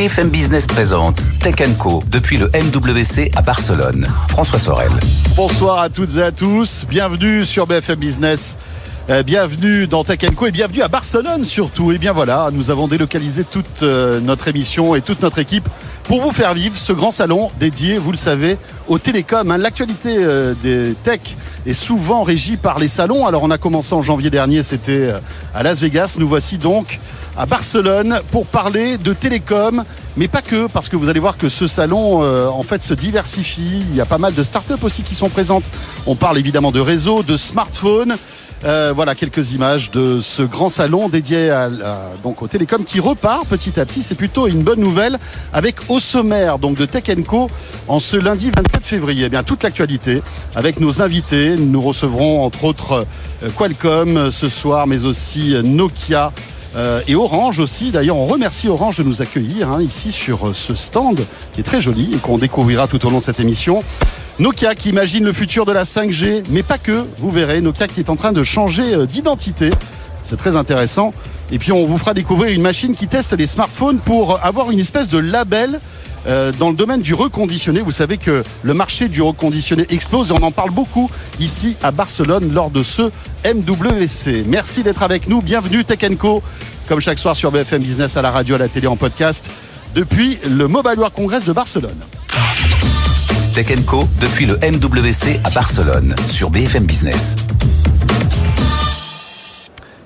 BFM Business présente Tech Co depuis le MWC à Barcelone. François Sorel. Bonsoir à toutes et à tous. Bienvenue sur BFM Business. Euh, bienvenue dans Tech Co et bienvenue à Barcelone surtout. Et bien voilà, nous avons délocalisé toute euh, notre émission et toute notre équipe pour vous faire vivre ce grand salon dédié, vous le savez, aux télécoms. Hein. L'actualité euh, des tech est souvent régie par les salons. Alors on a commencé en janvier dernier, c'était à Las Vegas. Nous voici donc à Barcelone pour parler de télécom, mais pas que, parce que vous allez voir que ce salon en fait se diversifie. Il y a pas mal de startups aussi qui sont présentes. On parle évidemment de réseaux, de smartphones. Euh, voilà quelques images de ce grand salon dédié à, donc au télécom qui repart petit à petit. C'est plutôt une bonne nouvelle avec au sommaire donc de Tech en ce lundi 24 février. Eh bien toute l'actualité avec nos invités. Nous recevrons entre autres euh, Qualcomm ce soir, mais aussi Nokia. Euh, et Orange aussi. D'ailleurs, on remercie Orange de nous accueillir hein, ici sur ce stand qui est très joli et qu'on découvrira tout au long de cette émission. Nokia qui imagine le futur de la 5G, mais pas que, vous verrez. Nokia qui est en train de changer euh, d'identité. C'est très intéressant. Et puis on vous fera découvrir une machine qui teste les smartphones pour avoir une espèce de label euh, dans le domaine du reconditionné. Vous savez que le marché du reconditionné explose et on en parle beaucoup ici à Barcelone lors de ce MWC. Merci d'être avec nous. Bienvenue Tech Co, comme chaque soir sur BFM Business à la radio, à la télé, en podcast, depuis le Mobile World Congress de Barcelone. Tech Co depuis le MWC à Barcelone sur BFM Business.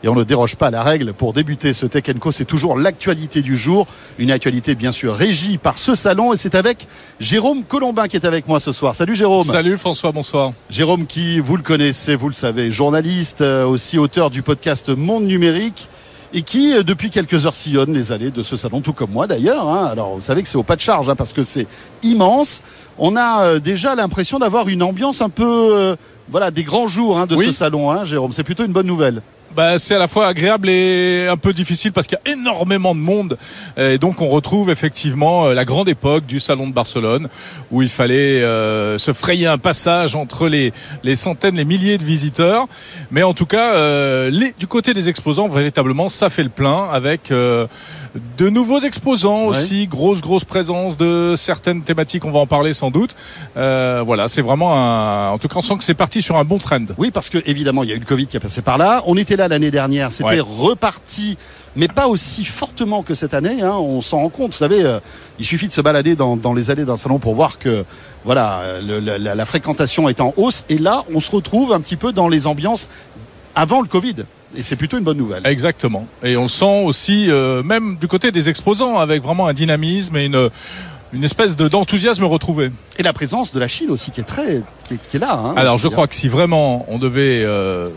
Et on ne déroge pas à la règle. Pour débuter ce Tech Co, c'est toujours l'actualité du jour. Une actualité bien sûr régie par ce salon. Et c'est avec Jérôme Colombin qui est avec moi ce soir. Salut Jérôme. Salut François, bonsoir. Jérôme qui, vous le connaissez, vous le savez, journaliste, euh, aussi auteur du podcast Monde Numérique et qui, euh, depuis quelques heures, sillonne les allées de ce salon, tout comme moi d'ailleurs. Hein. Alors, vous savez que c'est au pas de charge, hein, parce que c'est immense. On a euh, déjà l'impression d'avoir une ambiance un peu, euh, voilà, des grands jours hein, de ce salon, Jérôme. C'est plutôt une bonne nouvelle bah, c'est à la fois agréable et un peu difficile parce qu'il y a énormément de monde. Et donc on retrouve effectivement euh, la grande époque du salon de Barcelone où il fallait euh, se frayer un passage entre les, les centaines, les milliers de visiteurs. Mais en tout cas, euh, les, du côté des exposants, véritablement, ça fait le plein avec de nouveaux exposants aussi, grosse grosse présence de certaines thématiques. On va en parler sans doute. voilà, c'est vraiment un. En tout cas, on sent que c'est parti sur un bon trend. Oui, parce que évidemment, il y a eu le Covid qui a passé par là. On était là l'année dernière. C'était reparti, mais pas aussi fortement que cette année. Hein. on s'en rend compte. Vous savez, euh, il suffit de se balader dans, les allées d'un salon pour voir que voilà, la, fréquentation est en hausse. Et là, on se retrouve un petit peu dans les ambiances avant le Covid. Et c'est plutôt une bonne nouvelle. Exactement. Et on sent aussi, euh, même du côté des exposants, avec vraiment un dynamisme et une une espèce d'enthousiasme retrouvé. Et la présence de la Chine aussi qui est très qui est, là. Hein, Alors je crois que si vraiment on devait euh,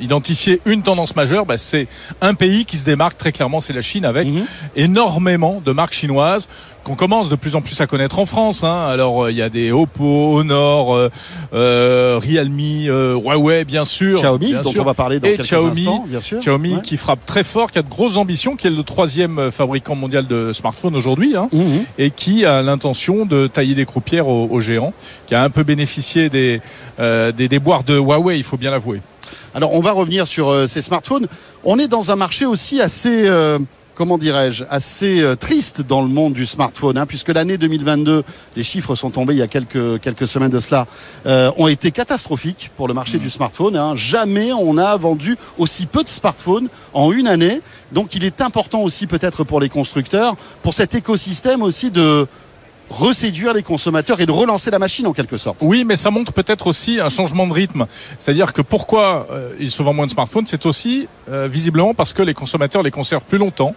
identifier une tendance majeure, bah, c'est un pays qui se démarque très clairement, c'est la Chine, avec mhm. énormément de marques chinoises qu'on commence de plus en plus à connaître en France. Hein. Alors euh, il y a des Oppo, Honor, euh, euh Realme, euh, Huawei bien sûr, Xiaomi dont on va parler dans et quelques Xiaomi, instants, bien sûr. Xiaomi qui frappe très fort, qui a de grosses ambitions, qui est le troisième fabricant mondial de smartphones aujourd'hui, hein, mhm. et qui a l'intention de tailler des croupières aux, géants, qui a un peu bénéficié des, des déboires de Huawei, il faut bien l'avouer. Alors on va revenir sur euh, ces smartphones. On est dans un marché aussi assez euh, comment dirais-je, assez euh, triste dans le monde du smartphone, hein, puisque l'année 2022, les chiffres sont tombés il y a quelques, quelques semaines de cela, ont été catastrophiques pour le marché mmh. du smartphone. Hein. Jamais on a vendu aussi peu de smartphones en une année. Donc il est important aussi peut-être pour les constructeurs, pour cet écosystème aussi de reséduire les consommateurs et de relancer la machine en quelque sorte. Oui, mais ça montre peut-être aussi un changement de rythme. C'est-à-dire que pourquoi euh, se vend moins de smartphones, c'est aussi euh, visiblement parce que les consommateurs les conservent plus longtemps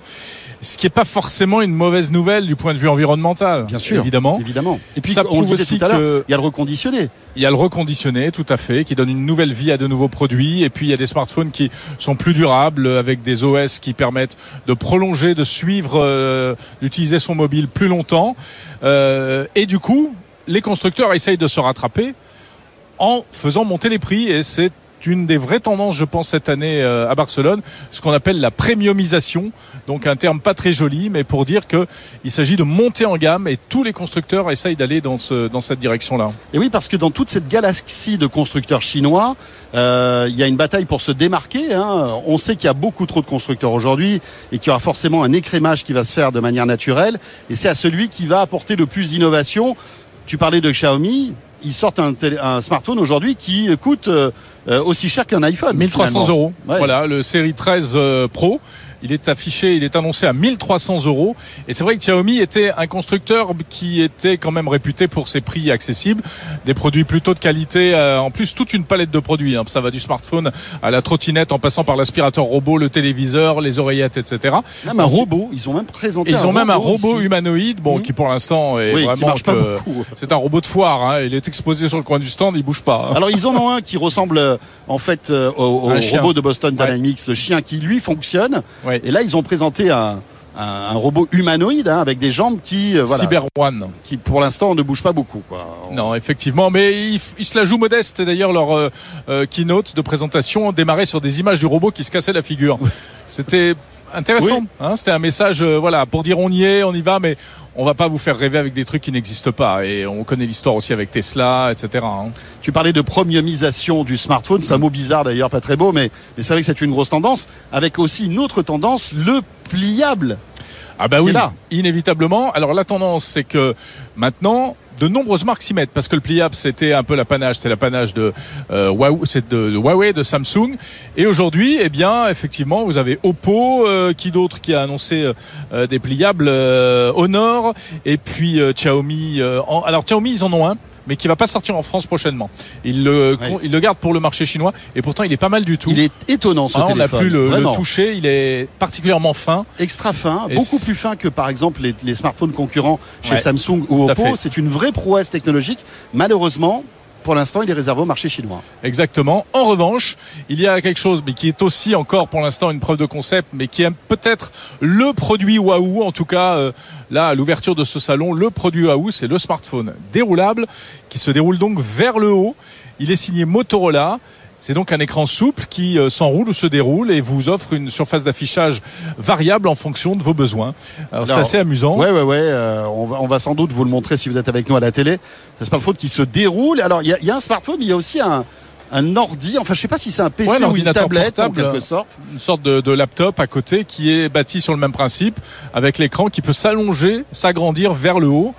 ce qui n'est pas forcément une mauvaise nouvelle du point de vue environnemental. Bien sûr, évidemment. évidemment. Et puis, ça on le disait tout à l'heure, il y a le reconditionné. Il y a le reconditionné, tout à fait, qui donne une nouvelle vie à de nouveaux produits. Et puis, il y a des smartphones qui sont plus durables, avec des OS qui permettent de prolonger, de suivre, euh, d'utiliser son mobile plus longtemps. Euh, et du coup, les constructeurs essayent de se rattraper en faisant monter les prix. Et c'est une des vraies tendances, je pense, cette année euh, à Barcelone, ce qu'on appelle la premiumisation. Donc un terme pas très joli, mais pour dire que il s'agit de monter en gamme et tous les constructeurs essayent d'aller dans, ce, dans cette direction-là. Et oui, parce que dans toute cette galaxie de constructeurs chinois, euh, il y a une bataille pour se démarquer. Hein. On sait qu'il y a beaucoup trop de constructeurs aujourd'hui et qu'il y aura forcément un écrémage qui va se faire de manière naturelle. Et c'est à celui qui va apporter le plus d'innovation. Tu parlais de Xiaomi, ils sortent un, un smartphone aujourd'hui qui coûte euh, aussi cher qu'un iPhone. 1300 euros. Voilà, le série 13 euh, Pro il est affiché, il est annoncé à 1300 euros. Et c'est vrai que Xiaomi était un constructeur qui était quand même réputé pour ses prix accessibles, des produits plutôt de qualité. Euh, en plus, toute une palette de produits. Hein. Ça va du smartphone à la trottinette, en passant par l'aspirateur robot, le téléviseur, les oreillettes, etc. Même un robot. Ils ont même présenté. Ils ont même un robot humanoïde, bon, mmh. qui pour l'instant est vraiment c'est un robot de foire. Hein. Il est exposé sur le coin du stand, il bouge pas. Hein. Alors ils en ont un qui ressemble euh, en fait euh, au, robot de Boston Dynamics, le chien qui lui fonctionne. Et là, ils ont présenté un, robot humanoïde hein, avec des jambes qui euh, Cyber One qui pour l'instant ne bouge pas beaucoup Non effectivement mais ils, se la jouent modeste d'ailleurs leur euh, euh, keynote de présentation démarrait sur des images du robot qui se cassait la figure. C'était intéressant. Hein, C'était un message, euh, voilà, pour dire on y est, on y va, mais on va pas vous faire rêver avec des trucs qui n'existent pas. Et on connaît l'histoire aussi avec Tesla, etc. Hein. Tu parlais de premiumisation du smartphone, c'est un mot bizarre d'ailleurs, pas très beau, mais, mais c'est vrai que c'est une grosse tendance, avec aussi une autre tendance, le pliable. Ah bah oui, là. inévitablement. Alors la tendance, c'est que maintenant, de nombreuses marques s'y mettent parce que le pliable c'était un peu l'apanage, c'est l'apanage de, euh, Huawei, de, Huawei, de Samsung. Et aujourd'hui, eh bien, effectivement, vous avez Oppo, euh, qui d'autre qui a annoncé euh, des pliables, Honor, et puis Xiaomi. alors Xiaomi, ils en ont un mais qui va pas sortir en France prochainement. Il le, il le garde pour le marché chinois et pourtant il est pas mal du tout. Il est étonnant ce téléphone. Ah, on n'a plus le, toucher, il est particulièrement fin. Extra fin, beaucoup plus fin que par exemple les, smartphones concurrents chez Samsung ou Oppo. C'est une vraie prouesse technologique. Malheureusement, pour l'instant, il est réservé au marché chinois. Exactement. En revanche, il y a quelque chose, mais qui est aussi encore pour l'instant une preuve de concept, mais qui est peut-être le produit Wahoo. En tout cas, euh, là, à l'ouverture de ce salon, le produit Wahoo, c'est le smartphone déroulable qui se déroule donc vers le haut. Il est signé Motorola. C'est donc un écran souple qui euh, s'enroule ou se déroule et vous offre une surface d'affichage variable en fonction de vos besoins. C'est assez amusant. Ouais, ouais, ouais. Euh, on, va, on, va, sans doute vous le montrer si vous êtes avec nous à la télé. Un smartphone qui se déroule. Alors il y, y, a un smartphone, mais il y a aussi un, un ordi, enfin je sais pas si c'est un PC ou une tablette en quelque sorte. Une sorte de, de, laptop à côté qui est bâti sur le même principe, avec l'écran qui peut s'allonger, s'agrandir vers le haut.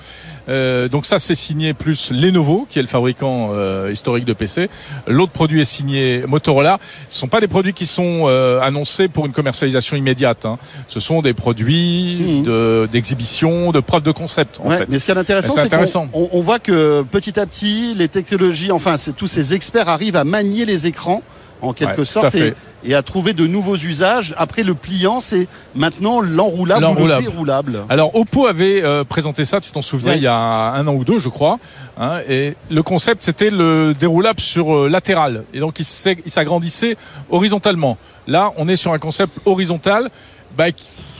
Euh, donc ça c'est signé plus Lenovo qui est le fabricant euh, historique de PC. L'autre produit est signé Motorola. Ce sont pas des produits qui sont euh, annoncés pour une commercialisation immédiate. Hein. Ce sont des produits mmh. d'exhibition, de, preuve de concept. En fait. Mais ce qui est intéressant, c'est qu'on on, voit que petit à petit les technologies, enfin tous ces experts arrivent à manier les écrans en quelque sorte et, à trouver de nouveaux usages. Après le pliant, c'est maintenant l'enroulable ou le déroulable. Alors Oppo avait euh, présenté ça, tu t'en souviens, il y a un an ou deux, je crois. Hein, et le concept, c'était le déroulable sur euh, latéral. Et donc il s'agrandissait horizontalement. Là, on est sur un concept horizontal. Bah,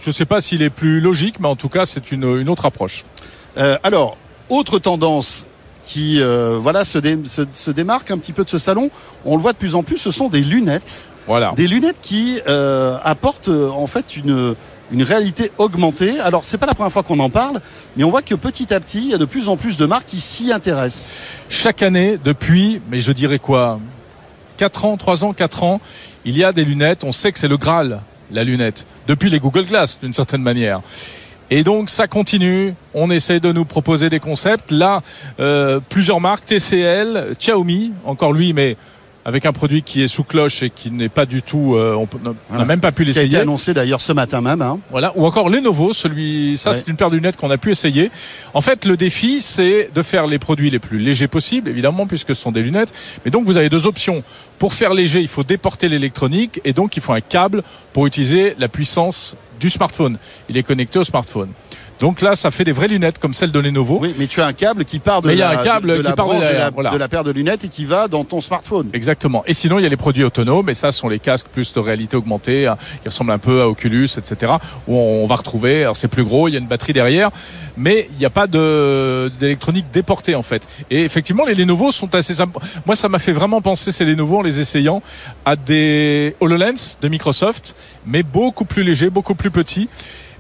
je ne sais pas s'il est plus logique, mais en tout cas, c'est une, une autre approche. Euh, alors, autre tendance qui euh, voilà se, se, démarque un petit peu de ce salon. On le voit de plus en plus, ce sont des lunettes. Voilà. Des lunettes qui euh, apportent euh, en fait une, une réalité augmentée. Alors c'est pas la première fois qu'on en parle, mais on voit que petit à petit, il y a de plus en plus de marques qui s'y intéressent. Chaque année, depuis, mais je dirais quoi 4 ans, 3 ans, 4 ans, il y a des lunettes. On sait que c'est le Graal, la lunette, depuis les Google Glass d'une certaine manière. Et donc ça continue. On essaie de nous proposer des concepts. Là, euh, plusieurs marques, TCL, Xiaomi, encore lui, mais avec un produit qui est sous cloche et qui n'est pas du tout, euh, on n'a même pas pu l'essayer. Qui a été annoncé d'ailleurs ce matin même. Hein. Voilà, ou encore Lenovo, celui, ça c'est une paire de lunettes qu'on a pu essayer. En fait, le défi c'est de faire les produits les plus légers possibles, évidemment, puisque ce sont des lunettes. Mais donc vous avez deux options. Pour faire léger, il faut déporter l'électronique et donc il faut un câble pour utiliser la puissance du smartphone. Il est connecté au smartphone. Donc là, ça fait des vraies lunettes comme celles de Lenovo. Oui, mais tu as un câble qui part de, Mais il y a la, un câble de, qui la part de branche la- de, la, voilà. de la paire de lunettes et qui va dans ton smartphone. Exactement. Et sinon, il y a les produits autonomes, et ça ce sont les casques plus de réalité augmentée, hein, qui ressemblent un peu à Oculus, etc. Où on va retrouver, alors c'est plus gros, il y a une batterie derrière, mais il n'y a pas de d'électronique déportée en fait. Et effectivement, les Lenovo sont assez. Moi, ça m'a fait vraiment penser ces Lenovo en les essayant à des HoloLens de Microsoft, mais beaucoup plus légers, beaucoup plus petits.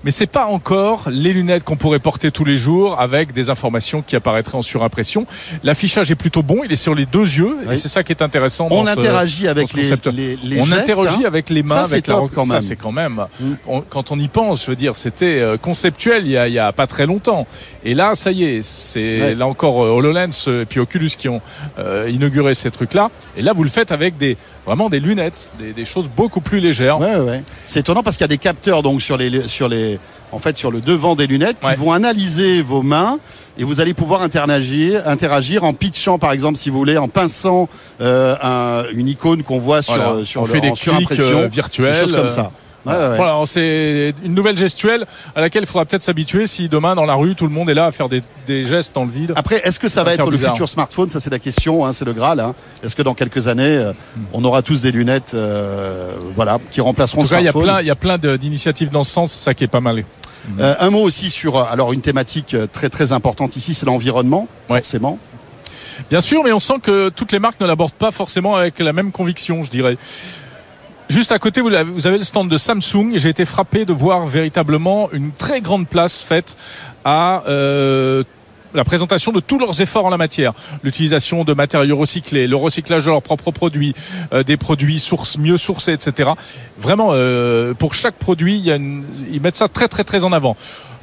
Mais c'est pas encore les lunettes qu'on pourrait porter tous les jours avec des informations qui apparaîtraient en surimpression. L'affichage est plutôt bon, il est sur les deux yeux Oui. et c'est ça qui est intéressant. On dans ce- interagit avec ce les, les, les on gestes, interagit hein. avec les mains, Ça, c'est avec la quand Ça même. c'est quand même. Mm. on- quand on y pense, je veux dire, c'était euh, conceptuel il y, a, il y a pas très longtemps. Et là, ça y est, c'est Ouais. là encore euh, HoloLens euh, et puis Oculus qui ont euh, inauguré ces trucs-là. Et là, vous le faites avec des vraiment des lunettes, des, des choses beaucoup plus légères. Ouais, ouais. C'est étonnant parce qu'il y a des capteurs donc sur les sur les en fait sur le devant des lunettes qui vont analyser vos mains et vous allez pouvoir interagir interagir en pitchant par exemple si vous voulez en pinçant euh, un- une icône qu'on voit sur Voilà. sur on le fait des surimpression euh, virtuels, des choses comme euh, ça. Ouais, ouais, ouais. Voilà, c'est une nouvelle gestuelle à laquelle il faudra peut-être s'habituer si demain dans la rue tout le monde est là à faire des, des gestes dans le vide. Après, est-ce que ça Ça va va être le bizarre. futur smartphone? Ça, c'est la question, hein, c'est le Graal. hein. Est-ce que dans quelques années, euh, on aura tous des lunettes euh, voilà, qui remplaceront En tout il y a plein, il y a plein d'initiatives dans ce sens, ça qui est pas mal. Euh, Un mot aussi sur euh, alors une thématique euh, très très importante ici, c'est l'environnement, Ouais. forcément. Bien sûr, mais on sent que toutes les marques ne l'abordent pas forcément avec la même conviction, je dirais. Juste à côté, vous avez le stand de Samsung j'ai été frappé de voir véritablement une très grande place faite à euh, la présentation de tous leurs efforts en la matière. L'utilisation de matériaux recyclés, le recyclage de leurs propres produits, euh, des produits sources, mieux sourcés, etc. Vraiment, euh, pour chaque produit, il y a une- ils mettent ça très très très en avant.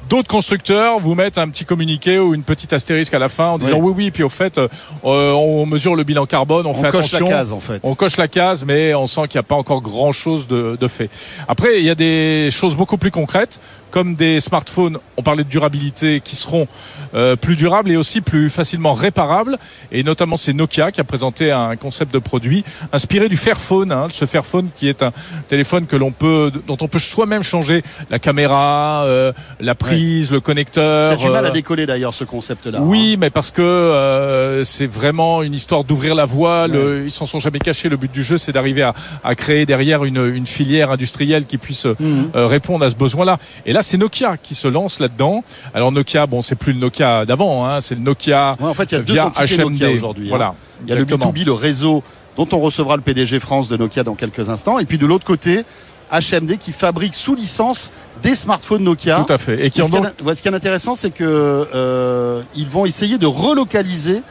D'autres constructeurs vous mettent un petit communiqué ou une petite astérisque à la fin en disant oui, oui, puis au fait, euh, on mesure le bilan carbone, on, On, fait coche attention. la case en fait. On coche la case, mais on sent qu'il n'y a pas encore grand chose de, de fait. Après, il y a des choses beaucoup plus concrètes, comme des smartphones, on parlait de durabilité, qui seront euh, plus durables et aussi plus facilement réparables. Et notamment, c'est Nokia qui a présenté un concept de produit inspiré du Fairphone, hein, ce Fairphone qui est un téléphone que l'on peut, dont on peut soi-même changer la caméra, euh, la prise, le connecteur. T'as du mal à euh, décoller d'ailleurs ce concept-là. oui, mais parce que euh, c'est vraiment une histoire d'ouvrir la voie. Le- ils s'en sont jamais cachés. Le but du jeu, c'est d'arriver à, à créer derrière une, une filière industrielle qui puisse Mhm. euh, répondre à ce besoin-là. Et là, c'est Nokia qui se lance là-dedans. Alors Nokia, bon, c'est plus le Nokia d'avant. Hein, c'est le Nokia Ouais, en fait, il y a deux via HMD. Nokia aujourd'hui. hein. Voilà. Il y a le exactement. B2B, le réseau dont on recevra le PDG France de Nokia dans quelques instants. Et puis de l'autre côté, HMD qui fabrique sous licence des smartphones Nokia. Tout à fait. Et qui Et ce, qui donc ce qui est intéressant, c'est que euh, ils vont essayer de relocaliser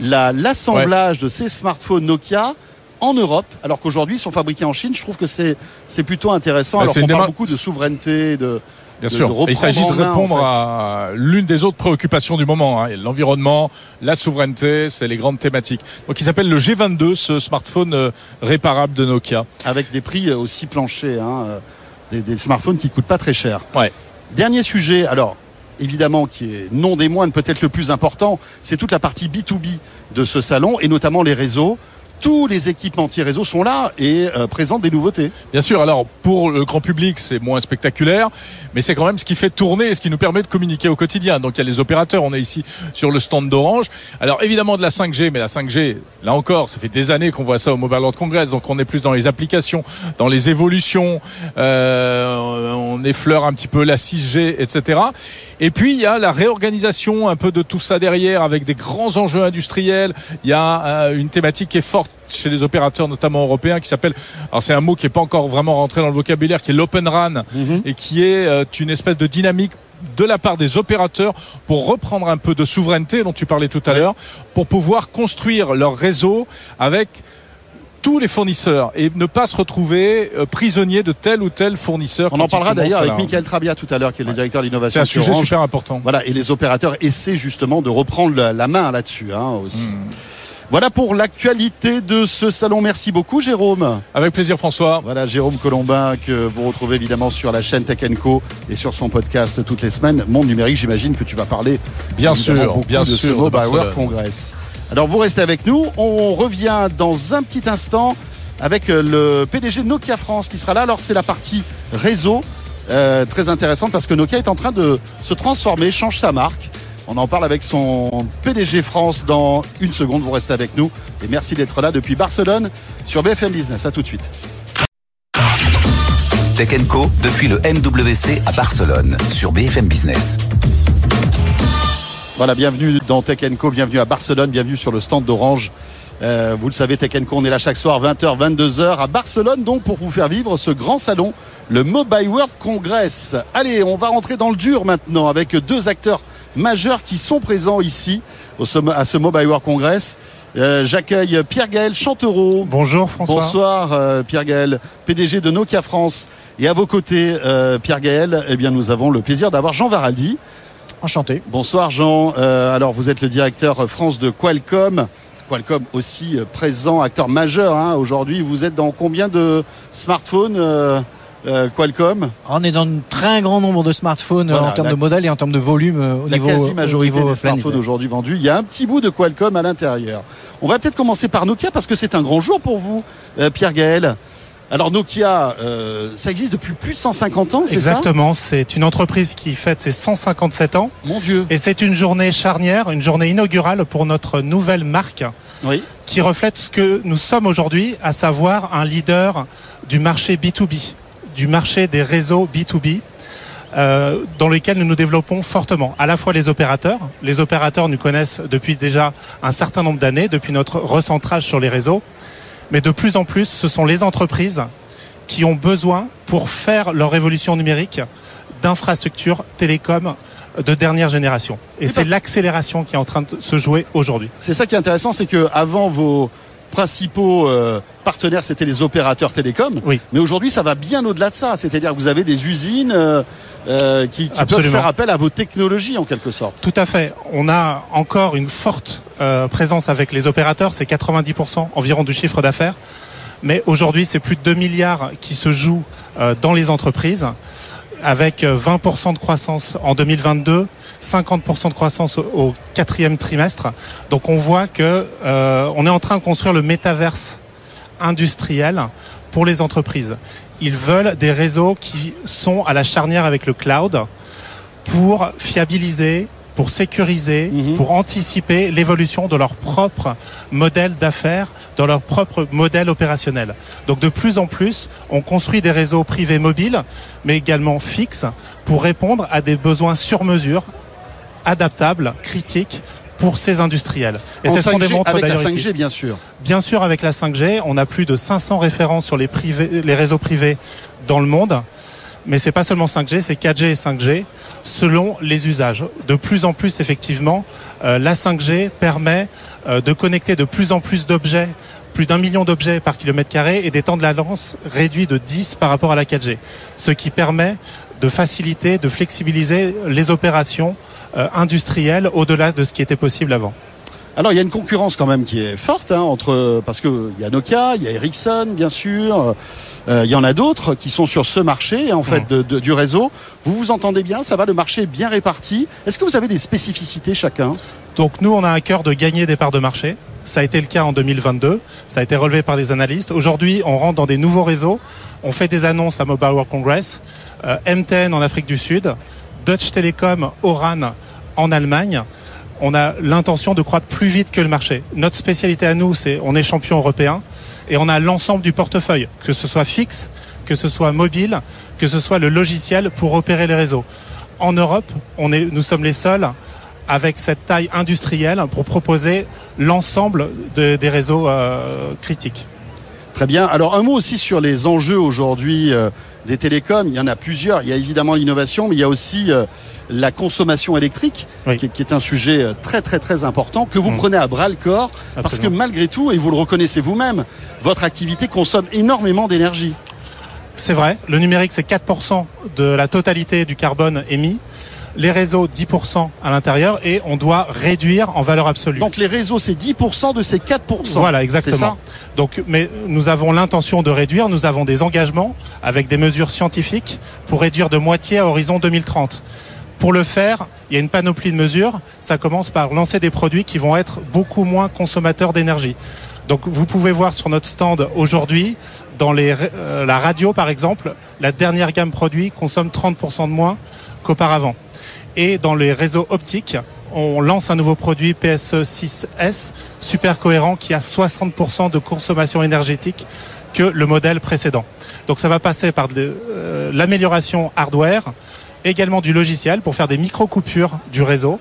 la- l'assemblage de ces smartphones Nokia en Europe, alors qu'aujourd'hui ils sont fabriqués en Chine. Je trouve que c'est plutôt intéressant. Bah, alors qu'on parle beaucoup de souveraineté, de Bien de- sûr. de Et il s'agit de main, répondre en fait. à l'une des autres préoccupations du moment. hein. L'environnement, la souveraineté, c'est les grandes thématiques. Donc il s'appelle le G22, ce smartphone euh, réparable de Nokia. avec des prix euh, aussi planchers, hein, euh, des, des smartphones qui coûtent pas très cher. Ouais. Dernier sujet, alors évidemment qui est non des moindres, peut-être le plus important, c'est toute la partie B2B de ce salon et notamment les réseaux. Tous les équipementiers réseaux sont là et euh, présentent des nouveautés. Bien sûr, alors pour le grand public, c'est moins spectaculaire, mais c'est quand même ce qui fait tourner et ce qui nous permet de communiquer au quotidien. Donc il y a les opérateurs, on est ici sur le stand d'Orange. Alors évidemment de la 5G, mais la 5G, là encore, ça fait des années qu'on voit ça au Mobile World Congress, donc on est plus dans les applications, dans les évolutions, euh, on effleure un petit peu la 6G, etc. Et puis il y a la réorganisation un peu de tout ça derrière avec des grands enjeux industriels. Il y a euh, une thématique qui est forte chez les opérateurs, notamment européens, qui s'appelle, alors c'est un mot qui n'est pas encore vraiment rentré dans le vocabulaire, qui est l'open RAN et qui est euh, une espèce de dynamique de la part des opérateurs pour reprendre un peu de souveraineté dont tu parlais tout à l'heure, pour pouvoir construire leur réseau avec tous les fournisseurs et ne pas se retrouver euh, prisonnier de tel ou tel fournisseur. On en parlera d'ailleurs avec Michael Trabia tout à l'heure, qui est le directeur de C'est l'innovation un chez sujet Orange. super important. Voilà, et les opérateurs essaient justement de reprendre la, main là-dessus hein, aussi. Hmm. Voilà pour l'actualité de ce salon. Merci beaucoup Jérôme. Avec plaisir François. Voilà Jérôme Colombin que vous retrouvez évidemment sur la chaîne Tech Co et sur son podcast toutes les semaines. Monde numérique, j'imagine que tu vas parler Bien sûr, bien de ce sûr, de Mobile. World Congress. Alors vous restez avec nous. On revient dans un petit instant avec euh, le PDG de Nokia France qui sera là. Alors c'est la partie réseau. euh, très intéressante parce que Nokia est en train de se transformer, change sa marque. On en parle avec son PDG France dans une seconde. Vous restez avec nous et merci d'être là depuis Barcelone sur BFM Business. À tout de suite. Tech Co depuis le MWC à Barcelone sur BFM Business. Voilà, bienvenue dans Tech Co, bienvenue à Barcelone, bienvenue sur le stand d'Orange. Euh, vous le savez, Tech Co, on est là chaque soir 20h, 22h à Barcelone, donc pour vous faire vivre ce grand salon, le Mobile World Congress. Allez, on va rentrer dans le dur maintenant avec deux acteurs majeurs qui sont présents ici au, à ce Mobile World Congress. Euh, J'accueille Pierre-Gaël Chantereau. Bonjour François. Bonsoir euh, Pierre-Gaël, PDG de Nokia France. Et à vos côtés, euh, Pierre-Gaël, eh bien, nous avons le plaisir d'avoir Jean Varaldi. Enchanté. Bonsoir Jean. Euh, alors vous êtes le directeur France de Qualcomm. Qualcomm aussi euh, présent, acteur majeur hein, aujourd'hui. Vous êtes dans combien de smartphones euh, euh, Qualcomm On est dans un très grand nombre de smartphones Voilà, en termes la- de modèles et en termes de volume au La niveau au quasi-majorité des smartphones aujourd'hui vendus. Il y a un petit bout de Qualcomm à l'intérieur. On va peut-être commencer par Nokia parce que c'est un grand jour pour vous, Pierre Gaël. Alors Nokia, euh, ça existe depuis plus de 150 ans, c'est ça? Exactement, c'est une entreprise qui fête ses 157 ans Mon Dieu. et c'est une journée charnière, une journée inaugurale pour notre nouvelle marque Oui. qui reflète ce que nous sommes aujourd'hui, à savoir un leader du marché B2B, du marché des réseaux B2B. euh, dans lesquels nous nous développons fortement, à la fois les opérateurs. Les opérateurs nous connaissent depuis déjà un certain nombre d'années, depuis notre recentrage sur les réseaux, mais de plus en plus, ce sont les entreprises qui ont besoin, pour faire leur révolution numérique, d'infrastructures télécom de dernière génération. Et c'est l'accélération qui est en train de se jouer aujourd'hui. C'est ça qui est intéressant, c'est que avant vos principaux euh, partenaires, c'était les opérateurs télécoms. Oui. Mais aujourd'hui, ça va bien au-delà de ça. C'est-à-dire que vous avez des usines euh, euh, qui, qui peuvent faire appel à vos technologies en quelque sorte. Tout à fait. On a encore une forte euh, présence avec les opérateurs, c'est 90% environ du chiffre d'affaires. Mais aujourd'hui, c'est plus de 2 milliards qui se jouent euh, dans les entreprises, avec euh, 20% de croissance en 2022, 50% de croissance au, au quatrième trimestre. Donc on voit que euh, on est en train de construire le métaverse industriel pour les entreprises. Ils veulent des réseaux qui sont à la charnière avec le cloud pour fiabiliser, pour sécuriser, Mhm. pour anticiper l'évolution de leur propre modèle d'affaires, de leur propre modèle opérationnel. Donc de plus en plus, on construit des réseaux privés mobiles, mais également fixes, pour répondre à des besoins sur mesure, adaptables, critiques pour ces industriels. Et c'est ce qu'on 5G, démontre avec la d'ailleurs 5G, ici. bien sûr. Bien sûr, avec la 5G, on a plus de 500 références sur les, privés, les réseaux privés dans le monde. Mais c'est pas seulement 5G, c'est 4G et 5G selon les usages. De plus en plus, effectivement, euh, la 5G permet euh, de connecter de plus en plus d'objets, plus d'un million d'objets par kilomètre carré et des temps de latence réduits de 10 par rapport à la 4G. Ce qui permet de faciliter, de flexibiliser les opérations euh, industrielles au-delà de ce qui était possible avant. Alors il y a une concurrence quand même qui est forte hein, entre parce que il y a Nokia, il y a Ericsson bien sûr, euh, il y en a d'autres qui sont sur ce marché en fait de- de- du réseau. Vous vous entendez bien, ça va, le marché est bien réparti. Est-ce que vous avez des spécificités chacun? Donc nous, on a un cœur de gagner des parts de marché. Ça a été le cas en 2022. Ça a été relevé par les analystes. Aujourd'hui, on rentre dans des nouveaux réseaux. On fait des annonces à Mobile World Congress. Euh, MTN en Afrique du Sud. Deutsche Telekom, Oran en Allemagne. On a l'intention de croître plus vite que le marché. Notre spécialité à nous, c'est on est champion européen et on a l'ensemble du portefeuille, que ce soit fixe, que ce soit mobile, que ce soit le logiciel pour opérer les réseaux. En Europe, on est, nous sommes les seuls avec cette taille industrielle pour proposer l'ensemble de- des réseaux euh, critiques. Très bien. Alors un mot aussi sur les enjeux aujourd'hui euh, des télécoms. Il y en a plusieurs. Il y a évidemment l'innovation, mais il y a aussi euh, la consommation électrique, Oui. qui, qui est un sujet euh, très très très important que vous Mm. prenez à bras le corps, parce que malgré tout, et vous le reconnaissez vous-même, votre activité consomme énormément d'énergie. C'est vrai, le numérique c'est 4% de la totalité du carbone émis, les réseaux 10% à l'intérieur et on doit réduire en valeur absolue. Donc les réseaux, c'est 10% de ces 4%. Voilà, C'est exactement. ça Donc, mais nous avons l'intention de réduire. Nous avons des engagements avec des mesures scientifiques pour réduire de moitié à horizon 2030. Pour le faire, il y a une panoplie de mesures. Ça commence par lancer des produits qui vont être beaucoup moins consommateurs d'énergie. Donc, vous pouvez voir sur notre stand aujourd'hui, dans les, euh, la radio, par exemple, la dernière gamme produit consomme 30% de moins qu'auparavant. Et dans les réseaux optiques, on lance un nouveau produit PSE 6S super cohérent qui a 60% de consommation énergétique que le modèle précédent. Donc ça va passer par euh, l'amélioration hardware, également du logiciel pour faire des micro-coupures du réseau,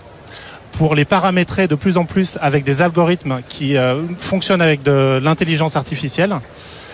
pour les paramétrer de plus en plus avec des algorithmes qui euh, fonctionnent avec de l'intelligence artificielle.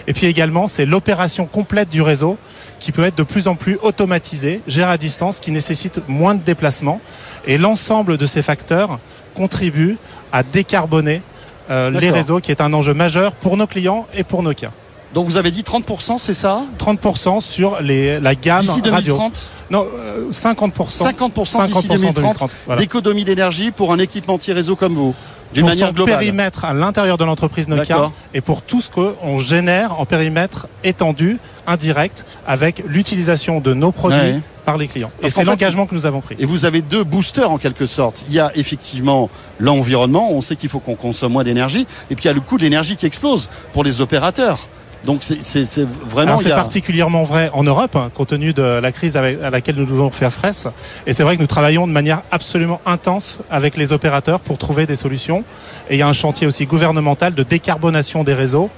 Et puis également, c'est l'opération complète du réseau qui peut être de plus en plus automatisée, gérée à distance, qui nécessite moins de déplacements. Et l'ensemble de ces facteurs contribuent à décarboner euh, les réseaux, qui est un enjeu majeur pour nos clients et pour nos cas. Donc vous avez dit 30%, c'est ça? 30% sur les, la gamme D'ici radio. 2030 Non, euh, 50%. 50% d'ici 2030, voilà. d'économie d'énergie pour un équipementier réseau comme vous, d'une manière son globale. périmètre à l'intérieur de l'entreprise Nokia et pour tout ce qu'on génère en périmètre étendu, indirect, avec l'utilisation de nos produits Ouais. par les clients. Parce et c'est l'engagement que nous avons pris. Et vous avez deux boosters en quelque sorte. Il y a effectivement l'environnement, on sait qu'il faut qu'on consomme moins d'énergie, et puis il y a le coût de l'énergie qui explose pour les opérateurs. Donc c'est- vraiment... C'est a- particulièrement vrai en Europe, hein, compte tenu de la crise avec- à laquelle nous devons faire face. Et c'est vrai que nous travaillons de manière absolument intense avec les opérateurs pour trouver des solutions. Et il y a un chantier aussi gouvernemental de décarbonation des réseaux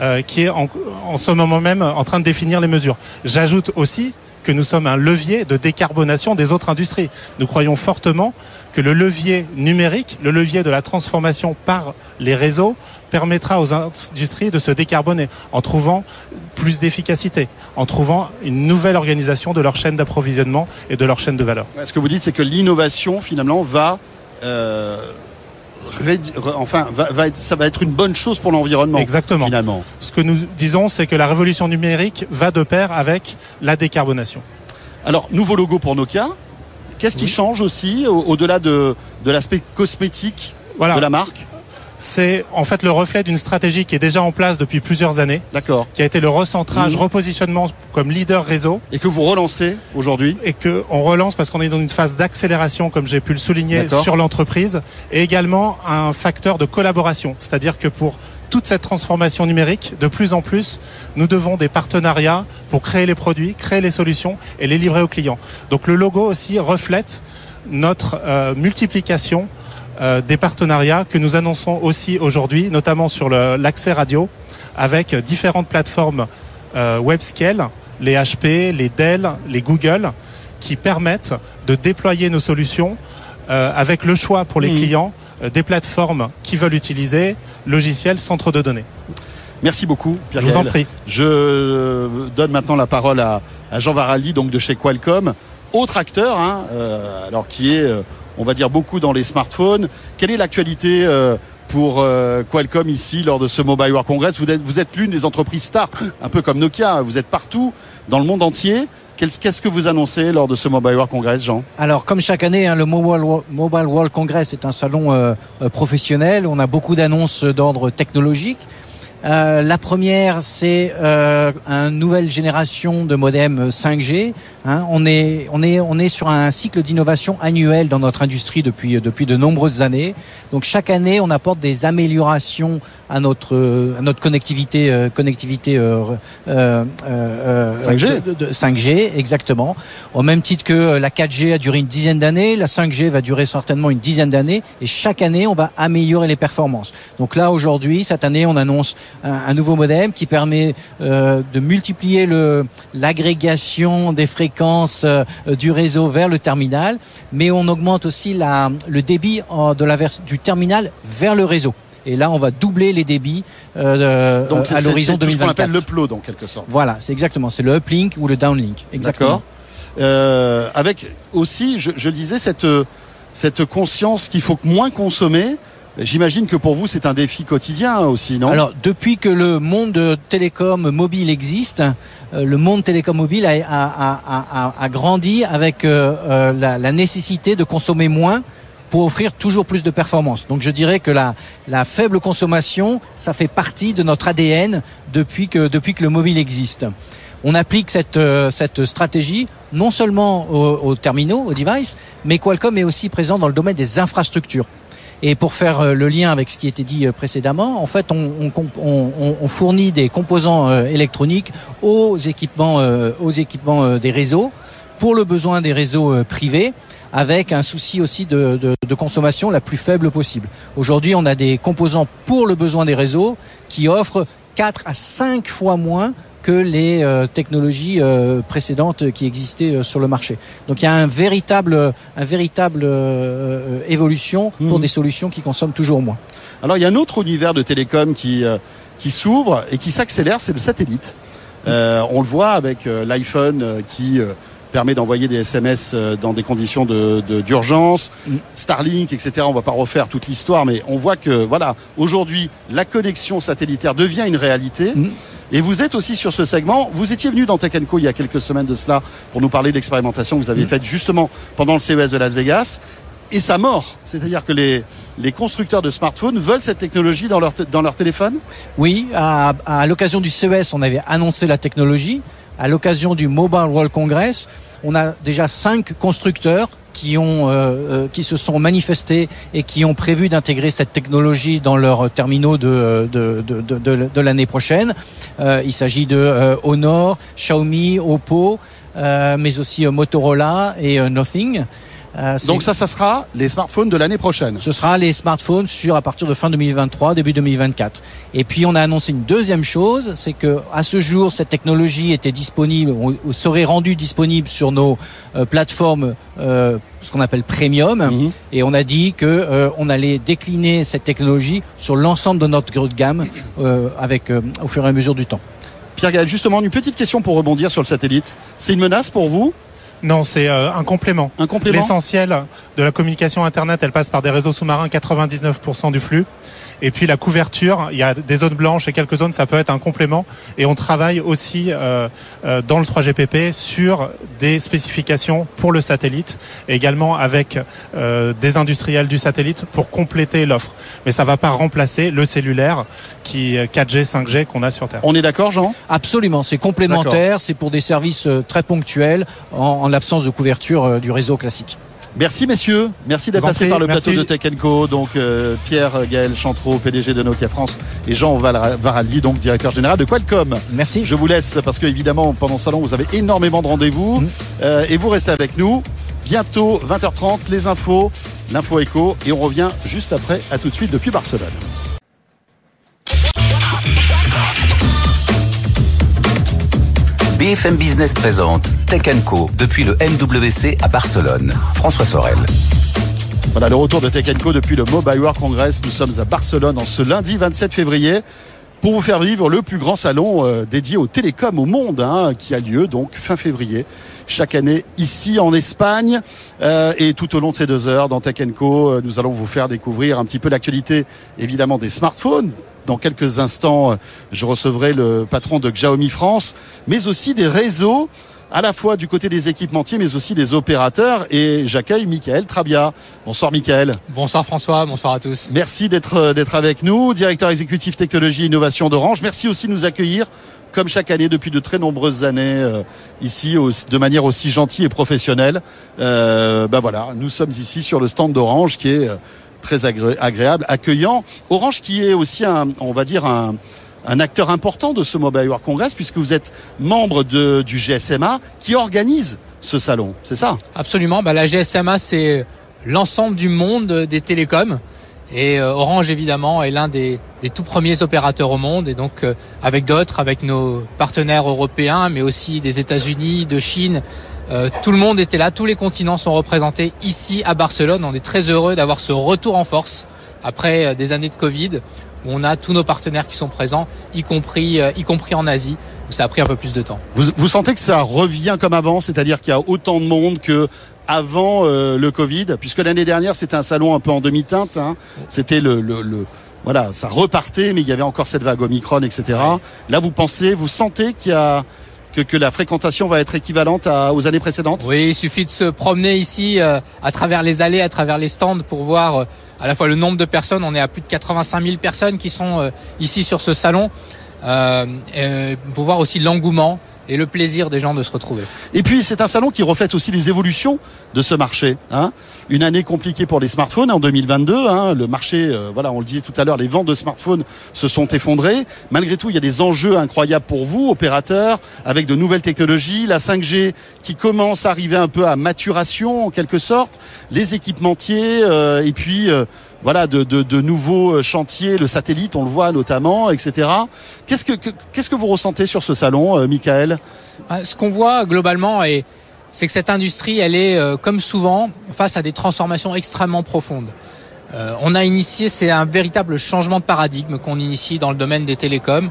euh, qui est en, en ce moment même en train de définir les mesures. J'ajoute aussi que nous sommes un levier de décarbonation des autres industries. Nous croyons fortement que le levier numérique, le levier de la transformation par les réseaux, permettra aux industries de se décarboner en trouvant plus d'efficacité, en trouvant une nouvelle organisation de leur chaîne d'approvisionnement et de leur chaîne de valeur. Ce que vous dites, c'est que l'innovation finalement va... euh, enfin, va, va être, ça va être une bonne chose pour l'environnement. Exactement. Finalement. Ce que nous disons, c'est que la révolution numérique va de pair avec la décarbonation. Alors, nouveau logo pour Nokia. Qu'est-ce qui change aussi au- au-delà de, de l'aspect cosmétique Voilà. de la marque C'est en fait le reflet d'une stratégie qui est déjà en place depuis plusieurs années, D'accord. qui a été le recentrage, Mhm. repositionnement comme leader réseau Et que vous relancez aujourd'hui et que on relance parce qu'on est dans une phase d'accélération, comme j'ai pu le souligner, sur l'entreprise, et également un facteur de collaboration. C'est-à-dire que pour toute cette transformation numérique, de plus en plus, nous devons des partenariats pour créer les produits, créer les solutions et les livrer aux clients. Donc le logo aussi reflète notre euh, multiplication euh, des partenariats que nous annonçons aussi aujourd'hui, notamment sur l'accès radio, avec différentes plateformes euh, web-scale, les HP, les Dell, les Google, qui permettent de déployer nos solutions avec le choix pour les Mhm. clients des plateformes qui veulent utiliser logiciels centres de données. Merci beaucoup, Pierre Je vous en prie. Je euh, donne maintenant la parole à, à Jean Varaldi, donc de chez Qualcomm, autre acteur, hein, euh, alors qui est, euh, on va dire, beaucoup dans les smartphones. Quelle est l'actualité euh, pour Qualcomm ici lors de ce Mobile World Congress? Vous êtes, vous êtes l'une des entreprises stars, un peu comme Nokia. Vous êtes partout dans le monde entier. Qu'est-ce que vous annoncez lors de ce Mobile World Congress, Jean? Alors, comme chaque année, hein, le Mobile, Wo- Mobile World Congress est un salon euh, euh, professionnel. On a beaucoup d'annonces d'ordre technologique. Euh, la première, c'est une nouvelle génération de modems 5G. Hein. on, est, on, est, on est sur un cycle d'innovation annuel dans notre industrie depuis, depuis de nombreuses années. Donc chaque année, on apporte des améliorations à notre, à notre connectivité, euh, connectivité euh, euh, euh, 5G. de- de- 5G, exactement. Au même titre que la 4G a duré une dizaine d'années, la 5G va durer certainement une dizaine d'années, et chaque année, on va améliorer les performances. Donc là, aujourd'hui, cette année, on annonce un, un nouveau modem qui permet de multiplier l'agrégation des fréquences euh, du réseau vers le terminal, mais on augmente aussi la, le débit euh, de la du terminal vers le réseau. Et là, on va doubler les débits euh, Donc euh, à l'horizon c'est tout ce qu'on 2024. appelle l'upload en quelque sorte. Voilà, c'est exactement, c'est le uplink ou le downlink. Exactement. D'accord. Euh, avec aussi, je, je le disais, cette, cette conscience qu'il faut moins consommer. J'imagine que pour vous, c'est un défi quotidien aussi, non? Alors, depuis que le monde télécom mobile existe, le monde télécom mobile a, a- grandi avec euh, euh, la, la nécessité de consommer moins pour offrir toujours plus de performance. Donc je dirais que la, faible consommation, ça fait partie de notre ADN depuis que, depuis que le mobile existe. On applique cette, euh, cette stratégie non seulement aux, aux terminaux, aux devices, mais Qualcomm est aussi présent dans le domaine des infrastructures. Et pour faire euh, le lien avec ce qui était dit euh, précédemment, en fait, on, fournit des composants euh, électroniques aux équipements, des réseaux pour le besoin des réseaux privés avec un souci aussi de, consommation la plus faible possible. Aujourd'hui, on a des composants pour le besoin des réseaux qui offrent 4 à 5 fois moins que les euh, technologies euh, précédentes qui existaient euh, sur le marché. Donc il y a un véritable, un véritable évolution pour mhm. des solutions qui consomment toujours moins. Alors il y a un autre univers de télécom qui, qui s'ouvre et qui s'accélère, c'est le satellite. on le voit avec l'iPhone qui permet d'envoyer des SMS dans des conditions d'urgence, de, mm. Starlink, etc. On va pas refaire toute l'histoire, mais on voit que voilà, aujourd'hui, la connexion satellitaire devient une réalité. Mm. Et vous êtes aussi sur ce segment. Vous étiez venu dans Tech Co il y a quelques semaines de cela pour nous parler de l'expérimentation que vous avez mm. faite justement pendant le CES de Las Vegas. Et ça mort. C'est-à-dire que les, les constructeurs de smartphones veulent cette technologie dans leur, dans leur téléphone? Oui, à, à l'occasion du CES, on avait annoncé la technologie. À l'occasion du Mobile World Congress, on a déjà cinq constructeurs euh, euh, qui se sont manifestés et qui ont prévu d'intégrer cette technologie dans leurs terminaux de de l'année prochaine. Euh, il s'agit de Honor, Xiaomi, Oppo, mais aussi Motorola et Nothing. Euh, Donc ça, ça sera les smartphones de l'année prochaine. Ce sera les smartphones sur à partir de fin 2023, début 2024. Et puis on a annoncé une deuxième chose, c'est que à ce jour, cette technologie était disponible, ou serait rendue disponible sur nos euh, plateformes, euh, ce qu'on appelle premium. Mhm. Et on a dit que on allait décliner cette technologie sur l'ensemble de notre gamme avec au fur et à mesure du temps. Pierre Gaël, justement, une petite question pour rebondir sur le satellite. C'est une menace pour vous? Non, c'est euh, un complément. Un complément? L'essentiel de la communication Internet, elle passe par des réseaux sous-marins, 99% du flux. Et puis la couverture, il y a des zones blanches et quelques zones, ça peut être un complément. Et on travaille aussi euh, euh, dans le 3GPP sur des spécifications pour le satellite, également avec euh, des industriels du satellite pour compléter l'offre. Mais ça ne va pas remplacer le cellulaire qui 4G, 5G qu'on a sur Terre. On est d'accord, Jean? Absolument, c'est complémentaire, c'est pour des services très ponctuels en, en l'absence de couverture du réseau classique. Merci messieurs, merci d'être passé par le plateau de Tech Co. Donc euh, Pierre Gaël Chantreau, PDG de Nokia France, et Jean Varaldi, donc directeur général de Qualcomm. Merci. Je vous laisse parce que évidemment pendant ce salon vous avez énormément de rendez-vous mm. euh, et vous restez avec nous. Bientôt 20h30 les infos, l'info écho et on revient juste après. À tout de suite depuis Barcelone. BFM Business présente Tech Co depuis le MWC à Barcelone. François Sorel. Voilà le retour de Tech Co depuis le Mobile World Congress. Nous sommes à Barcelone en ce lundi 27 février pour vous faire vivre le plus grand salon euh, dédié aux télécoms au monde hein, qui a lieu donc fin février chaque année ici en Espagne euh, et tout au long de ces deux heures dans Tech Co euh, nous allons vous faire découvrir un petit peu l'actualité évidemment des smartphones dans quelques instants, je recevrai le patron de Xiaomi France, mais aussi des réseaux à la fois du côté des équipementiers, mais aussi des opérateurs. Et j'accueille Michael Trabia. Bonsoir Michael. Bonsoir François, bonsoir à tous. Merci d'être euh, d'être avec nous, directeur exécutif technologie et innovation d'Orange. Merci aussi de nous accueillir comme chaque année depuis de très nombreuses années euh, ici de manière aussi gentille et professionnelle. Euh, ben voilà, nous sommes ici sur le stand d'Orange qui est très agréable, accueillant. Orange qui est aussi un, on va dire un, acteur important de ce Mobile World Congress puisque vous êtes membre du GSMA qui organise ce salon, c'est ça? Absolument, bah, la GSMA c'est l'ensemble du monde des télécoms. Et euh, Orange évidemment est l'un des, tout premiers opérateurs au monde. Et donc euh, avec d'autres, avec nos partenaires européens mais aussi des États-Unis, de Chine euh, tout le monde était là, tous les continents sont représentés ici à Barcelone. On est très heureux d'avoir ce retour en force après euh, des années de Covid. Où on a tous nos partenaires qui sont présents, y compris, euh, y compris en Asie, où ça a pris un peu plus de temps. Vous, vous sentez que ça revient comme avant, c'est-à-dire qu'il y a autant de monde que avant le Covid, puisque l'année dernière c'était un salon un peu en demi-teinte. Hein. C'était le, le, le voilà, ça repartait, mais il y avait encore cette vague Omicron, etc. Là, vous pensez, vous sentez qu'il y a que, la fréquentation va être équivalente aux années précédentes? Oui, il suffit de se promener ici euh, à travers les allées, à travers les stands pour voir euh, à la fois le nombre de personnes. On est à plus de 85 000 personnes qui sont euh, ici sur ce salon. pour voir aussi l'engouement. Et le plaisir des gens de se retrouver. Et puis c'est un salon qui reflète aussi les évolutions de ce marché. Hein. Une année compliquée pour les smartphones en 2022. Hein. Le marché, euh, voilà, on le disait tout à l'heure, les ventes de smartphones se sont effondrées. Malgré tout, il y a des enjeux incroyables pour vous, opérateurs, avec de nouvelles technologies, la 5G qui commence à arriver un peu à maturation en quelque sorte, les équipementiers euh, et puis euh, voilà de, nouveaux chantiers, le satellite, on le voit notamment, etc. Qu'est-ce que vous ressentez sur ce salon, euh, Michael? Ce qu'on voit globalement, c'est que cette industrie, elle est euh, comme souvent face à des transformations extrêmement profondes. Euh, on a initié, c'est un véritable changement de paradigme qu'on initie dans le domaine des télécoms,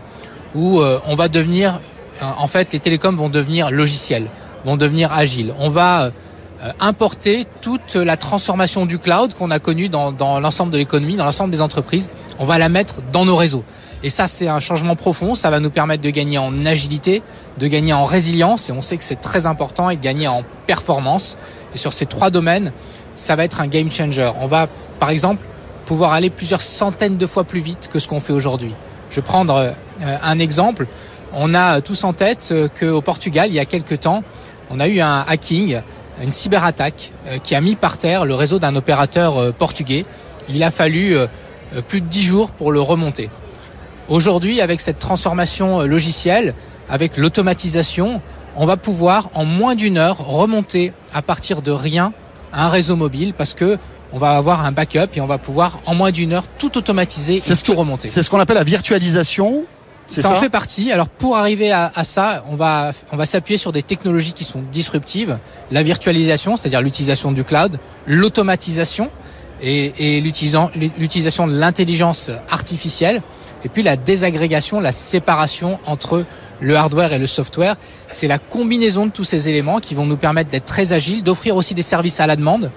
où euh, on va devenir, en fait, les télécoms vont devenir logiciels, vont devenir agiles. On va euh, importer toute la transformation du cloud qu'on a connue dans, dans l'ensemble de l'économie, dans l'ensemble des entreprises. On va la mettre dans nos réseaux. Et ça, c'est un changement profond. Ça va nous permettre de gagner en agilité, de gagner en résilience. Et on sait que c'est très important et de gagner en performance. Et sur ces trois domaines, ça va être un game changer. On va, par exemple, pouvoir aller plusieurs centaines de fois plus vite que ce qu'on fait aujourd'hui. Je vais prendre euh, un exemple. On a tous en tête euh, qu'au Portugal, il y a quelques temps, on a eu un hacking une cyberattaque euh, qui a mis par terre le réseau d'un opérateur euh, portugais. Il a fallu euh, plus de dix jours pour le remonter. Aujourd'hui, avec cette transformation logicielle, avec l'automatisation, on va pouvoir en moins d'une heure remonter à partir de rien un réseau mobile parce que on va avoir un backup et on va pouvoir en moins d'une heure tout automatiser et tout remonter. C'est ce qu'on appelle la virtualisation. Ça, ça, en fait partie. Alors pour arriver à, à, ça, on va on va s'appuyer sur des technologies qui sont disruptives, la virtualisation, c'est-à-dire l'utilisation du cloud, l'automatisation et, et l'utilisation de l'intelligence artificielle, et puis la désagrégation, la séparation entre le hardware et le software. C'est la combinaison de tous ces éléments qui vont nous permettre d'être très agiles, d'offrir aussi des services à la demande.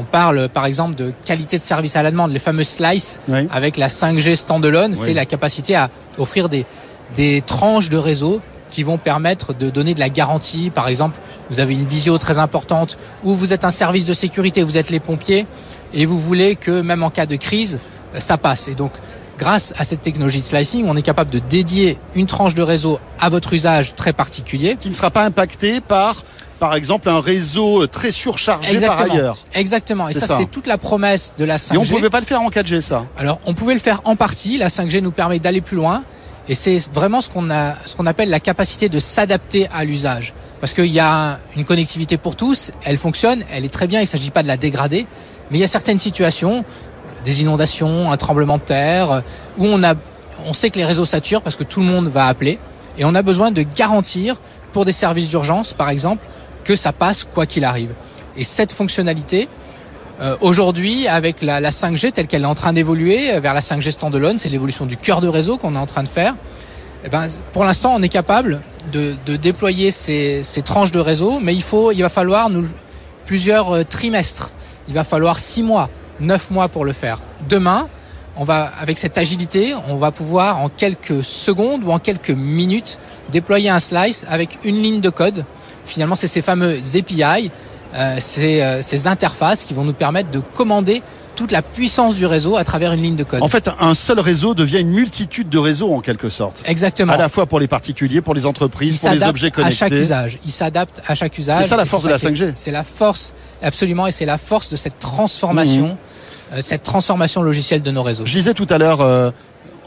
On parle par exemple de qualité de service à la demande, les fameux slices oui. avec la 5G standalone, oui. c'est la capacité à offrir des, des tranches de réseau qui vont permettre de donner de la garantie. Par exemple, vous avez une visio très importante ou vous êtes un service de sécurité, vous êtes les pompiers et vous voulez que même en cas de crise, ça passe. Et donc, grâce à cette technologie de slicing, on est capable de dédier une tranche de réseau à votre usage très particulier. Qui ne sera pas impacté par par exemple un réseau très surchargé Exactement. par ailleurs. Exactement. Et ça, ça. c'est toute la promesse de la 5G. Et on ne pouvait pas le faire en 4G, ça. Alors, on pouvait le faire en partie. La 5G nous permet d'aller plus loin. Et c'est vraiment ce qu'on a, ce qu'on appelle la capacité de s'adapter à l'usage. Parce qu'il y a une connectivité pour tous, elle fonctionne, elle est très bien, il ne s'agit pas de la dégrader. Mais il y a certaines situations, des inondations, un tremblement de terre, où on a, on sait que les réseaux saturent parce que tout le monde va appeler. Et on a besoin de garantir, pour des services d'urgence, par exemple, que ça passe quoi qu'il arrive. Et cette fonctionnalité, euh, aujourd'hui, avec la, la, 5G telle qu'elle est en train d'évoluer vers la 5G standalone, c'est l'évolution du cœur de réseau qu'on est en train de faire. Et ben, pour l'instant, on est capable de, déployer ces, tranches de réseau, mais il faut, il va falloir plusieurs euh, trimestres. Il va falloir six mois, neuf mois pour le faire. Demain, on va, avec cette agilité, on va pouvoir en quelques secondes ou en quelques minutes déployer un slice avec une ligne de code finalement, c'est ces fameux API, euh, ces, euh, ces, interfaces qui vont nous permettre de commander toute la puissance du réseau à travers une ligne de code. En fait, un seul réseau devient une multitude de réseaux en quelque sorte. Exactement. À la fois pour les particuliers, pour les entreprises, Il pour les objets connectés. à chaque usage. Il s'adapte à chaque usage. C'est ça la force de la 5G. C'est la force, absolument, et c'est la force de cette transformation, mmh. euh, cette transformation logicielle de nos réseaux. Je disais tout à l'heure,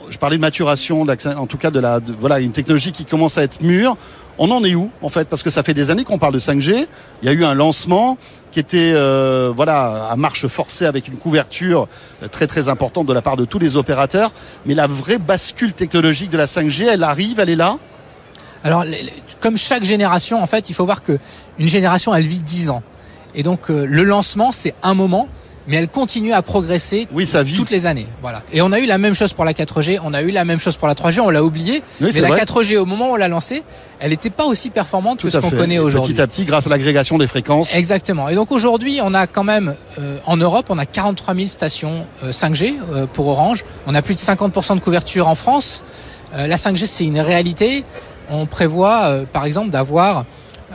je parlais de maturation, en tout cas de la, de, voilà, une technologie qui commence à être mûre. On en est où en fait? Parce que ça fait des années qu'on parle de 5G. Il y a eu un lancement qui était euh, voilà à marche forcée avec une couverture très très importante de la part de tous les opérateurs. Mais la vraie bascule technologique de la 5G, elle arrive, elle est là? Alors, comme chaque génération, en fait, il faut voir que une génération, elle vit 10 ans. Et donc, euh, le lancement, c'est un moment mais elle continue à progresser oui, ça vit. toutes les années. Voilà. Et on a eu la même chose pour la 4G, on a eu la même chose pour la 3G, on l'a oublié. Oui, mais la vrai. 4G, au moment où on l'a lancée, elle n'était pas aussi performante Tout que ce qu'on connaît aujourd'hui. Petit à petit, grâce à l'agrégation des fréquences. Exactement. Et donc aujourd'hui, on a quand même, euh, en Europe, on a 43 000 stations euh, 5G euh, pour Orange. On a plus de 50% de couverture en France. Euh, la 5G, c'est une réalité. On prévoit, euh, par exemple, d'avoir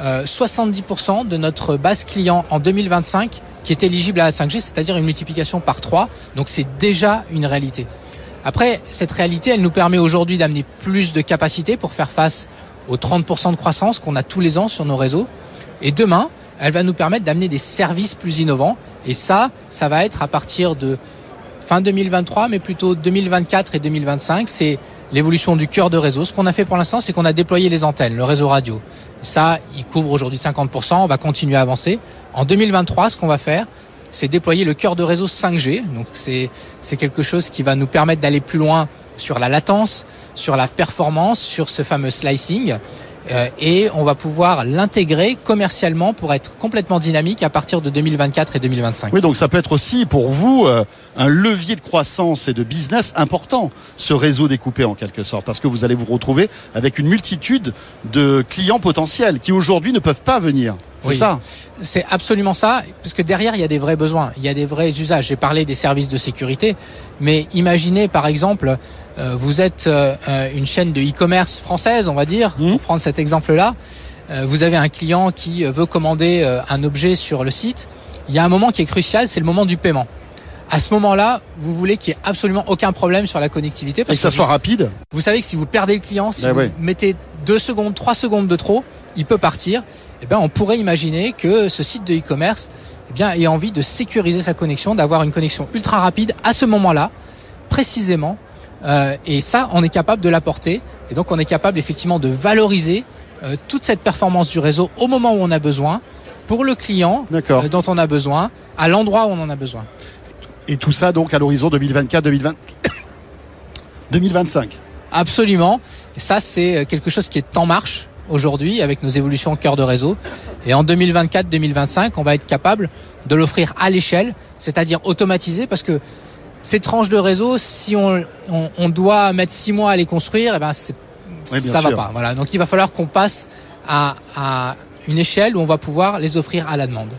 70% de notre base client en 2025 qui est éligible à la 5G, c'est-à-dire une multiplication par 3. Donc c'est déjà une réalité. Après, cette réalité, elle nous permet aujourd'hui d'amener plus de capacités pour faire face aux 30% de croissance qu'on a tous les ans sur nos réseaux. Et demain, elle va nous permettre d'amener des services plus innovants. Et ça, ça va être à partir de fin 2023, mais plutôt 2024 et 2025. C'est l'évolution du cœur de réseau. Ce qu'on a fait pour l'instant, c'est qu'on a déployé les antennes, le réseau radio. Ça, il couvre aujourd'hui 50%. On va continuer à avancer. En 2023, ce qu'on va faire, c'est déployer le cœur de réseau 5G. Donc c'est c'est quelque chose qui va nous permettre d'aller plus loin sur la latence, sur la performance, sur ce fameux slicing. Euh, et on va pouvoir l'intégrer commercialement pour être complètement dynamique à partir de 2024 et 2025. Oui, donc ça peut être aussi pour vous euh, un levier de croissance et de business important, ce réseau découpé en quelque sorte, parce que vous allez vous retrouver avec une multitude de clients potentiels qui aujourd'hui ne peuvent pas venir. C'est Oui. ça? C'est absolument ça, parce que derrière, il y a des vrais besoins, il y a des vrais usages. J'ai parlé des services de sécurité, mais imaginez par exemple, euh, vous êtes euh, euh, une chaîne de e-commerce française, on va dire, Mhm. pour prendre cet exemple-là. Euh, vous avez un client qui veut commander euh, un objet sur le site. Il y a un moment qui est crucial, c'est le moment du paiement. À ce moment-là, vous voulez qu'il n'y ait absolument aucun problème sur la connectivité. Et que ça vous- soit rapide. vous savez que si vous perdez le client, si Ben vous mettez deux secondes, trois secondes de trop, il peut partir. Eh bien, on pourrait imaginer que ce site de e-commerce, eh bien, ait envie de sécuriser sa connexion, d'avoir une connexion ultra rapide à ce moment-là, précisément. Euh, et ça, on est capable de l'apporter. Et donc, on est capable effectivement de valoriser euh, toute cette performance du réseau au moment où on a besoin, pour le client euh, dont on a besoin, à l'endroit où on en a besoin. Et tout ça donc à l'horizon 2024-2020. 2025. Absolument. Et ça, c'est quelque chose qui est en marche aujourd'hui avec nos évolutions au cœur de réseau. Et en 2024-2025, on va être capable de l'offrir à l'échelle, c'est-à-dire automatisé, parce que ces tranches de réseau, si on, on, on doit mettre six mois à les construire, eh ben Oui, ça va sûr. pas. Voilà. Donc il va falloir qu'on passe à, à une échelle où on va pouvoir les offrir à la demande.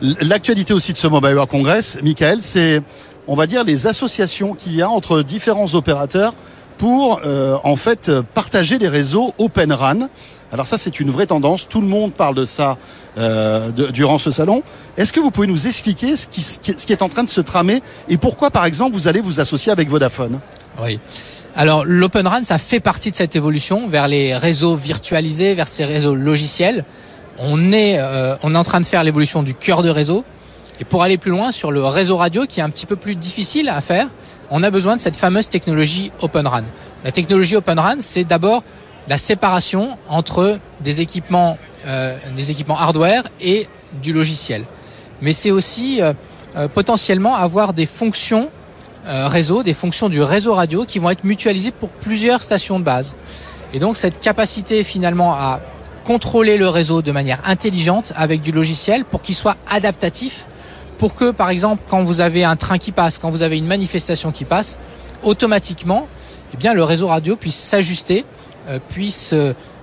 L'actualité aussi de ce Mobile World Congress, Michael, c'est, on va dire, les associations qu'il y a entre différents opérateurs pour, euh, en fait, partager les réseaux Open RAN. Alors ça, c'est une vraie tendance. Tout le monde parle de ça euh, durant ce salon. Est-ce que vous pouvez nous expliquer ce qui est en train de se tramer et pourquoi, par exemple, vous allez vous associer avec Vodafone? Oui. Alors l'Open RAN, ça fait partie de cette évolution vers les réseaux virtualisés, vers ces réseaux logiciels. On est, euh, on est en train de faire l'évolution du cœur de réseau. Et pour aller plus loin sur le réseau radio, qui est un petit peu plus difficile à faire, on a besoin de cette fameuse technologie Open RAN. La technologie Open RAN, c'est d'abord la séparation entre des équipements, euh, des équipements hardware et du logiciel. Mais c'est aussi euh, euh, potentiellement avoir des fonctions euh, réseau, des fonctions du réseau radio qui vont être mutualisées pour plusieurs stations de base. Et donc cette capacité finalement à contrôler le réseau de manière intelligente avec du logiciel pour qu'il soit adaptatif, pour que par exemple quand vous avez un train qui passe, quand vous avez une manifestation qui passe, automatiquement, eh le réseau radio puisse s'ajuster, euh, puisse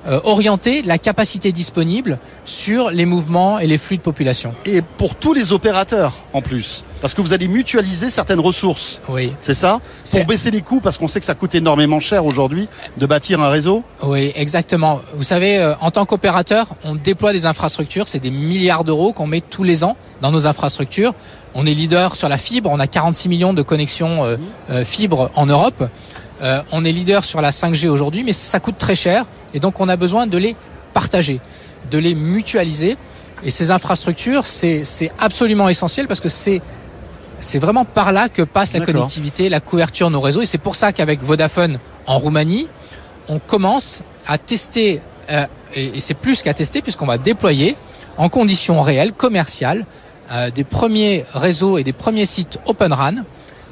euh, orienter la capacité disponible sur les mouvements et les flux de population. Et pour tous les opérateurs, en plus. Parce que vous allez mutualiser certaines ressources. Oui. C'est ça Pour baisser les coûts, parce qu'on sait que ça coûte énormément cher aujourd'hui de bâtir un réseau. Oui, exactement. Vous savez, euh, en tant qu'opérateur, on déploie des infrastructures. C'est des milliards d'euros qu'on met tous les ans dans nos infrastructures. On est leader sur la fibre. On a 46 millions de connexions euh, euh, fibre en Europe. Euh, on est leader sur la 5G aujourd'hui, mais ça coûte très cher. Et donc, on a besoin de les partager, de les mutualiser. Et ces infrastructures, c'est c'est absolument essentiel parce que c'est c'est vraiment par là que passe la connectivité, la couverture de nos réseaux. Et c'est pour ça qu'avec Vodafone en Roumanie, on commence à tester, euh, et, et c'est plus qu'à tester puisqu'on va déployer en conditions réelles, commerciales, euh, des premiers réseaux et des premiers sites Open RAN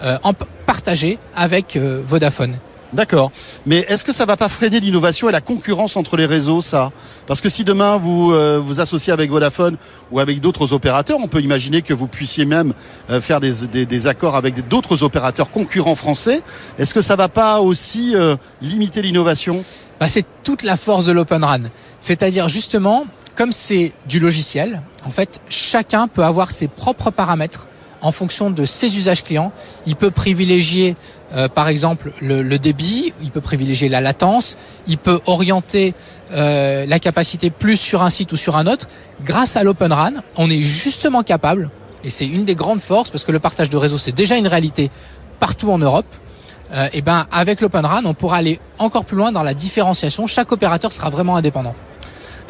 euh, en p- partagés avec euh, Vodafone. D'accord. Mais est-ce que ça va pas freiner l'innovation et la concurrence entre les réseaux, ça? Parce que si demain vous euh, vous associez avec Vodafone ou avec d'autres opérateurs, on peut imaginer que vous puissiez même euh, faire des, des, des accords avec d'autres opérateurs concurrents français. Est-ce que ça va pas aussi euh, limiter l'innovation? Bah, c'est toute la force de l'Open RAN. C'est-à-dire justement, comme c'est du logiciel, en fait, chacun peut avoir ses propres paramètres en fonction de ses usages clients. Il peut privilégier, euh, par exemple, le, débit, il peut privilégier la latence, il peut orienter euh, la capacité plus sur un site ou sur un autre. Grâce à l'Open RAN, on est justement capable, et c'est une des grandes forces, parce que le partage de réseau, c'est déjà une réalité partout en Europe, euh, et ben avec l'Open RAN, on pourra aller encore plus loin dans la différenciation. Chaque opérateur sera vraiment indépendant.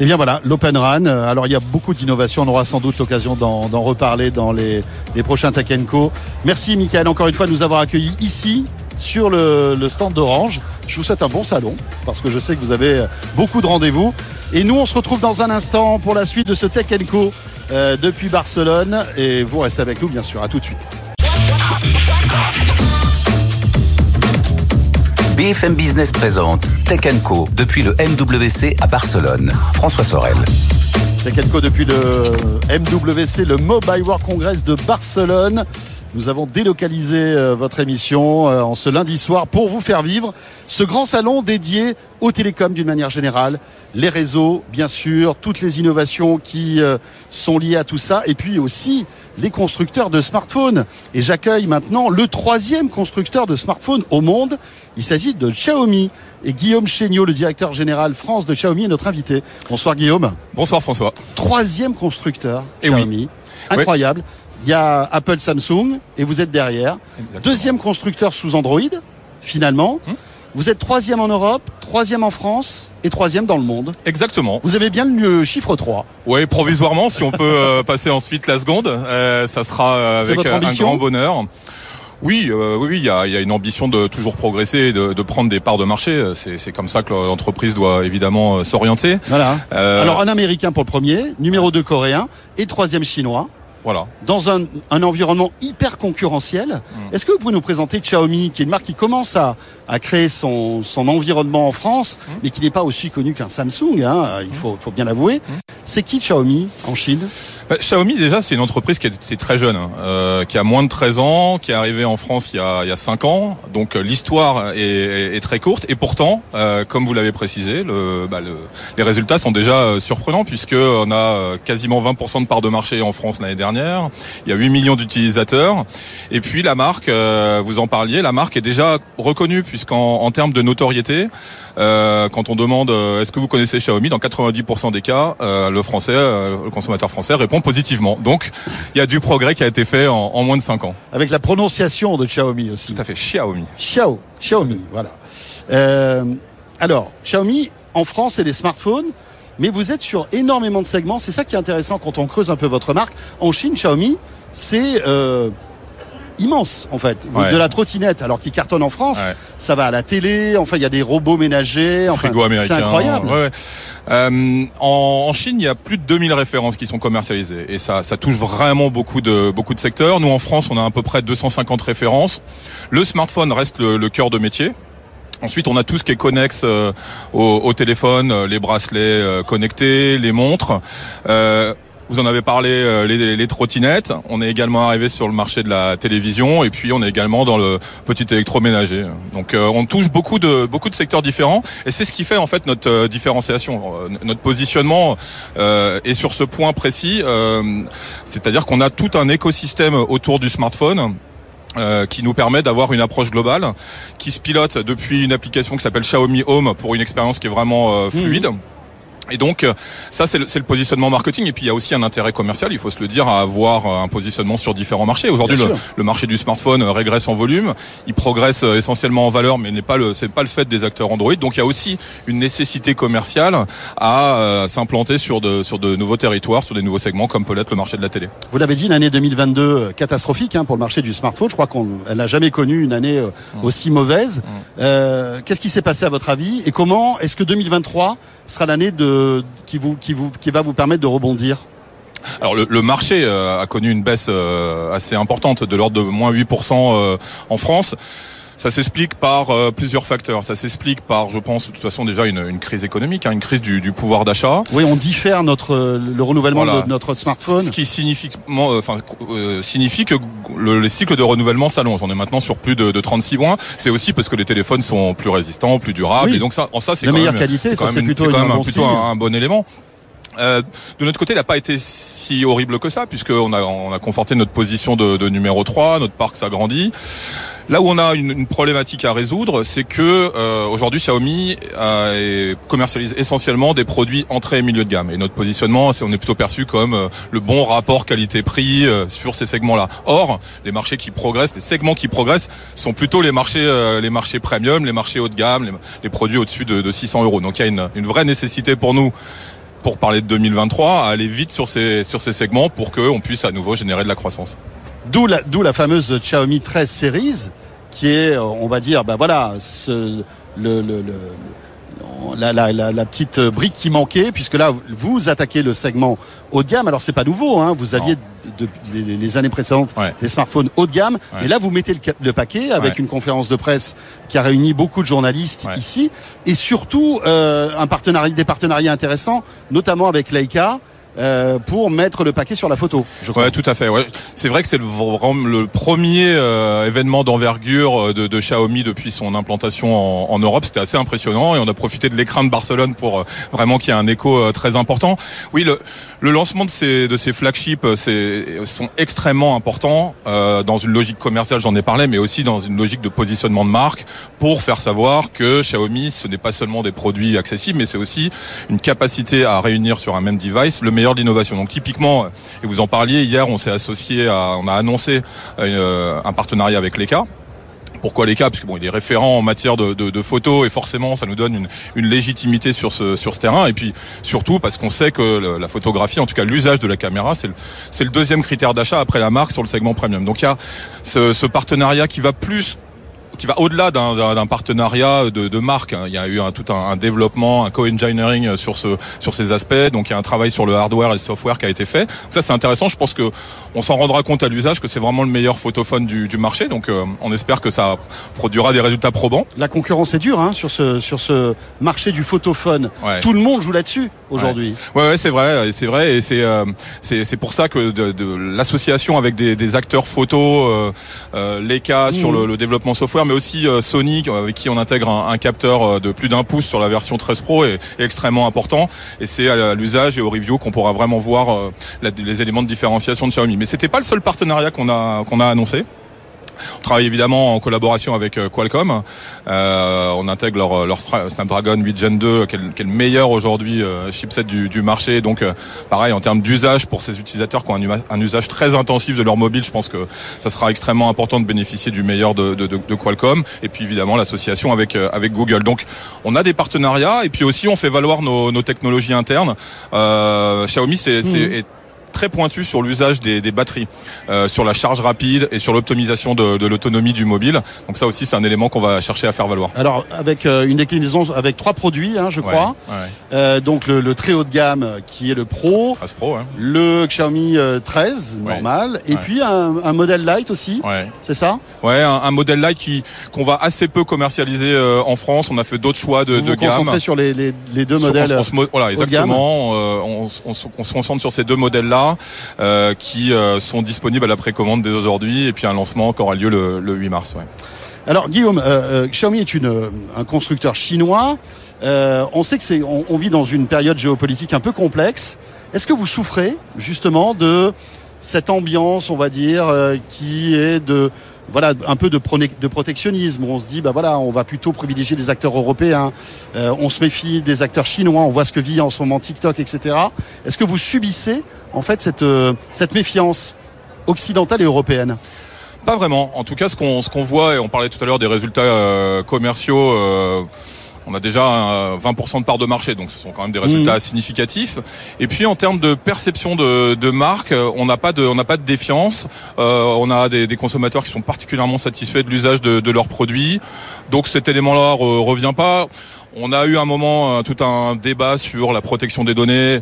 Et bien voilà, l'Open Run. euh, Alors il y a beaucoup d'innovations. On aura sans doute l'occasion d'en reparler dans les, les prochains Tech Co. Merci Michael encore une fois de nous avoir accueillis ici sur le, stand d'Orange. Je vous souhaite un bon salon parce que je sais que vous avez beaucoup de rendez-vous. Et nous, on se retrouve dans un instant pour la suite de ce Tech Co euh, depuis Barcelone. Et vous restez avec nous, bien sûr. À tout de suite. BFM Business présente Tech Co depuis le MWC à Barcelone. François Sorel. Tech Co depuis le MWC, le Mobile World Congress de Barcelone. Nous avons délocalisé euh, votre émission euh, en ce lundi soir pour vous faire vivre ce grand salon dédié aux télécoms d'une manière générale, les réseaux, bien sûr, toutes les innovations qui euh, sont liées à tout ça, et puis aussi les constructeurs de smartphones. Et j'accueille maintenant le troisième constructeur de smartphones au monde. Il s'agit de Xiaomi. Et Guillaume Chéniaud, le directeur général France de Xiaomi, est notre invité. Bonsoir Guillaume. Bonsoir François. Troisième constructeur Eh oui. Xiaomi. Incroyable. Il y a Apple Samsung et vous êtes derrière. Exactement. Deuxième constructeur sous Android, finalement. Hmm. Vous êtes troisième en Europe, troisième en France et troisième dans le monde. Exactement. Vous avez bien le chiffre 3. Ouais, provisoirement, si on peut euh, passer ensuite la seconde, euh, ça sera euh, avec euh, un grand bonheur. Oui, euh, oui, oui, il y a, il y a une ambition de toujours progresser, et de, de prendre des parts de marché. C'est comme ça que l'entreprise doit évidemment s'orienter. Voilà. Alors un américain pour le premier, numéro 2 coréen et troisième chinois. Voilà. dans un, un environnement hyper concurrentiel. Mm. Est-ce que vous pouvez nous présenter Xiaomi, qui est une marque qui commence à, à créer son, son environnement en France, Mm. mais qui n'est pas aussi connu qu'un Samsung, hein, il faut, faut bien l'avouer. C'est qui Xiaomi en Chine? Bah, Xiaomi déjà c'est une entreprise qui est, très jeune, hein, euh, qui a moins de 13 ans, qui est arrivée en France il y a, il y a 5 ans. Donc euh, l'histoire est, est- est très courte et pourtant, euh, comme vous l'avez précisé, le, bah, le- les résultats sont déjà euh, surprenants puisque on a euh, quasiment 20% de part de marché en France l'année dernière. Il y a 8 millions d'utilisateurs et puis la marque, euh, vous en parliez, la marque est déjà reconnue puisqu'en en termes de notoriété, euh, quand on demande euh, est-ce que vous connaissez Xiaomi, dans 90% des cas, euh, le français, euh, le consommateur français répond positivement. Donc, il y a du progrès qui a été fait en, en moins de 5 ans. Avec la prononciation de Xiaomi aussi. Tout à fait, Xiaomi. Xiao, Xiaomi, voilà. Euh, alors, Xiaomi, en France, c'est les smartphones, mais vous êtes sur énormément de segments. C'est ça qui est intéressant quand on creuse un peu votre marque. En Chine, Xiaomi, c'est euh, immense, en fait. Ouais. De la trottinette, alors qui cartonne en France, Ouais. ça va à la télé, enfin, il y a des robots ménagers. Enfin, frigo américain. C'est incroyable. Ouais. Euh, en, en Chine, il y a plus de 2000 références qui sont commercialisées et ça, ça touche vraiment beaucoup de beaucoup de secteurs. Nous, en France, on a à peu près 250 références. Le smartphone reste le, le cœur de métier. Ensuite, on a tout ce qui est connexe euh, au, au téléphone, euh, les bracelets euh, connectés, les montres. Euh, vous en avez parlé, euh, les, les trottinettes. On est également arrivé sur le marché de la télévision et puis on est également dans le petit électroménager. Donc euh, on touche beaucoup de beaucoup de secteurs différents et c'est ce qui fait en fait notre euh, différenciation, Euh, notre positionnement euh, est sur ce point précis. euh, C'est-à-dire qu'on a tout un écosystème autour du smartphone. euh, qui nous permet d'avoir une approche globale qui se pilote depuis une application qui s'appelle Xiaomi Home pour une expérience qui est vraiment euh, fluide. Et donc euh, ça c'est le, positionnement marketing et puis il y a aussi un intérêt commercial, il faut se le dire, à avoir euh, un positionnement sur différents marchés. Aujourd'hui le, marché du smartphone euh, régresse en volume, il progresse essentiellement en valeur, mais n'est pas le c'est pas le fait des acteurs Android. Donc il y a aussi une nécessité commerciale à euh, s'implanter sur de sur de nouveaux territoires, sur des nouveaux segments comme peut l'être le marché de la télé. Vous l'avez dit, une année 2022 euh, catastrophique hein, pour le marché du smartphone. Je crois qu'elle n'a jamais connu une année euh, aussi mauvaise. Euh, Qu'est-ce qui s'est passé à votre avis? Et comment est-ce que 2023 sera l'année qui vous qui vous qui va vous permettre de rebondir Alors le, le marché euh, a connu une baisse euh, assez importante, de l'ordre de moins 8% euh, en France. Ça s'explique par euh, plusieurs facteurs. Ça s'explique par, je pense, de toute façon déjà une, une crise économique, hein, une crise du, du pouvoir d'achat. Oui, on diffère notre euh, le renouvellement Voilà. de notre smartphone. Ce qui signifie, euh, enfin, euh, signifie que le, les cycles de renouvellement s'allongent. On est maintenant sur plus de, de 36 mois. C'est aussi parce que les téléphones sont plus résistants, plus durables. Oui. Et donc ça, en ça, c'est quand meilleure même, qualité, c'est plutôt quand même un, bon plutôt un bon élément. Euh, de notre côté, il n'a pas été si horrible que ça, puisqu'on a, on a conforté notre position de, de numéro 3, notre parc s'agrandit. Là où on a une, une problématique à résoudre, c'est que euh, aujourd'hui Xiaomi euh, commercialise essentiellement des produits entrée et milieu de gamme. Et notre positionnement, c'est on est plutôt perçu comme euh, le bon rapport qualité-prix euh, sur ces segments-là. Or, les marchés qui progressent, les segments qui progressent, sont plutôt les marchés, euh, les marchés premium, les marchés haut de gamme, les, les produits au-dessus de, de 600 euros. Donc il y a une, une vraie nécessité pour nous pour parler de 2023, à aller vite sur ces, sur ces segments pour qu'on puisse à nouveau générer de la croissance. D'où la, d'où la fameuse Xiaomi 13 Series, qui est, on va dire, ben voilà, le, le la, la, la, la, petite brique qui manquait, puisque là, vous attaquez le segment haut de gamme. Alors, c'est pas nouveau, hein. vous aviez de, de, les, les, années précédentes ouais. des smartphones haut de gamme, ouais. et là, vous mettez le, le paquet avec ouais. une conférence de presse qui a réuni beaucoup de journalistes ici, et surtout euh, un partenariat, des partenariats intéressants, notamment avec Leica. Euh, pour mettre le paquet sur la photo. Je crois. Ouais, tout à fait. Ouais. C'est vrai que c'est le, le, premier euh, événement d'envergure euh, de, de, Xiaomi depuis son implantation en, en Europe. C'était assez impressionnant et on a profité de l'écran de Barcelone pour euh, vraiment qu'il y ait un écho très important. Oui, le, le, lancement de ces, de ces flagships sont extrêmement importants dans une logique commerciale, j'en ai parlé, mais aussi dans une logique de positionnement de marque pour faire savoir que Xiaomi, ce n'est pas seulement des produits accessibles, mais c'est aussi une capacité à réunir sur un même device le meilleur de l'innovation. Donc typiquement, et vous en parliez hier, on s'est associé à, on a annoncé une, un partenariat avec l'ECA. Pourquoi l'ECA Parce que bon, il est référent en matière de, photos et forcément, ça nous donne une, légitimité sur ce sur ce terrain. Et puis surtout parce qu'on sait que la photographie, en tout cas l'usage de la caméra, c'est le, c'est le deuxième critère d'achat après la marque sur le segment premium. Donc il y a ce partenariat qui va plus qui va au-delà d'un partenariat de, de, marque. Il y a eu un, tout un, un, développement, un co-engineering sur ce sur ces aspects. Donc il y a un travail sur le hardware et le software qui a été fait. Ça c'est intéressant. Je pense que on s'en rendra compte à l'usage que c'est vraiment le meilleur photophone du, du marché. Donc euh, on espère que ça produira des résultats probants. La concurrence est dure hein, sur ce sur ce marché du photophone. Ouais. Tout le monde joue là-dessus aujourd'hui. Ouais, ouais, ouais c'est vrai, c'est vrai, et c'est euh, c'est pour ça que de, de l'association avec des, des, acteurs photo, euh, euh, Leica mmh. sur le, le développement software mais aussi euh, Sony avec qui on intègre un, capteur euh, de plus d'un pouce sur la version 13 Pro est, extrêmement important et c'est à l'usage et au review qu'on pourra vraiment voir euh, les éléments de différenciation de Xiaomi. Mais c'était pas le seul partenariat qu'on a annoncé. On travaille évidemment en collaboration avec Qualcomm. Euh, on intègre leur, leur, Snapdragon 8 Gen 2, qui est, qui est le meilleur aujourd'hui euh, chipset du, du, marché. Donc, euh, pareil, en termes d'usage pour ces utilisateurs qui ont un, un, usage très intensif de leur mobile, je pense que ça sera extrêmement important de bénéficier du meilleur de, de, de Qualcomm. Et puis évidemment l'association avec euh, avec Google. Donc, on a des partenariats et puis aussi on fait valoir nos, nos technologies internes. Euh, Xiaomi, c'est mmh très pointu sur l'usage des, des, batteries, euh, sur la charge rapide et sur l'optimisation de, de l'autonomie du mobile. Donc ça aussi, c'est un élément qu'on va chercher à faire valoir. Alors avec euh, une déclinaison avec trois produits, hein, je crois. Ouais, ouais. Euh, donc le, le, très haut de gamme qui est le Pro, 13 Pro hein. le Xiaomi 13 ouais. normal, et puis un, un, modèle light aussi. C'est ça? Ouais, un, un, modèle light qui qu'on va assez peu commercialiser en France. On a fait d'autres choix de, vous de vous gamme. Concentrez sur les, les, les deux sur, modèles. On, on, on, voilà, exactement. Euh, on, on, se concentre sur ces deux modèles-là. Euh, qui euh, sont disponibles à la précommande dès aujourd'hui et puis un lancement qui aura lieu le, le 8 mars. Alors Guillaume, euh, Xiaomi est une, un constructeur chinois. On sait que c'est, on, vit dans une période géopolitique un peu complexe. Est-ce que vous souffrez justement de cette ambiance, on va dire, qui est de voilà un peu de, de, protectionnisme où on se dit bah voilà on va plutôt privilégier des acteurs européens. Euh, on se méfie des acteurs chinois on voit ce que vit en ce moment TikTok etc est-ce que vous subissez en fait cette euh, cette méfiance occidentale et européenne? Pas vraiment. En tout cas ce qu'on ce qu'on voit et on parlait tout à l'heure des résultats euh, commerciaux on a déjà 20% de part de marché, donc ce sont quand même des résultats mmh. significatifs. Et puis en termes de perception de, de marque, on n'a pas de, on n'a pas de défiance. Euh, on a des, des, consommateurs qui sont particulièrement satisfaits de l'usage de, de, leurs produits. Donc cet élément-là re, revient pas. On a eu un moment tout un débat sur la protection des données.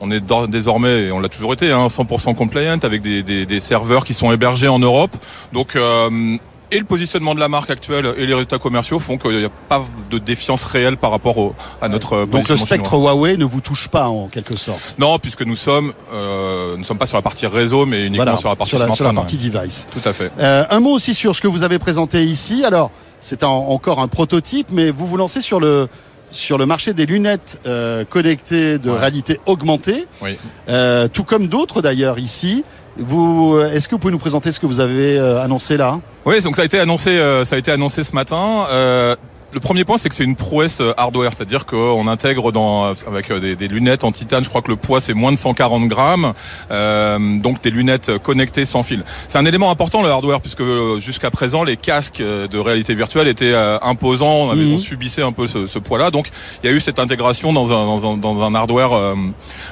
On est désormais, on l'a toujours été, hein, 100% compliant avec des, des, des, serveurs qui sont hébergés en Europe. Donc euh, et le positionnement de la marque actuelle et les résultats commerciaux font qu'il n'y a pas de défiance réelle par rapport au, à notre Donc le spectre chinois. Huawei ne vous touche pas en quelque sorte? Non, puisque nous sommes, euh, nous sommes pas sur la partie réseau, mais uniquement voilà, sur la partie sur la, smartphone. Sur la partie device. Tout à fait. Euh, un mot aussi sur ce que vous avez présenté ici. Alors, c'est encore un prototype, mais vous vous lancez sur le sur le marché des lunettes euh, connectées de Ouais. réalité augmentée, Oui. euh, tout comme d'autres d'ailleurs ici. Vous, est-ce que vous pouvez nous présenter ce que vous avez euh, annoncé là? Oui, donc ça a été annoncé, euh, ça a été annoncé ce matin. Euh, le premier point, c'est que c'est une prouesse euh, hardware, c'est-à-dire qu'on intègre dans avec euh, des, des lunettes en titane. Je crois que le poids c'est moins de 140 grammes, euh, donc des lunettes connectées sans fil. C'est un élément important le hardware puisque euh, jusqu'à présent les casques euh, de réalité virtuelle étaient euh, imposants, on, avait, Mhm. on subissait un peu ce, ce poids-là. Donc il y a eu cette intégration dans un dans un, dans un hardware euh,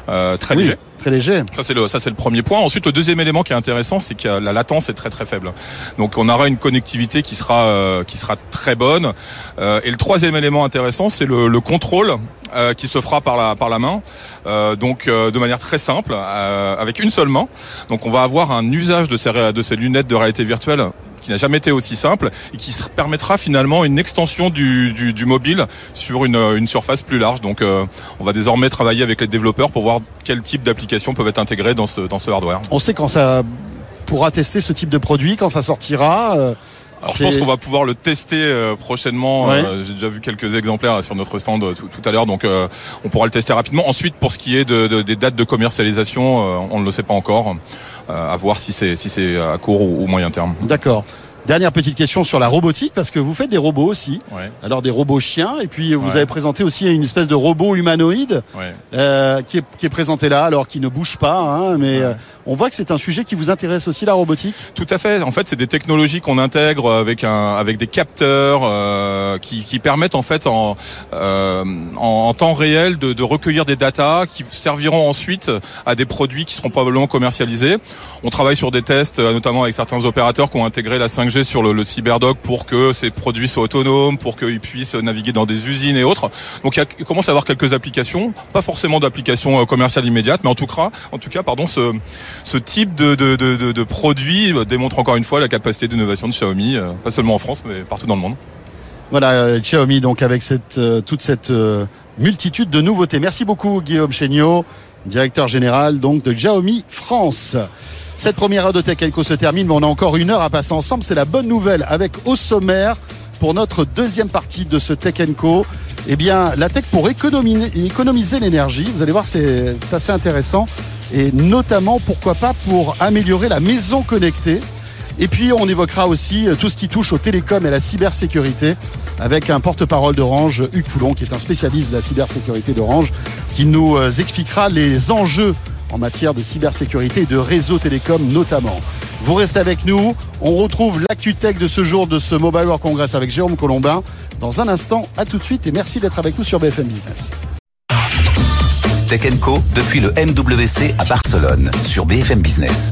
euh, très Oui, léger. Très léger. Ça c'est le ça c'est le premier point. Ensuite le deuxième élément qui est intéressant c'est que la latence est très très faible. Donc on aura une connectivité qui sera euh, qui sera très bonne. Euh, et le troisième élément intéressant c'est le, le contrôle euh, qui se fera par la par la main. Euh, donc euh, de manière très simple euh, avec une seule main. Donc on va avoir un usage de ces de ces lunettes de réalité virtuelle qui n'a jamais été aussi simple et qui permettra finalement une extension du, du, du mobile sur une, une surface plus large. Donc euh, on va désormais travailler avec les développeurs pour voir quel type d'applications peuvent être intégrées dans ce, dans ce hardware. On sait quand ça pourra tester ce type de produit, quand ça sortira. euh, Alors je pense qu'on va pouvoir le tester euh, prochainement. Ouais. Euh, J'ai déjà vu quelques exemplaires sur notre stand euh, tout, tout à l'heure, donc euh, on pourra le tester rapidement. Ensuite, pour ce qui est de, de- des dates de commercialisation, euh, on ne le sait pas encore. À voir si c'est si c'est à court ou, ou moyen terme. D'accord. Dernière petite question sur la robotique, parce que vous faites des robots aussi. Ouais, Alors des robots chiens, et puis vous Ouais. avez présenté aussi une espèce de robot humanoïde ouais. euh, qui, est, qui est présenté là, alors qui ne bouge pas, hein, mais euh, on voit que c'est un sujet qui vous intéresse aussi, la robotique. Tout à fait. En fait, c'est des technologies qu'on intègre avec un avec des capteurs euh, qui, qui permettent en fait en euh, en, en temps réel de, de recueillir des datas qui serviront ensuite à des produits qui seront probablement commercialisés. On travaille sur des tests, euh, notamment avec certains opérateurs qui ont intégré la 5G sur le, cyberdoc pour que ces produits soient autonomes, pour qu'ils puissent naviguer dans des usines et autres. Donc il, commence à avoir quelques applications, pas forcément d'applications euh, commerciales immédiates, mais en tout cas, en tout cas, pardon, ce ce type de, de, de, produit euh, démontre encore une fois la capacité d'innovation de Xiaomi, euh, pas seulement en France, mais partout dans le monde. Voilà, Xiaomi, donc avec cette, toute cette multitude de nouveautés. Merci beaucoup, Guillaume Chéniaud, directeur général donc de Xiaomi France. Cette première heure de Tech Co se termine, mais on a encore une heure à passer ensemble. C'est la bonne nouvelle avec au sommaire pour notre deuxième partie de ce Tech Co. Eh bien, la tech pour économiser, l'énergie. Vous allez voir, c'est assez intéressant. Et notamment, pourquoi pas, pour améliorer la maison connectée. Et puis, on évoquera aussi euh, tout ce qui touche au télécom et à la cybersécurité avec un porte-parole d'Orange, Hugues Foulon, qui est un spécialiste de la cybersécurité d'Orange, qui nous euh, expliquera les enjeux en matière de cybersécurité et de réseau télécom notamment. Vous restez avec nous. On retrouve l'actu tech de ce jour de ce Mobile World Congress avec Jérôme Colombin dans un instant. À tout de suite et merci d'être avec nous sur BFM Business. Tech Co depuis le MWC à Barcelone sur BFM Business.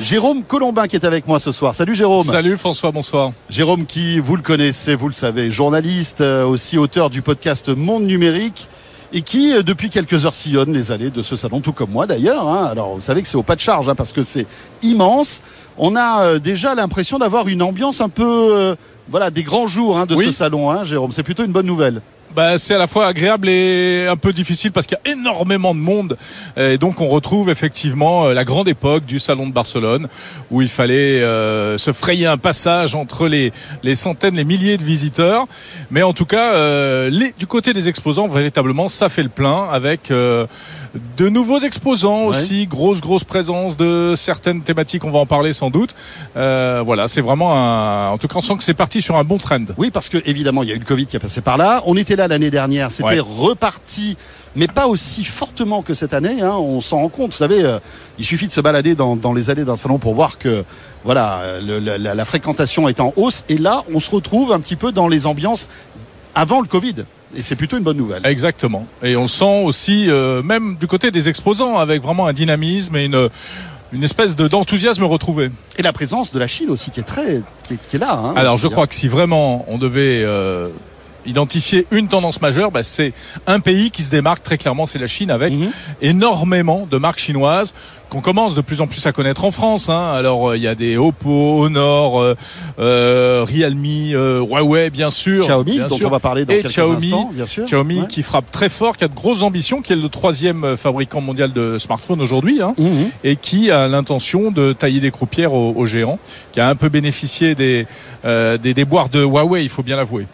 Jérôme Colombin qui est avec moi ce soir. Salut Jérôme. Salut François, bonsoir. Jérôme qui, vous le connaissez, vous le savez, journaliste, euh, aussi auteur du podcast Monde Numérique et qui, euh, depuis quelques heures, sillonne les allées de ce salon, tout comme moi d'ailleurs. hein. Alors, vous savez que c'est au pas de charge hein, parce que c'est immense. On a euh, déjà l'impression d'avoir une ambiance un peu, euh, voilà, des grands jours hein, de Oui. ce salon, Jérôme. C'est plutôt une bonne nouvelle. Bah, c'est à la fois agréable et un peu difficile parce qu'il y a énormément de monde. Et donc on retrouve effectivement euh, la grande époque du salon de Barcelone où il fallait euh, se frayer un passage entre les, les centaines, les milliers de visiteurs. Mais en tout cas, euh, du côté des exposants, véritablement, ça fait le plein avec de nouveaux exposants Ouais. aussi, grosse grosse présence de certaines thématiques. On va en parler sans doute. Euh, voilà, c'est vraiment un. En tout cas, on sent que c'est parti sur un bon trend. Oui, parce que évidemment, il y a eu le Covid qui est passé par là. On était là l'année dernière, c'était Ouais. reparti, mais pas aussi fortement que cette année. hein. On s'en rend compte. Vous savez, euh, il suffit de se balader dans, dans les allées d'un salon pour voir que voilà, le- la- la fréquentation est en hausse. Et là, on se retrouve un petit peu dans les ambiances avant le Covid. Et c'est plutôt une bonne nouvelle. Exactement. Et on le sent aussi, euh, même du côté des exposants, avec vraiment un dynamisme et une, une espèce de- d'enthousiasme retrouvé. Et la présence de la Chine aussi, qui est très, qui est, qui est là. hein, Alors, je hein. crois que si vraiment on devait euh, identifier une tendance majeure, bah, c'est un pays qui se démarque très clairement, c'est la Chine, avec Mhm. énormément de marques chinoises qu'on commence de plus en plus à connaître en France. hein. Alors, euh, il y a des Oppo, Honor, euh, euh, Realme, euh, Huawei, bien sûr. Xiaomi, bien dont sûr. on va parler dans Et quelques Xiaomi, instants, bien sûr. Xiaomi Ouais. qui frappe très fort, qui a de grosses ambitions, qui est le troisième euh, fabricant mondial de smartphones aujourd'hui, hein, Mhm. et qui a l'intention de tailler des croupières aux, aux géants, qui a un peu bénéficié des, euh, des déboires de Huawei, il faut bien l'avouer.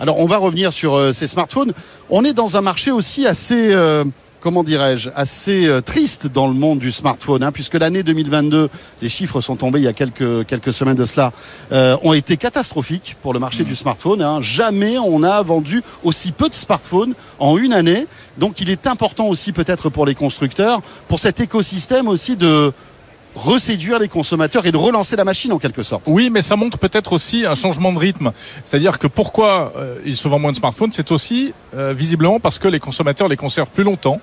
Alors on va revenir sur euh, ces smartphones. On est dans un marché aussi assez euh, comment dirais-je, assez euh, triste dans le monde du smartphone, hein, puisque l'année 2022, les chiffres sont tombés il y a quelques, quelques semaines de cela, euh, ont été catastrophiques pour le marché du smartphone. hein. Jamais on a vendu aussi peu de smartphones en une année. Donc il est important aussi peut-être pour les constructeurs, pour cet écosystème aussi de reséduire les consommateurs et de relancer la machine en quelque sorte. Oui, mais ça montre peut-être aussi un changement de rythme. C'est-à-dire que pourquoi euh, se vend moins de smartphones, c'est aussi euh, visiblement parce que les consommateurs les conservent plus longtemps.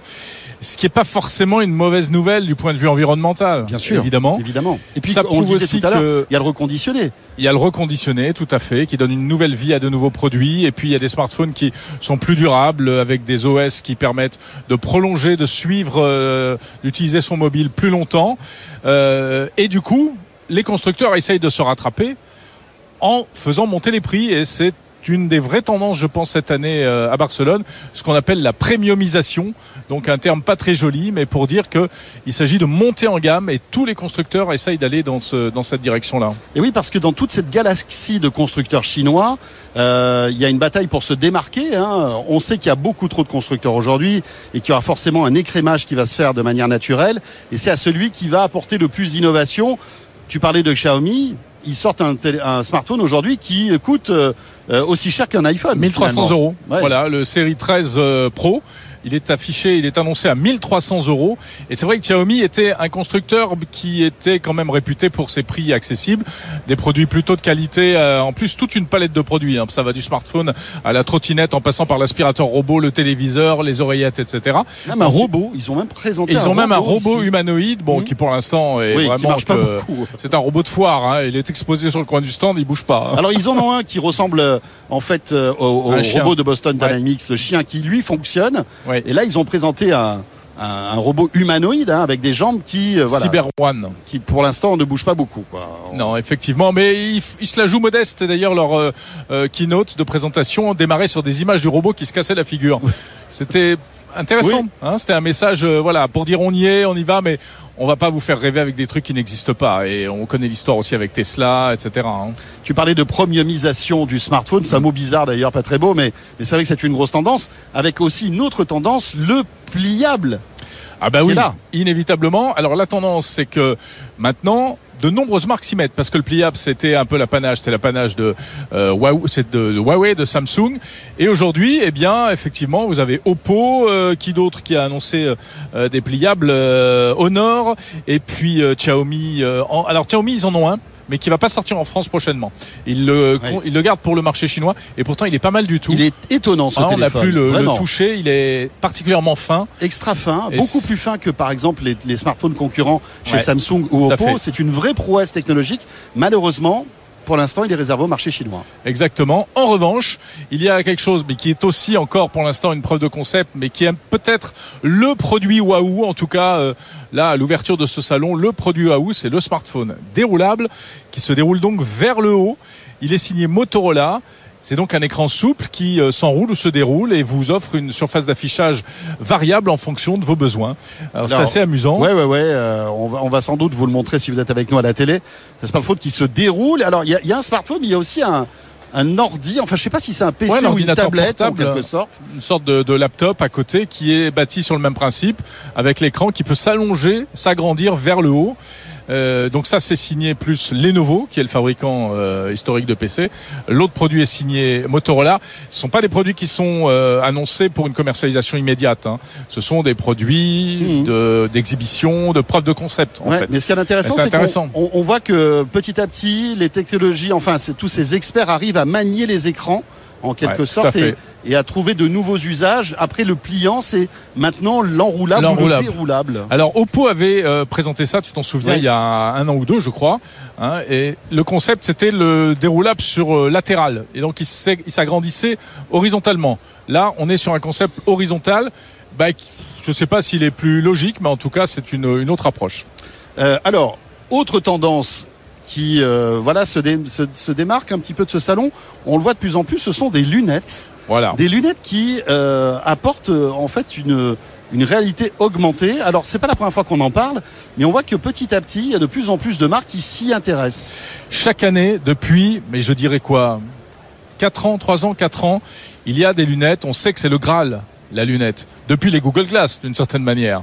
Ce qui n'est pas forcément une mauvaise nouvelle du point de vue environnemental. Bien sûr, évidemment. évidemment. Et puis Ça on le disait aussi tout à l'heure, il y a le reconditionné. Il y a le reconditionné, tout à fait, qui donne une nouvelle vie à de nouveaux produits. Et puis il y a des smartphones qui sont plus durables, avec des OS qui permettent de prolonger, de suivre, euh, d'utiliser son mobile plus longtemps. Euh, et du coup, les constructeurs essayent de se rattraper en faisant monter les prix. Et c'est une des vraies tendances, je pense, cette année euh, à Barcelone, ce qu'on appelle la premiumisation. Donc un terme pas très joli, mais pour dire que il s'agit de monter en gamme et tous les constructeurs essayent d'aller dans cette direction-là. Et oui, parce que dans toute cette galaxie de constructeurs chinois, euh, il y a une bataille pour se démarquer. hein. On sait qu'il y a beaucoup trop de constructeurs aujourd'hui et qu'il y aura forcément un écrémage qui va se faire de manière naturelle. Et c'est à celui qui va apporter le plus d'innovation. Tu parlais de Xiaomi. Ils sortent un, télé- un smartphone aujourd'hui qui coûte euh, euh, aussi cher qu'un iPhone. 1300 finalement. euros. Ouais. Voilà, le série 13 euh, Pro. Il est affiché, il est annoncé à 1300 euros. Et c'est vrai que Xiaomi était un constructeur qui était quand même réputé pour ses prix accessibles, des produits plutôt de qualité. euh, en plus, toute une palette de produits. hein. Ça va du smartphone à la trottinette, en passant par l'aspirateur robot, le téléviseur, les oreillettes, etc. Même un robot. Ils ont même présenté Et ils ont même un robot humanoïde, bon, Mhm. qui pour l'instant est Oui, qui vraiment marche pas que- beaucoup. c'est un robot de foire. hein. Il est exposé sur le coin du stand, il bouge pas. hein. Alors ils en ont un qui ressemble euh, en fait euh, au, robot de Boston Ouais. Dynamics, le chien qui lui fonctionne. Ouais. Et là ils ont présenté un, un, un robot humanoïde hein, avec des jambes qui, euh, voilà, Cyber One. qui pour l'instant ne bouge pas beaucoup. Quoi. Non, effectivement, mais ils, se la jouent modeste. Et D'ailleurs, leur euh, euh, keynote de présentation démarrait sur des images du robot qui se cassait la figure. C'était intéressant. Oui. hein, C'était un message, euh, voilà, pour dire on y est, on y va, mais on va pas vous faire rêver avec des trucs qui n'existent pas. Et on connaît l'histoire aussi avec Tesla, etc. hein. Tu parlais de premiumisation du smartphone, c'est un mot bizarre d'ailleurs, pas très beau, mais, mais c'est vrai que c'est une grosse tendance, avec aussi une autre tendance, le pliable. Ah bah oui, là. inévitablement. Alors la tendance, c'est que maintenant, de nombreuses marques s'y mettent parce que le pliable, c'était un peu l'apanage, c'était l'apanage de, euh, c'est de, Huawei, de Samsung. Et aujourd'hui, eh bien, effectivement, vous avez Oppo, euh, qui d'autre qui a annoncé euh, des pliables, euh, Honor, et puis euh, Xiaomi. euh, en- alors Xiaomi, ils en ont un. Mais qui va pas sortir en France prochainement. Ils le, Oui. ils le gardent pour le marché chinois et pourtant il est pas mal du tout. Il est étonnant ce Hein, on n'a plus le, toucher, il est particulièrement fin. Extra fin, Et beaucoup plus fin que par exemple les, les smartphones concurrents chez Ouais, Samsung ou Oppo. C'est une vraie prouesse technologique. Malheureusement, pour l'instant, il est réservé au marché chinois. Exactement. En revanche, il y a quelque chose, mais qui est aussi encore pour l'instant une preuve de concept, mais qui est peut-être le produit Wahoo. En tout cas, euh, là, à l'ouverture de ce salon, le produit Wahoo, c'est le smartphone déroulable qui se déroule donc vers le haut. Il est signé Motorola. C'est donc un écran souple qui euh, s'enroule ou se déroule et vous offre une surface d'affichage variable en fonction de vos besoins. Alors c'est assez amusant. Ouais, ouais, ouais. euh, on, va, on va sans doute vous le montrer si vous êtes avec nous à la télé. Un smartphone qui se déroule. Alors, il y a, il y a un smartphone, mais il y a aussi un, un ordi. Enfin, je sais pas si c'est un PC Ouais, un ou une tablette en quelque sorte. une sorte de, de laptop à côté qui est bâti sur le même principe avec l'écran qui peut s'allonger, s'agrandir vers le haut. Euh, donc ça c'est signé plus Lenovo qui est le fabricant euh, historique de PC. L'autre produit est signé Motorola. Ce sont pas des produits qui sont euh, annoncés pour une commercialisation immédiate. hein. Ce sont des produits de- d'exhibition, de, preuve de concept en Ouais, fait. Mais ce qui est intéressant, C'est qu'on on, voit que petit à petit, les technologies, enfin, tous ces experts arrivent à manier les écrans en quelque Ouais, sorte et. Et à trouver de nouveaux usages. Après, le pliant, c'est maintenant l'enroulable ou le déroulable. Alors Oppo avait euh, présenté ça, tu t'en souviens, Oui. il y a un an ou deux, je crois. hein, et le concept, c'était le déroulable sur euh, latéral. Et donc, il s'ag- il s'agrandissait horizontalement. Là, on est sur un concept horizontal. Bah, je ne sais pas s'il est plus logique, mais en tout cas, c'est une, une autre approche. Euh, alors, autre tendance qui voilà se, dé- se- se démarque un petit peu de ce salon, on le voit de plus en plus, ce sont des lunettes. Voilà. Des lunettes qui euh, apportent euh, en fait une, une réalité augmentée. Alors, c'est pas la première fois qu'on en parle, mais on voit que petit à petit, il y a de plus en plus de marques qui s'y intéressent. Chaque année, depuis, mais je dirais quoi 4 ans, 3 ans, 4 ans, il y a des lunettes, on sait que c'est le Graal, la lunette, depuis les Google Glass d'une certaine manière.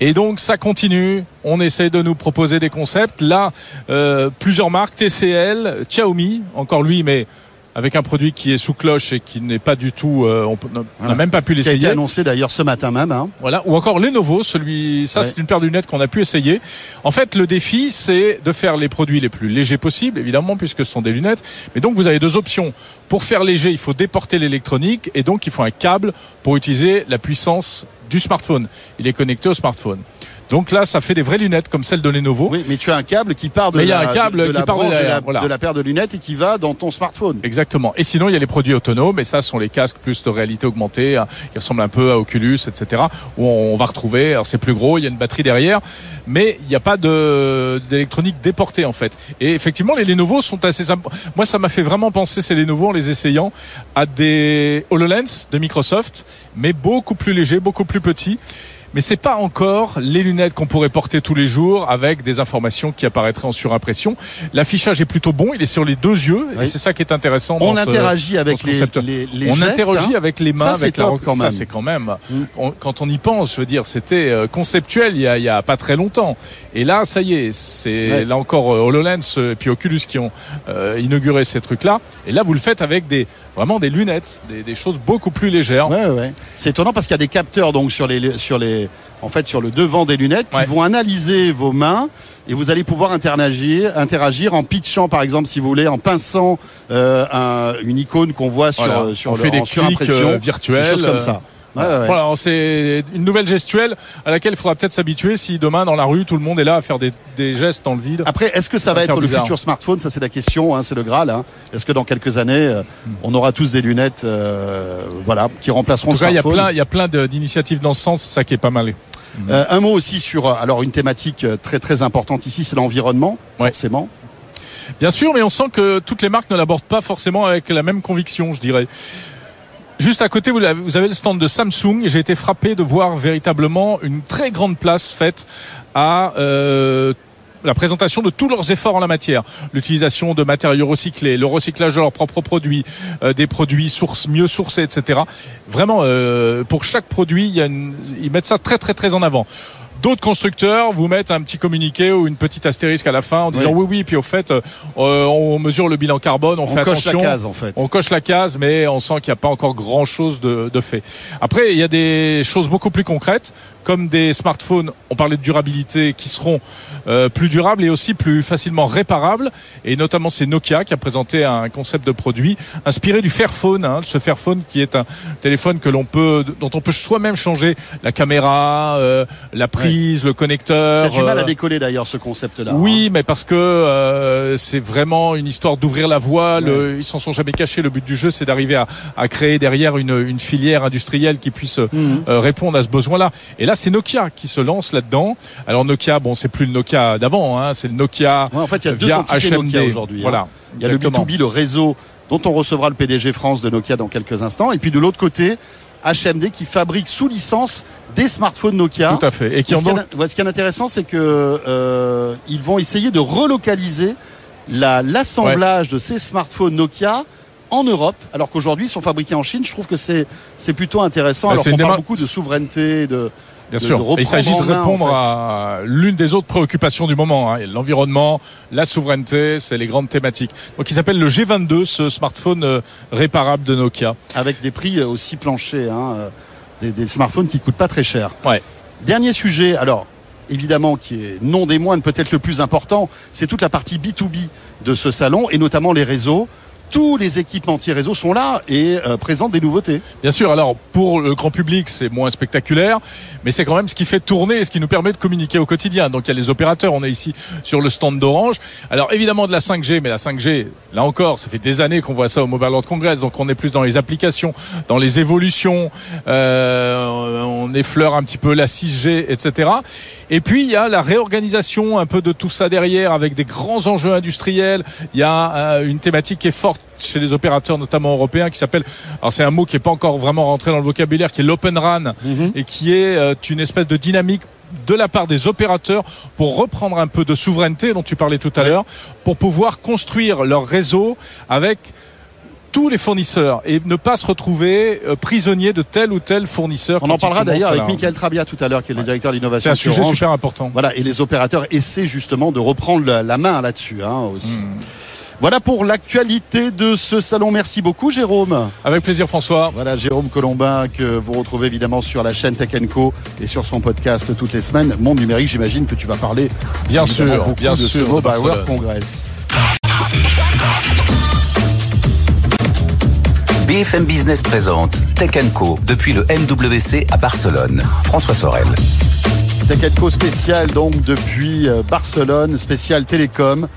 Et donc ça continue, on essaie de nous proposer des concepts. Là, euh, plusieurs marques, TCL, Xiaomi, encore lui, mais avec un produit qui est sous cloche et qui n'est pas du tout, euh, on n'a Voilà. même pas pu Qui a été l'essayer. annoncé d'ailleurs ce matin même. hein. Voilà, ou encore Lenovo, celui, ça Ouais. c'est une paire de lunettes qu'on a pu essayer. En fait, le défi, c'est de faire les produits les plus légers possibles, évidemment, puisque ce sont des lunettes. Mais donc, vous avez deux options. Pour faire léger, il faut déporter l'électronique, et donc il faut un câble pour utiliser la puissance du smartphone. Il est connecté au smartphone. Donc là, ça fait des vraies lunettes comme celles de Lenovo. Oui, mais tu as un câble qui part de, Mais il y a la, un câble de, de qui la part de branche de derrière, la, voilà. de la paire de lunettes et qui va dans ton smartphone. Exactement. Et sinon, il y a les produits autonomes, et ça ce sont les casques plus de réalité augmentée, hein, qui ressemblent un peu à Oculus, etc. Où on va retrouver, alors c'est plus gros, il y a une batterie derrière, mais il n'y a pas d'électronique déportée en fait. Et effectivement, les Lenovo sont assez. Moi, ça m'a fait vraiment penser ces Lenovo en les essayant à des Hololens de Microsoft, mais beaucoup plus légers, beaucoup plus petits. Mais c'est pas encore les lunettes qu'on pourrait porter tous les jours avec des informations qui apparaîtraient en surimpression. L'affichage est plutôt bon, il est sur les deux yeux Oui. et c'est ça qui est intéressant. On dans ce- interagit avec ce les, les, les on gestes, interagit hein. avec les mains, Ça, c'est avec la quand Ça, même. c'est quand même. Mm. on- quand on y pense, je veux dire, c'était euh, conceptuel il y, a, il y a pas très longtemps. Et là, ça y est, c'est Ouais. là encore euh, HoloLens euh, et puis Oculus qui ont euh, inauguré ces trucs-là. Et là, vous le faites avec des vraiment des lunettes, des, des choses beaucoup plus légères. Ouais, ouais. C'est étonnant parce qu'il y a des capteurs donc sur les sur les en fait sur le devant des lunettes qui vont analyser vos mains et vous allez pouvoir interagir interagir en pitchant par exemple si vous voulez en pinçant euh, un- une icône qu'on voit sur Voilà. sur on le fait des en clics surimpression, euh, des choses comme euh, ça. Ouais, ouais, ouais. Voilà, c'est une nouvelle gestuelle à laquelle il faudra peut-être s'habituer si demain dans la rue tout le monde est là à faire des, des gestes dans le vide. Après, est-ce que ça Ça va va être le futur smartphone? Ça, c'est la question. hein, c'est le Graal. hein. Est-ce que dans quelques années, euh, Hmm. on aura tous des lunettes, euh, voilà, qui remplaceront En tout le cas, il y a plein, il y a plein d'initiatives dans ce sens, ça qui est pas mal. Euh, Un mot aussi sur, euh, alors une thématique euh, très très importante ici, c'est l'environnement, Ouais. forcément. Bien sûr, mais on sent que toutes les marques ne l'abordent pas forcément avec la même conviction, je dirais. Juste à côté, vous avez, le stand de Samsung j'ai été frappé de voir véritablement une très grande place faite à euh, la présentation de tous leurs efforts en la matière. L'utilisation de matériaux recyclés, le recyclage de leurs propres produits, euh, des produits sources, mieux sourcés, etc. Vraiment, euh, pour chaque produit, il y a une- ils mettent ça très très très en avant. D'autres constructeurs vous mettent un petit communiqué ou une petite astérisque à la fin en disant oui oui, puis au fait euh, on mesure le bilan carbone, on, On, fait coche attention. la case en fait. On coche la case, mais on sent qu'il n'y a pas encore grand chose de, de fait. Après, il y a des choses beaucoup plus concrètes, comme des smartphones. On parlait de durabilité, qui seront euh, plus durables et aussi plus facilement réparables. Et notamment, c'est Nokia qui a présenté un concept de produit inspiré du Fairphone. Hein, ce Fairphone qui est un téléphone que l'on peut, dont on peut soi-même changer la caméra, euh, la prise, le connecteur. T'as du mal à euh, décoller d'ailleurs ce concept-là. oui, mais parce que euh, c'est vraiment une histoire d'ouvrir la voie. Le- ils s'en sont jamais cachés. Le but du jeu, c'est d'arriver à, à créer derrière une, une filière industrielle qui puisse Mhm. euh, répondre à ce besoin-là. Et là, c'est Nokia qui se lance là-dedans. Alors Nokia, bon, c'est plus le Nokia d'avant. Hein, c'est le Nokia Ouais, en fait, il y a deux via HMD. Nokia aujourd'hui. hein. Voilà. Il y a le exactement. B2B, le réseau dont on recevra le PDG France de Nokia dans quelques instants. Et puis de l'autre côté, HMD qui fabrique sous licence des smartphones Nokia. Tout à fait. Et qui Et ont ce, qui donc est, ouais, ce qui est intéressant, c'est que euh, ils vont essayer de relocaliser la- l'assemblage de ces smartphones Nokia en Europe, alors qu'aujourd'hui ils sont fabriqués en Chine. Je trouve que c'est plutôt intéressant. Bah, alors qu'on parle beaucoup de souveraineté, de Bien de- sûr. de il s'agit de en main, en répondre fait. à l'une des autres préoccupations du moment. hein. L'environnement, la souveraineté, c'est les grandes thématiques. Donc il s'appelle le G22, ce smartphone euh, réparable de Nokia. avec des prix euh, aussi planchers, hein, euh, des, des smartphones qui coûtent pas très cher. Ouais. Dernier sujet, alors évidemment qui est non des moindres, peut-être le plus important, c'est toute la partie B2B de ce salon et notamment les réseaux. Tous les équipementiers réseaux sont là et euh, présentent des nouveautés. Bien sûr, alors pour le grand public, c'est moins spectaculaire, mais c'est quand même ce qui fait tourner et ce qui nous permet de communiquer au quotidien. Donc il y a les opérateurs, on est ici sur le stand d'Orange. Alors évidemment de la 5G, mais la 5G, là encore, ça fait des années qu'on voit ça au Mobile World Congress, donc on est plus dans les applications, dans les évolutions, euh, on effleure un petit peu la 6G, etc. Et puis il y a la réorganisation un peu de tout ça derrière avec des grands enjeux industriels. Il y a euh, une thématique qui est forte chez les opérateurs, notamment européens, qui s'appelle, alors c'est un mot qui n'est pas encore vraiment rentré dans le vocabulaire, qui est l'open RAN et qui est euh, une espèce de dynamique de la part des opérateurs pour reprendre un peu de souveraineté dont tu parlais tout à l'heure, pour pouvoir construire leur réseau avec tous les fournisseurs et ne pas se retrouver euh, prisonnier de tel ou tel fournisseur. On en parlera d'ailleurs avec Michael Trabia tout à l'heure, qui est le directeur de C'est l'innovation un sur sujet Orange. super important. Voilà, et les opérateurs essaient justement de reprendre la, main là-dessus hein, aussi. Hmm. Voilà pour l'actualité de ce salon. Merci beaucoup, Jérôme. Avec plaisir, François. Voilà, Jérôme Colombin, que vous retrouvez évidemment sur la chaîne Tech Co et sur son podcast toutes les semaines. Monde numérique, j'imagine que tu vas parler Bien sûr, bien de sûr, ce Mobile. World Congress. BFM Business présente Tech Co depuis le MWC à Barcelone. François Sorel. Tech Co spécial donc depuis euh, Barcelone, spécial télécom,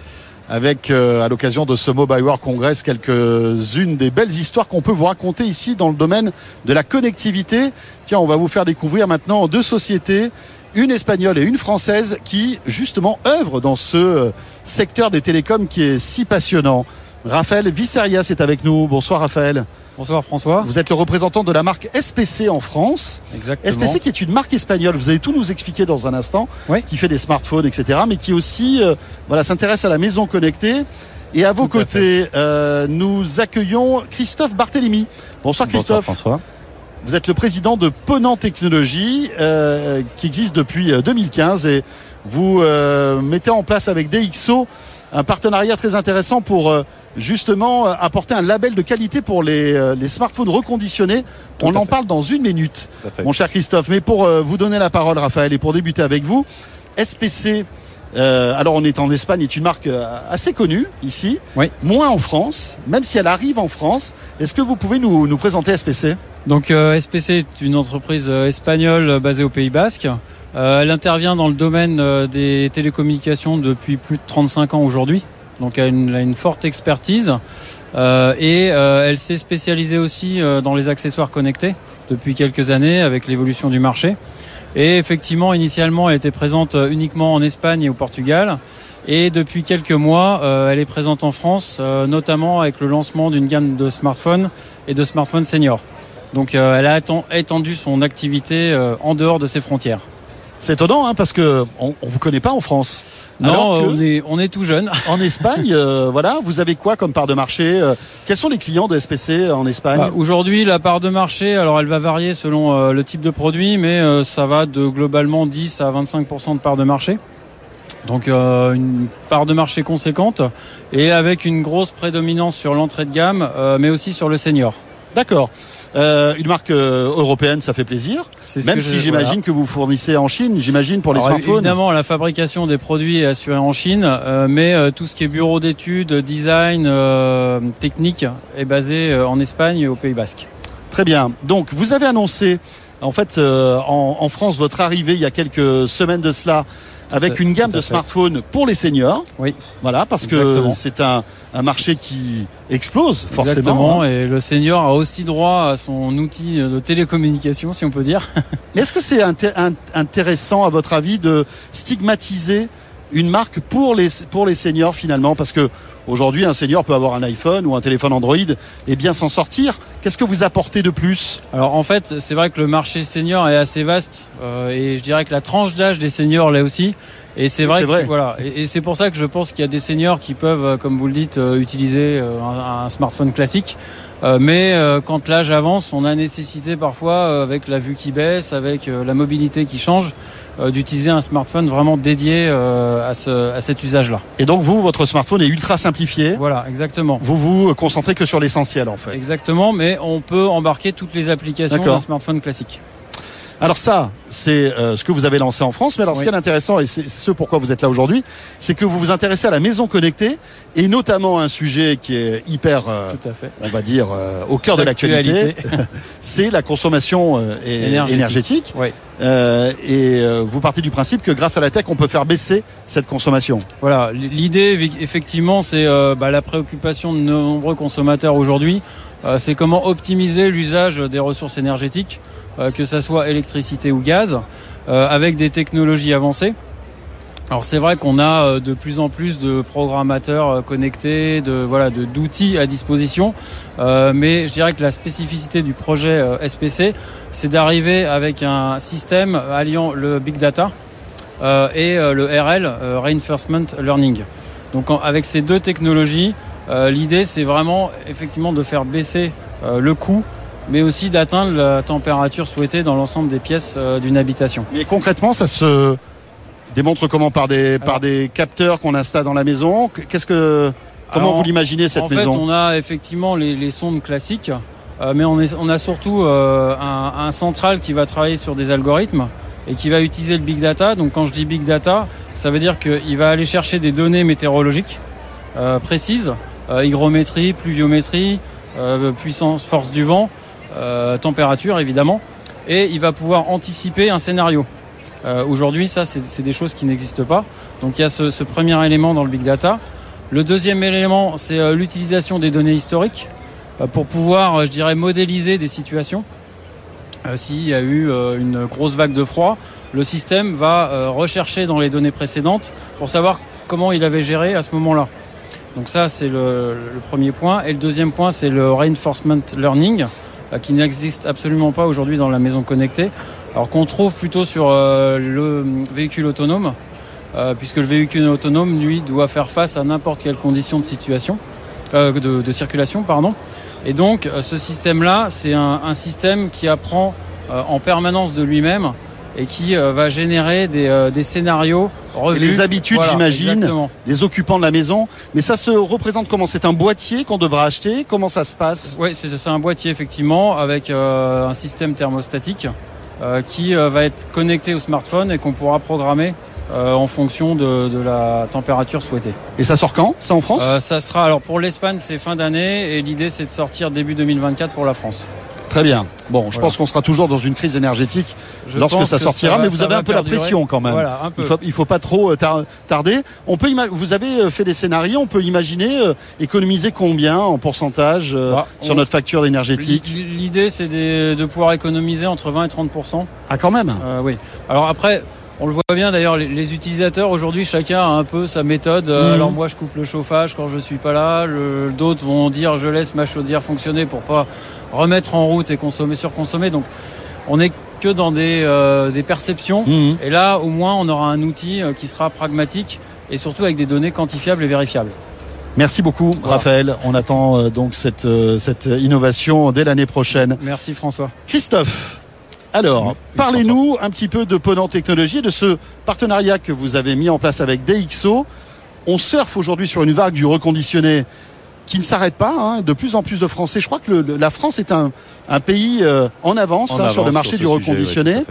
avec euh, à l'occasion de ce Mobile World Congress quelques-unes des belles histoires qu'on peut vous raconter ici dans le domaine de la connectivité. Tiens, on va vous faire découvrir maintenant deux sociétés, une espagnole et une française, qui justement œuvrent dans ce euh, secteur des télécoms qui est si passionnant. Raphaël Vissarias est avec nous. Bonsoir Raphaël. Bonsoir François. Vous êtes le représentant de la marque SPC en France. Exactement. SPC qui est une marque espagnole, vous allez tout nous expliquer dans un instant, Oui. qui fait des smartphones, etc., mais qui aussi euh, voilà, s'intéresse à la maison connectée. Et à vos Tout à côtés, euh, nous accueillons Christophe Barthélémy. Bonsoir Christophe. François. Vous êtes le président de Ponant Technologies, euh, qui existe depuis euh, 2015, et vous euh, mettez en place avec DxO un partenariat très intéressant pour euh, justement euh, apporter un label de qualité pour les, euh, les smartphones reconditionnés. Tout On en fait. parle dans une minute mon cher Christophe. Mais pour euh, vous donner la parole, Raphaël, et pour débuter avec vous, SPC, euh, alors on est en Espagne, est une marque assez connue ici, Oui. moins en France, même si elle arrive en France. Est-ce que vous pouvez nous, nous présenter SPC Donc euh, SPC est une entreprise espagnole basée au Pays Basque. Euh, elle intervient dans le domaine euh, des télécommunications depuis plus de 35 ans aujourd'hui. Donc elle a une, elle a une forte expertise Euh, et euh, elle s'est spécialisée aussi euh, dans les accessoires connectés depuis quelques années avec l'évolution du marché. Et effectivement, initialement, elle était présente uniquement en Espagne et au Portugal. Et depuis quelques mois, elle est présente en France, notamment avec le lancement d'une gamme de smartphones et de smartphones seniors. Donc elle a éten- étendu son activité en dehors de ses frontières. C'est étonnant, hein, parce que on, on vous connaît pas en France. Non, Alors que- on, est, on est tout jeune. En Espagne, euh, voilà, vous avez quoi comme part de marché euh, Quels sont les clients de SPC en Espagne Bah, Aujourd'hui, la part de marché, alors elle va varier selon euh, le type de produit, mais euh, ça va de globalement 10 à 25% de part de marché. Donc euh, une part de marché conséquente et avec une grosse prédominance sur l'entrée de gamme, euh, mais aussi sur le senior. D'accord. Euh, une marque euh, européenne, ça fait plaisir. Même si j'imagine voilà. que vous fournissez en Chine, j'imagine pour les Alors, smartphones. Évidemment, la fabrication des produits est assurée en Chine, euh, mais euh, tout ce qui est bureau d'études, design, euh, technique est basé euh, en Espagne et au Pays Basque. Très bien. Donc, vous avez annoncé, en fait, euh, en, en France, votre arrivée il y a quelques semaines de cela, avec une gamme de smartphones pour les seniors. Oui. Voilà, parce que c'est un, un marché qui explose forcément. Exactement, hein. et le senior a aussi droit à son outil de télécommunication, si on peut dire. Mais est-ce que c'est inté- in- intéressant, à votre avis, de stigmatiser une marque pour les, pour les seniors finalement? Parce que aujourd'hui, un senior peut avoir un iPhone ou un téléphone Android et bien s'en sortir. Qu'est-ce que vous apportez de plus? Alors en fait, c'est vrai que le marché senior est assez vaste, euh, et je dirais que la tranche d'âge des seniors l'est aussi. Et c'est vrai, que- voilà, et, c'est pour ça que je pense qu'il y a des seniors qui peuvent, euh, comme vous le dites, euh, utiliser euh, un, smartphone classique. Mais quand l'âge avance, on a nécessité parfois, avec la vue qui baisse, avec la mobilité qui change, d'utiliser un smartphone vraiment dédié à, ce, à cet usage-là. Et donc vous, votre smartphone est ultra simplifié. Voilà, exactement. Vous vous concentrez que sur l'essentiel en fait. Exactement, mais on peut embarquer toutes les applications d'un smartphone classique. Alors ça, c'est euh, ce que vous avez lancé en France. Mais alors ce qui est intéressant, et c'est ce pourquoi vous êtes là aujourd'hui, c'est que vous vous intéressez à la maison connectée et notamment un sujet qui est hyper, euh, Tout à fait. on va dire, euh, au cœur de l'actualité, c'est la consommation Énergétique. énergétique. Oui. Euh, et euh, vous partez du principe que grâce à la tech, on peut faire baisser cette consommation. Voilà, l'idée eff- effectivement, c'est euh, bah, la préoccupation de nombreux consommateurs aujourd'hui. Euh, c'est comment optimiser l'usage des ressources énergétiques, euh, que ça soit électricité ou gaz, euh, avec des technologies avancées. Alors c'est vrai qu'on a de plus en plus de programmateurs connectés, de voilà, de- d'outils à disposition, mais je dirais que la spécificité du projet SPC, c'est d'arriver avec un système alliant le big data et le RL, Reinforcement Learning. Donc avec ces deux technologies, L'idée, c'est vraiment effectivement de faire baisser euh, le coût, mais aussi d'atteindre la température souhaitée dans l'ensemble des pièces euh, d'une habitation. Mais concrètement, ça se démontre comment par des par des capteurs qu'on installe dans la maison? Qu'est-ce que comment Alors, vous l'imaginez cette en fait, maison? on a effectivement les, les sondes classiques, euh, mais on, est- on a surtout euh, un, un central qui va travailler sur des algorithmes et qui va utiliser le big data. Donc quand je dis big data, ça veut dire qu'il va aller chercher des données météorologiques euh, précises, euh, hygrométrie, pluviométrie, euh, puissance, force du vent, euh, température évidemment, et il va pouvoir anticiper un scénario. Euh, Aujourd'hui, ça, c'est des choses qui n'existent pas. Donc il y a ce, premier élément dans le big data. Le deuxième élément, c'est euh, l'utilisation des données historiques euh, pour pouvoir, euh, je dirais, modéliser des situations. Euh, S'il y a eu euh, une grosse vague de froid, le système va euh, rechercher dans les données précédentes pour savoir comment il avait géré à ce moment-là. Donc ça, c'est le, premier point. Et le deuxième point, c'est le reinforcement learning, euh, qui n'existe absolument pas aujourd'hui dans la maison connectée. Alors qu'on trouve plutôt sur euh, le véhicule autonome, euh, puisque le véhicule autonome, lui, doit faire face à n'importe quelle condition de situation, de, circulation, pardon. Et donc, ce système-là, c'est un, système qui apprend en permanence de lui-même et qui euh, va générer des, euh, des scénarios Et revus. les habitudes, Voilà, j'imagine, des occupants de la maison. Mais ça se représente comment? C'est un boîtier qu'on devra acheter? Comment ça se passe? Oui, c'est un boîtier effectivement avec euh, un système thermostatique qui va être connecté au smartphone et qu'on pourra programmer euh, en fonction de, de la température souhaitée. Et ça sort quand? Ça en France? Euh, ça sera alors pour l'Espagne c'est fin d'année et l'idée c'est de sortir début 2024 pour la France. Très bien. Bon, je Voilà. pense qu'on sera toujours dans une crise énergétique Je lorsque ça sortira, va- mais vous avez un peu la pression quand même. Voilà. Il faut, il faut pas trop euh, tar- tarder. On peut vous avez euh, fait des scénarios, on peut imaginer euh, économiser combien en pourcentage Bah, sur on- notre facture énergétique L'idée c'est de, de pouvoir économiser entre 20 et 30% Ah quand même Euh, oui. Alors après, on le voit bien d'ailleurs, les, utilisateurs aujourd'hui, chacun a un peu sa méthode. Euh, Mhm. Alors moi, je coupe le chauffage quand je suis pas là. D'autres vont dire, je laisse ma chaudière fonctionner pour pas remettre en route et consommer, surconsommer. Donc, on n'est que dans des, euh, des perceptions. Mhm. Et là, au moins, on aura un outil euh, qui sera pragmatique et surtout avec des données quantifiables et vérifiables. Merci beaucoup Voilà. Raphaël. On attend donc cette, cette innovation dès l'année prochaine. Merci François. Christophe, alors, parlez-nous un petit peu de Ponant Technologies et de ce partenariat que vous avez mis en place avec DxO. On surfe aujourd'hui sur une vague du reconditionné qui ne s'arrête pas. hein. De plus en plus de Français. Je crois que le- le- la France est un, un pays euh, en avance, En hein, sur le marché sur du sujet, reconditionné.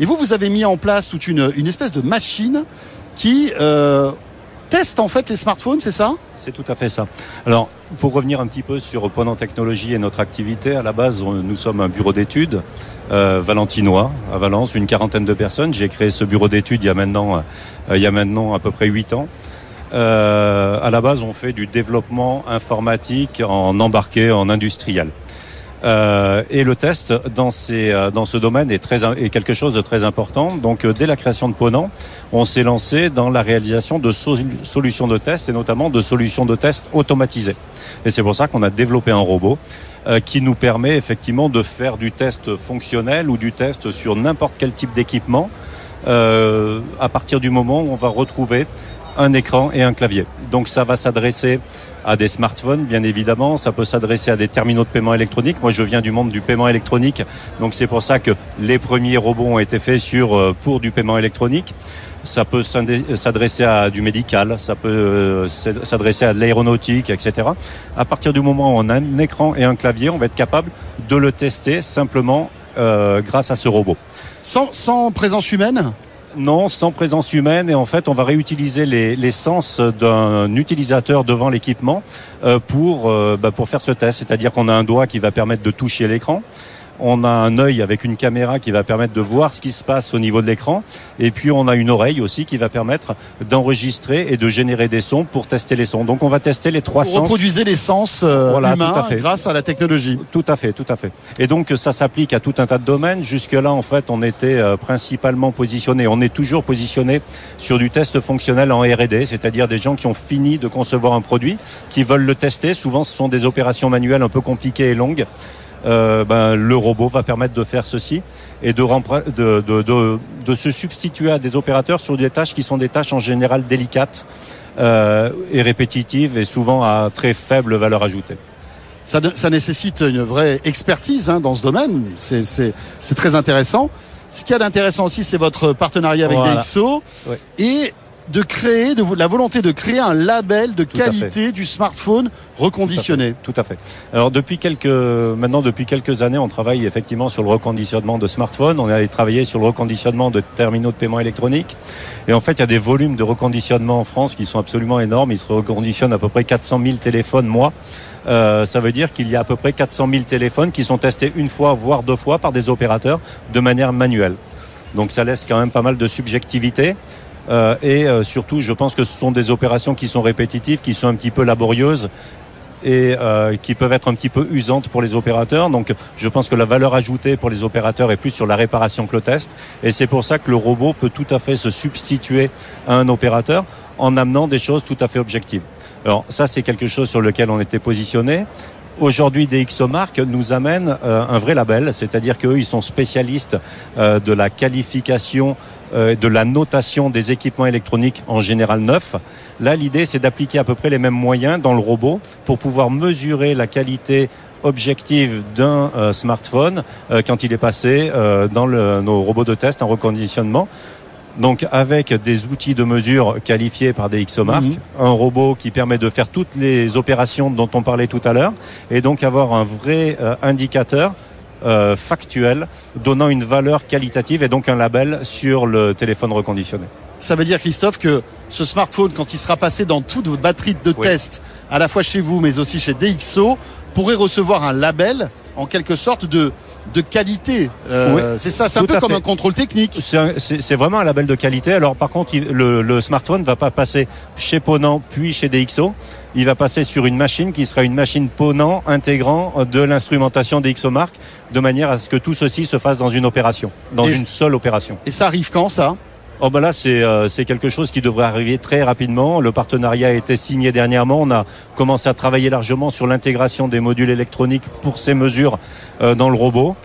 et vous, vous avez mis en place toute une, une espèce de machine qui euh, teste en fait les smartphones, c'est ça C'est tout à fait ça. Alors, pour revenir un petit peu sur Ponant Technologies et notre activité, à la base, nous sommes un bureau d'études euh, valentinois à Valence, une quarantaine de personnes. J'ai créé ce bureau d'études il y a maintenant, euh, à peu près huit ans. Euh, à la base, on fait du développement informatique en embarqué, en industriel. Euh, et le test dans, ces, euh, dans ce domaine est, très, est quelque chose de très important. Donc, euh, dès la création de Ponant, on s'est lancé dans la réalisation de sol- solutions de test et notamment de solutions de test automatisées. Et c'est pour ça qu'on a développé un robot qui nous permet effectivement de faire du test fonctionnel ou du test sur n'importe quel type d'équipement à partir du moment où on va retrouver un écran et un clavier. Donc ça va s'adresser à des smartphones, bien évidemment. Ça peut s'adresser à des terminaux de paiement électronique. Moi, je viens du monde du paiement électronique, donc c'est pour ça que les premiers robots ont été faits sur euh, pour du paiement électronique. Ça peut s'adresser à du médical, ça peut euh, s'ad- s'adresser à de l'aéronautique, etc. À partir du moment où on a un écran et un clavier, on va être capable de le tester simplement euh, grâce à ce robot. sans présence humaine? Non, sans présence humaine et en fait on va réutiliser les, sens d'un utilisateur devant l'équipement euh, pour, euh, bah, pour faire ce test. C'est-à-dire qu'on a un doigt qui va permettre de toucher l'écran. On a un œil avec une caméra qui va permettre de voir ce qui se passe au niveau de l'écran. Et puis on a une oreille aussi qui va permettre d'enregistrer et de générer des sons pour tester les sons. Donc on va tester les trois Vous sens. reproduisez les sens euh, Voilà, humains tout à fait. grâce à la technologie. Tout à fait, tout à fait. Et donc ça s'applique à tout un tas de domaines. Jusque-là, en fait, on était euh, principalement positionné, on est toujours positionné sur du test fonctionnel en R&D, c'est-à-dire des gens qui ont fini de concevoir un produit, qui veulent le tester. Souvent, ce sont des opérations manuelles un peu compliquées et longues. Euh, ben, le robot va permettre de faire ceci et de, de, de, de, de se substituer à des opérateurs sur des tâches qui sont des tâches en général délicates euh, et répétitives et souvent à très faible valeur ajoutée. Ça, ça nécessite une vraie expertise hein, dans ce domaine. C'est très intéressant. Ce qu'il y a d'intéressant aussi, c'est votre partenariat avec voilà. DxO ouais. et de créer, de la volonté de créer un label de Tout qualité du smartphone reconditionné. Tout à, fait. Tout à fait. Alors depuis quelques, maintenant depuis quelques années, on travaille effectivement sur le reconditionnement de smartphones. On a travaillé sur le reconditionnement de terminaux de paiement électronique. Et en fait, il y a des volumes de reconditionnement en France qui sont absolument énormes. Ils se reconditionnent à peu près 400 000 téléphones mois. Euh, ça veut dire qu'il y a à peu près 400 000 téléphones qui sont testés une fois, voire deux fois par des opérateurs de manière manuelle. Donc ça laisse quand même pas mal de subjectivité. Euh, et euh, surtout, je pense que ce sont des opérations qui sont répétitives, qui sont un petit peu laborieuses et euh, qui peuvent être un petit peu usantes pour les opérateurs. Donc je pense que la valeur ajoutée pour les opérateurs est plus sur la réparation que le test. Et c'est pour ça que le robot peut tout à fait se substituer à un opérateur en amenant des choses tout à fait objectives. Alors ça, c'est quelque chose sur lequel on était positionné. Aujourd'hui, DxOMark nous amène euh, un vrai label, c'est-à-dire qu'eux, ils sont spécialistes euh, de la qualification euh, de la notation des équipements électroniques en général neufs. Là, l'idée, c'est d'appliquer à peu près les mêmes moyens dans le robot pour pouvoir mesurer la qualité objective d'un smartphone quand il est passé dans nos robots de test en reconditionnement. Donc avec des outils de mesure qualifiés par des XOMark, mmh. un robot qui permet de faire toutes les opérations dont on parlait tout à l'heure, et donc avoir un vrai euh, indicateur euh, factuel donnant une valeur qualitative et donc un label sur le téléphone reconditionné. Ça veut dire Christophe que ce smartphone, quand il sera passé dans toute votre batterie de oui. test, à la fois chez vous mais aussi chez DxO, pourrait recevoir un label en quelque sorte de de qualité. Euh, oui, c'est ça, c'est un peu comme fait. un contrôle technique. C'est vraiment un label de qualité. Alors par contre, il, le, le, smartphone ne va pas passer chez Ponant puis chez DxO. Il va passer sur une machine qui sera une machine Ponant intégrant de l'instrumentation DxOMark de manière à ce que tout ceci se fasse dans une opération, dans et une seule opération. Et ça arrive quand ça? Oh ben là, c'est euh, quelque chose qui devrait arriver très rapidement. Le partenariat a été signé dernièrement. On a commencé à travailler largement sur l'intégration des modules électroniques pour ces mesures euh, dans le robot.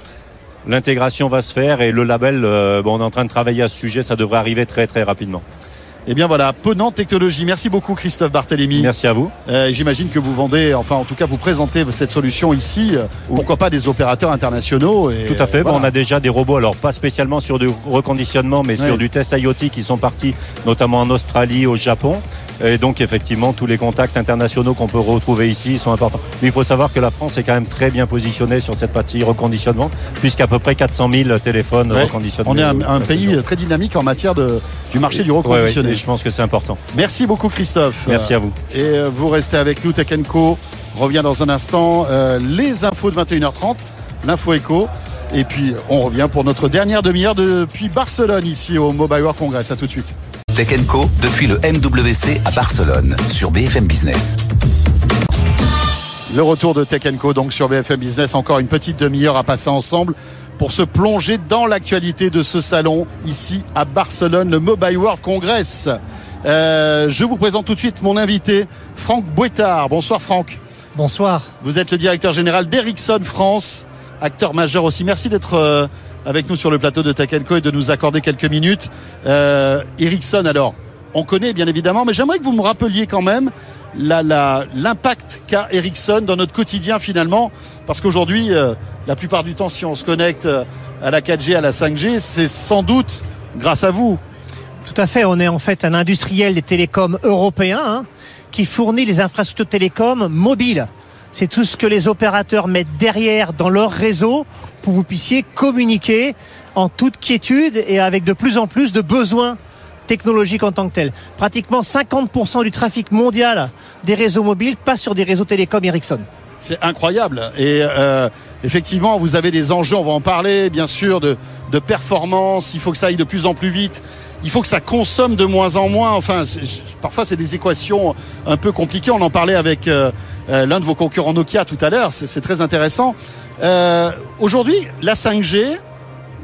L'intégration va se faire et le label, euh, bon, on est en train de travailler à ce sujet. Ça devrait arriver très très rapidement. Eh bien voilà, Ponant Technologie. Merci beaucoup Christophe Barthélémy. Merci à vous. Euh, J'imagine que vous vendez, enfin en tout cas vous présentez cette solution ici, euh, oui. pourquoi pas des opérateurs internationaux. Et, tout à fait, voilà. bon, on a déjà des robots, alors pas spécialement sur du reconditionnement, mais oui. sur du test IoT qui sont partis notamment en Australie, au Japon. Et donc effectivement, tous les contacts internationaux qu'on peut retrouver ici sont importants. Mais il faut savoir que la France est quand même très bien positionnée sur cette partie reconditionnement, puisqu'à peu près 400 000 téléphones ouais. reconditionnés. On est un, un pays très dynamique en matière de, du marché du reconditionné. Ouais, je pense que c'est important. Merci beaucoup Christophe. Merci à vous. Et vous restez avec nous, Tech Co. revient dans un instant. Euh, les infos de 21h30, l'info éco. Et puis on revient pour notre dernière demi-heure depuis Barcelone, ici au Mobile World Congress. À tout de suite. Tech Co depuis le MWC à Barcelone sur BFM Business. Le retour de Tech Co donc sur BFM Business, encore une petite demi-heure à passer ensemble pour se plonger dans l'actualité de ce salon ici à Barcelone, le Mobile World Congress. Euh, je vous présente tout de suite mon invité, Franck Bouettard. Bonsoir Franck. Bonsoir. Vous êtes le directeur général d'Ericsson France, acteur majeur aussi. Merci d'être euh, avec nous sur le plateau de Tech Co et de nous accorder quelques minutes. Euh, Ericsson, alors, on connaît bien évidemment, mais j'aimerais que vous me rappeliez quand même l'impact qu'a Ericsson dans notre quotidien finalement, parce qu'aujourd'hui, euh, la plupart du temps, si on se connecte à la 4G, à la 5G, c'est sans doute grâce à vous. Tout à fait, on est en fait un industriel des télécoms européens hein, qui fournit les infrastructures télécoms mobiles. C'est tout ce que les opérateurs mettent derrière dans leur réseau pour que vous puissiez communiquer en toute quiétude et avec de plus en plus de besoins technologiques en tant que tels. Pratiquement 50% du trafic mondial des réseaux mobiles passe sur des réseaux télécoms Ericsson. C'est incroyable. Et euh, effectivement, vous avez des enjeux, on va en parler, bien sûr, de, de performance. Il faut que ça aille de plus en plus vite. Il faut que ça consomme de moins en moins. Enfin, parfois, c'est des équations un peu compliquées. On en parlait avec euh, euh, l'un de vos concurrents Nokia tout à l'heure. C'est très intéressant. Euh, Aujourd'hui, la 5G,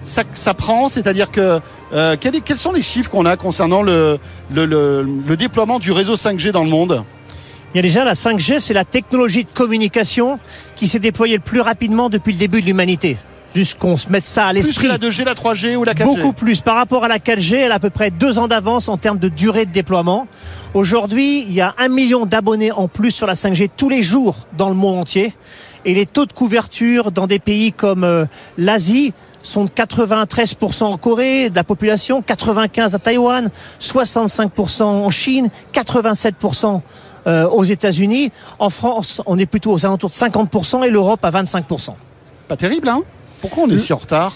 ça, ça prend, c'est-à-dire que euh, quel est, quels sont les chiffres qu'on a concernant le, le, le, le, déploiement du réseau 5G dans le monde? Bien déjà, la 5G, c'est la technologie de communication qui s'est déployée le plus rapidement depuis le début de l'humanité. Juste qu'on se mette ça à Plus que l'esprit. la 2G, la 3G ou la 4G Beaucoup plus. Par rapport à la 4G, elle a à peu près deux ans d'avance en termes de durée de déploiement. Aujourd'hui, il y a un million d'abonnés en plus sur la 5G tous les jours dans le monde entier. Et les taux de couverture dans des pays comme euh, l'Asie sont de 93% en Corée de la population, 95% à Taïwan, 65% en Chine, 87% euh, aux États-Unis. En France, on est plutôt aux alentours de 50% et l'Europe à 25%. Pas terrible, hein? Pourquoi on est si en retard?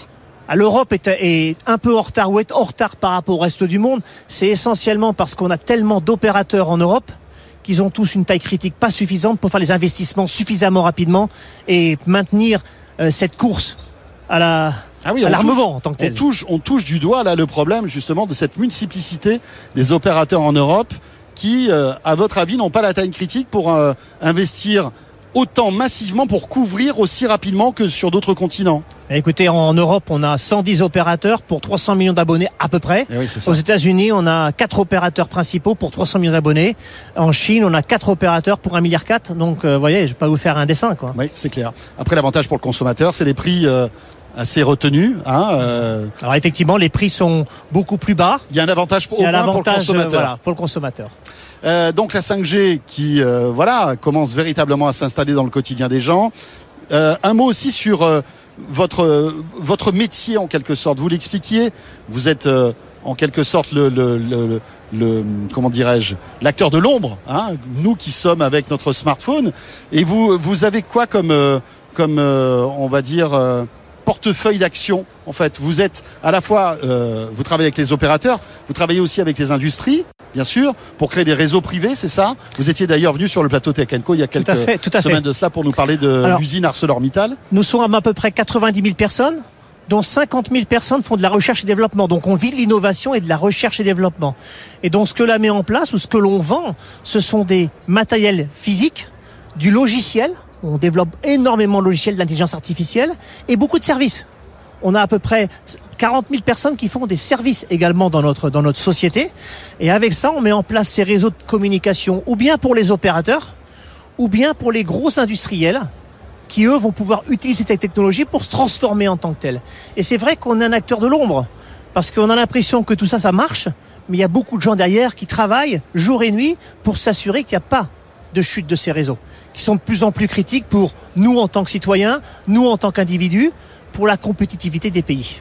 Ah, L'Europe est, est un peu en retard ou est en retard par rapport au reste du monde. C'est essentiellement parce qu'on a tellement d'opérateurs en Europe qu'ils ont tous une taille critique pas suffisante pour faire les investissements suffisamment rapidement et maintenir euh, cette course à la Ah oui, à on l'armement touche- en tant que On tel. touche, on touche du doigt là le problème justement de cette multiplicité des opérateurs en Europe qui, euh, à votre avis, n'ont pas la taille critique pour euh, investir autant massivement pour couvrir aussi rapidement que sur d'autres continents. Écoutez, en Europe, on a 110 opérateurs pour 300 millions d'abonnés à peu près. Eh oui. Aux États-Unis, on a quatre opérateurs principaux pour 300 millions d'abonnés. En Chine, on a quatre opérateurs pour 1,4 milliard. Donc, euh, vous voyez, je vais pas vous faire un dessin, quoi. Oui, c'est clair. Après, l'avantage pour le consommateur, c'est les prix euh, assez retenus. Hein, euh, Alors, effectivement, les prix sont beaucoup plus bas. Il y a un avantage pour, Il y au a moins pour le l'avantage, euh, consommateur. voilà, pour le consommateur. Euh, donc la 5G qui euh, voilà commence véritablement à s'installer dans le quotidien des gens. Euh, un mot aussi sur euh, votre euh, votre métier en quelque sorte. Vous l'expliquiez. Vous êtes euh, en quelque sorte le, le, le, le- comment dirais-je l'acteur de l'ombre. Hein, nous qui sommes avec notre smartphone. Et vous vous avez quoi comme comme on va dire portefeuille d'action en fait? Vous êtes à la fois euh, vous travaillez avec les opérateurs vous travaillez aussi avec les industries bien sûr pour créer des réseaux privés c'est ça? Vous étiez d'ailleurs venu sur le plateau Tech Co il y a quelques à fait, tout à fait. semaines de cela pour nous parler de l'usine ArcelorMittal Nous sommes à peu près 90 000 personnes, dont 50 000 personnes font de la recherche et développement. Donc on vit de l'innovation et de la recherche et développement. Et donc ce que l'on met en place ou ce que l'on vend, ce sont des matériels physiques, du logiciel. On développe énormément de logiciels d'intelligence artificielle et beaucoup de services. On a à peu près 40 000 personnes qui font des services également dans notre, société. Et avec ça, on met en place ces réseaux de communication, ou bien pour les opérateurs, ou bien pour les gros industriels qui eux vont pouvoir utiliser cette technologie pour se transformer en tant que tel. Et c'est vrai qu'on est un acteur de l'ombre, parce qu'on a l'impression que tout ça, ça marche, mais il y a beaucoup de gens derrière qui travaillent jour et nuit pour s'assurer qu'il n'y a pas de chute de ces réseaux, qui sont de plus en plus critiques pour nous en tant que citoyens, nous en tant qu'individus, pour la compétitivité des pays.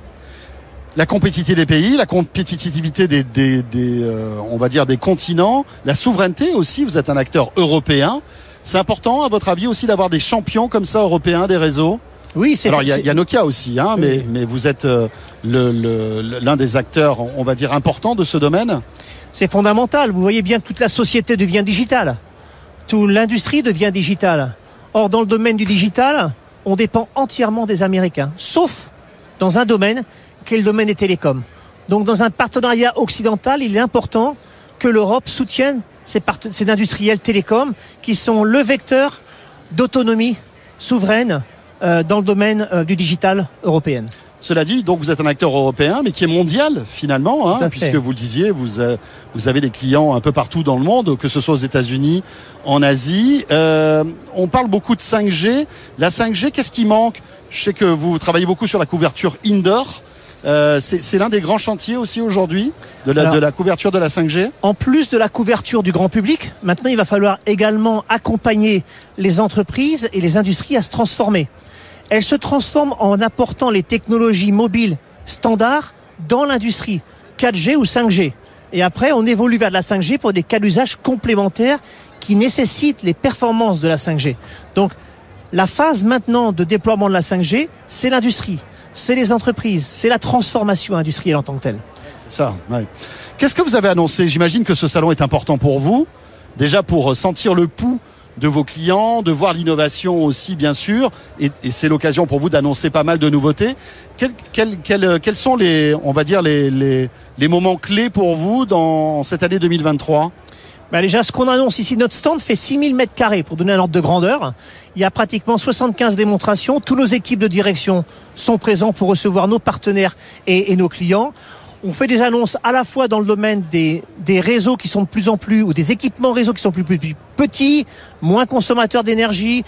la compétitivité des pays, la compétitivité des, des, des, euh, on va dire des continents, la souveraineté aussi. Vous êtes un acteur européen. C'est important, à votre avis, aussi d'avoir des champions comme ça européens des réseaux? Oui, c'est Alors il y, a- y Nokia aussi, hein, mais, mais vous êtes euh, le- le- l'un des acteurs, on va dire, importants de ce domaine? C'est fondamental. Vous voyez bien que toute la société devient digitale. Toute l'industrie devient digitale. Or, dans le domaine du digital, on dépend entièrement des Américains, sauf dans un domaine qui est le domaine des télécoms. Donc, dans un partenariat occidental, il est important que l'Europe soutienne ces, industriels télécoms qui sont le vecteur d'autonomie souveraine euh, dans le domaine euh, du digital européen. Cela dit, donc vous êtes un acteur européen, mais qui est mondial finalement, hein, puisque vous le disiez, vous, euh, vous avez des clients un peu partout dans le monde, que ce soit aux États-Unis, en Asie. Euh, on parle beaucoup de 5G. La 5G, qu'est-ce qui manque? Je sais que vous travaillez beaucoup sur la couverture indoor. Euh, c'est l'un des grands chantiers aussi aujourd'hui de de la couverture de la 5G. En plus de la couverture du grand public, maintenant il va falloir également accompagner les entreprises et les industries à se transformer. Elles se transforment en apportant les technologies mobiles standards dans l'industrie, 4G ou 5G. Et après, on évolue vers de la 5G pour des cas d'usage complémentaires qui nécessitent les performances de la 5G. Donc, la phase maintenant de déploiement de la 5G, c'est l'industrie, c'est les entreprises, c'est la transformation industrielle en tant que telle. Ça. Qu'est-ce que vous avez annoncé? J'imagine que ce salon est important pour vous, déjà pour euh, sentir le pouls de vos clients, de voir l'innovation aussi bien sûr, et, c'est l'occasion pour vous d'annoncer pas mal de nouveautés. Euh, quels sont les, on va dire les, les, moments clés pour vous dans cette année 2023 Bah déjà, ce qu'on annonce ici, notre stand fait 6000 mètres carrés pour donner un ordre de grandeur. Il y a pratiquement 75 démonstrations. Tous nos équipes de direction sont présents pour recevoir nos partenaires et nos clients. On fait des annonces à la fois dans le domaine des, des réseaux qui sont de plus en plus, ou des équipements réseaux qui sont plus, plus, plus petits, moins consommateurs d'énergie,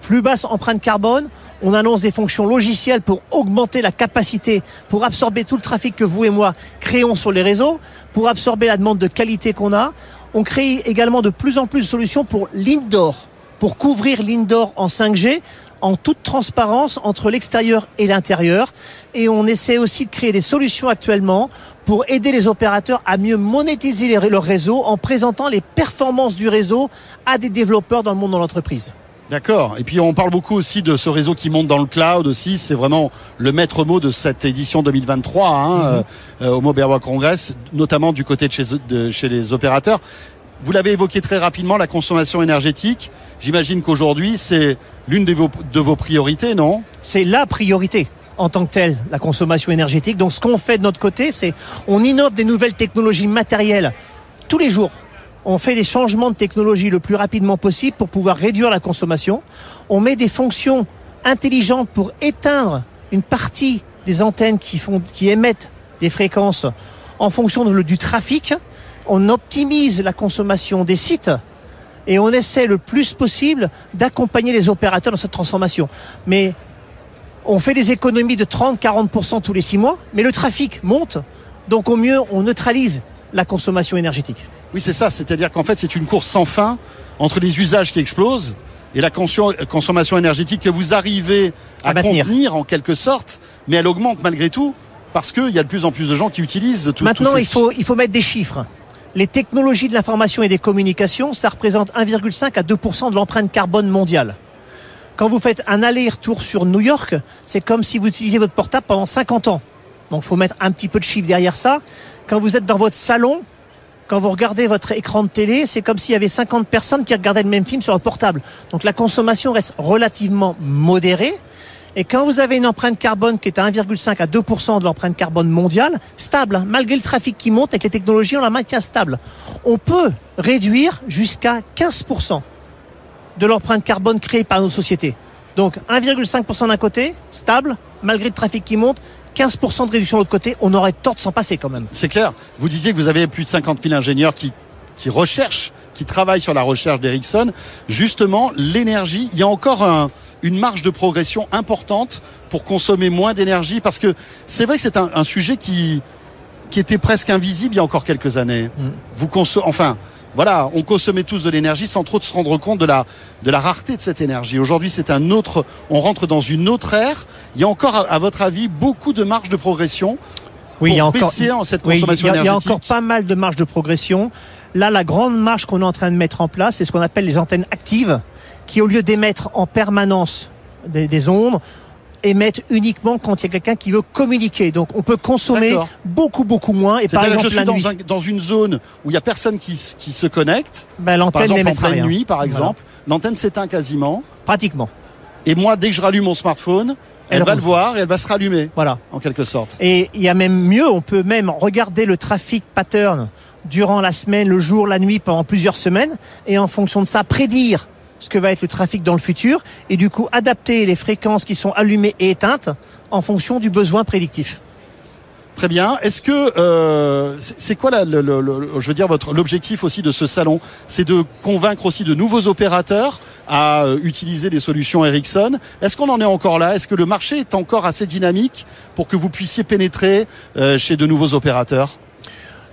plus basse empreinte carbone. On annonce des fonctions logicielles pour augmenter la capacité, pour absorber tout le trafic que vous et moi créons sur les réseaux, pour absorber la demande de qualité qu'on a. On crée également de plus en plus de solutions pour l'indoor, pour couvrir l'indoor en 5G en toute transparence entre l'extérieur et l'intérieur. Et on essaie aussi de créer des solutions actuellement pour aider les opérateurs à mieux monétiser leur réseau en présentant les performances du réseau à des développeurs dans le monde de l'entreprise. D'accord. Et puis on parle beaucoup aussi de ce réseau qui monte dans le cloud aussi. C'est vraiment le maître mot de cette édition 2023 hein, euh, euh, au Mobile World Congress, notamment du côté de chez, de chez les opérateurs. Vous l'avez évoqué très rapidement, la consommation énergétique. J'imagine qu'aujourd'hui c'est l'une de vos, priorités, non? C'est la priorité en tant que telle, la consommation énergétique. Donc ce qu'on fait de notre côté, c'est on innove des nouvelles technologies matérielles tous les jours. On fait des changements de technologie le plus rapidement possible pour pouvoir réduire la consommation. On met des fonctions intelligentes pour éteindre une partie des antennes qui, font, qui émettent des fréquences en fonction du trafic. On optimise la consommation des sites et on essaie le plus possible d'accompagner les opérateurs dans cette transformation. Mais on fait des économies de 30-40% tous les six mois, mais le trafic monte, donc au mieux on neutralise la consommation énergétique. Oui, c'est ça. C'est-à-dire qu'en fait c'est une course sans fin entre les usages qui explosent et la consommation énergétique que vous arrivez à, À maintenir. contenir en quelque sorte, mais elle augmente malgré tout parce qu'il y a de plus en plus de gens qui utilisent tout Maintenant, tous ces- il, faut, il faut mettre des chiffres. Les technologies de l'information et des communications, ça représente 1,5 à 2% de l'empreinte carbone mondiale. Quand vous faites un aller-retour sur New York, c'est comme si vous utilisiez votre portable pendant 50 ans. Donc il faut mettre un petit peu de chiffre derrière ça. Quand vous êtes dans votre salon, quand vous regardez votre écran de télé, c'est comme s'il y avait 50 personnes qui regardaient le même film sur leur portable. Donc la consommation reste relativement modérée. Et quand vous avez une empreinte carbone qui est à 1,5 à 2% de l'empreinte carbone mondiale, stable, hein, malgré le trafic qui monte, avec les technologies, on la maintient stable. On peut réduire jusqu'à 15% de l'empreinte carbone créée par nos sociétés. Donc 1,5% d'un côté, stable, malgré le trafic qui monte, 15% de réduction de l'autre côté, on aurait tort de s'en passer quand même. C'est clair. Vous disiez que vous avez plus de 50 000 ingénieurs qui, qui recherchent, qui travaillent sur la recherche d'Ericsson. Justement, l'énergie, il y a encore un- une marge de progression importante pour consommer moins d'énergie parce que c'est vrai que c'est un, un sujet qui, qui était presque invisible il y a encore quelques années. Vous conso- enfin, voilà, on consommait tous de l'énergie sans trop se rendre compte de la, de la rareté de cette énergie. Aujourd'hui, c'est un autre, on rentre dans une autre ère. Il y a encore, à, votre avis, beaucoup de marge de progression Oui, pour il y a encore, baisser en cette oui, il y a- consommation il y a encore pas mal de marge de progression. Là, la grande marge qu'on est en train de mettre en place, c'est ce qu'on appelle les antennes actives, qui au lieu d'émettre en permanence des, des ondes, émettent uniquement quand il y a quelqu'un qui veut communiquer. Donc, on peut consommer beaucoup, beaucoup moins. Et par exemple, je la suis nuit, dans, un- dans une zone où il n'y a personne qui, se connecte. ben, l'antenne pleine nuit, par exemple. L'antenne s'éteint quasiment. Pratiquement. Et moi, dès que je rallume mon smartphone, elle, Elle va roule. le voir et elle va se rallumer, Voilà. en quelque sorte. Et il y a même mieux, on peut même regarder le trafic pattern durant la semaine, le jour, la nuit, pendant plusieurs semaines, et en fonction de ça, prédire ce que va être le trafic dans le futur, et du coup adapter les fréquences qui sont allumées et éteintes en fonction du besoin prédictif. Très bien. Est-ce que euh, c'est quoi la- le, le- le- je veux dire votre l'objectif aussi de ce salon, c'est de convaincre aussi de nouveaux opérateurs à euh, utiliser des solutions Ericsson. Est-ce qu'on en est encore là? Est-ce que le marché est encore assez dynamique pour que vous puissiez pénétrer euh, chez de nouveaux opérateurs?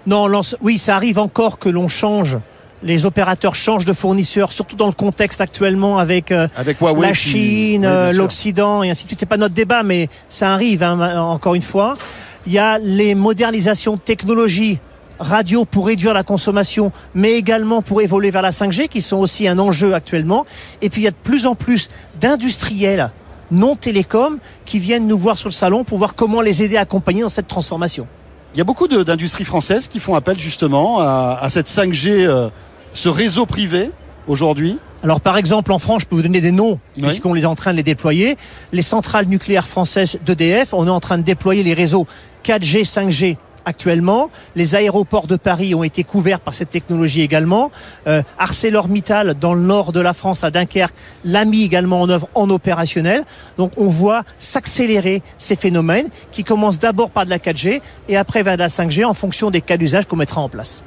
Non, oui, ça arrive encore que l'on change. Les opérateurs changent de fournisseur, surtout dans le contexte actuellement avec euh, avec Huawei la Chine, Oui, euh, l'Occident et ainsi de suite. C'est pas notre débat, mais ça arrive hein, encore une fois. Il y a les modernisations de technologies radio pour réduire la consommation, mais également pour évoluer vers la 5G, qui sont aussi un enjeu actuellement. Et puis il y a de plus en plus d'industriels non télécoms qui viennent nous voir sur le salon pour voir comment les aider à accompagner dans cette transformation. Il y a beaucoup d'industries françaises qui font appel justement à, à cette 5G, euh, ce réseau privé aujourd'hui. Alors par exemple en France, je peux vous donner des noms Oui. puisqu'on est en train de les déployer. Les centrales nucléaires françaises d'EDF, on est en train de déployer les réseaux 4G, 5G actuellement. Les aéroports de Paris ont été couverts par cette technologie également. Euh, ArcelorMittal, dans le nord de la France, à Dunkerque, l'a mis également en œuvre en opérationnel. Donc on voit s'accélérer ces phénomènes qui commencent d'abord par de la 4G et après vers de la 5G en fonction des cas d'usage qu'on mettra en place.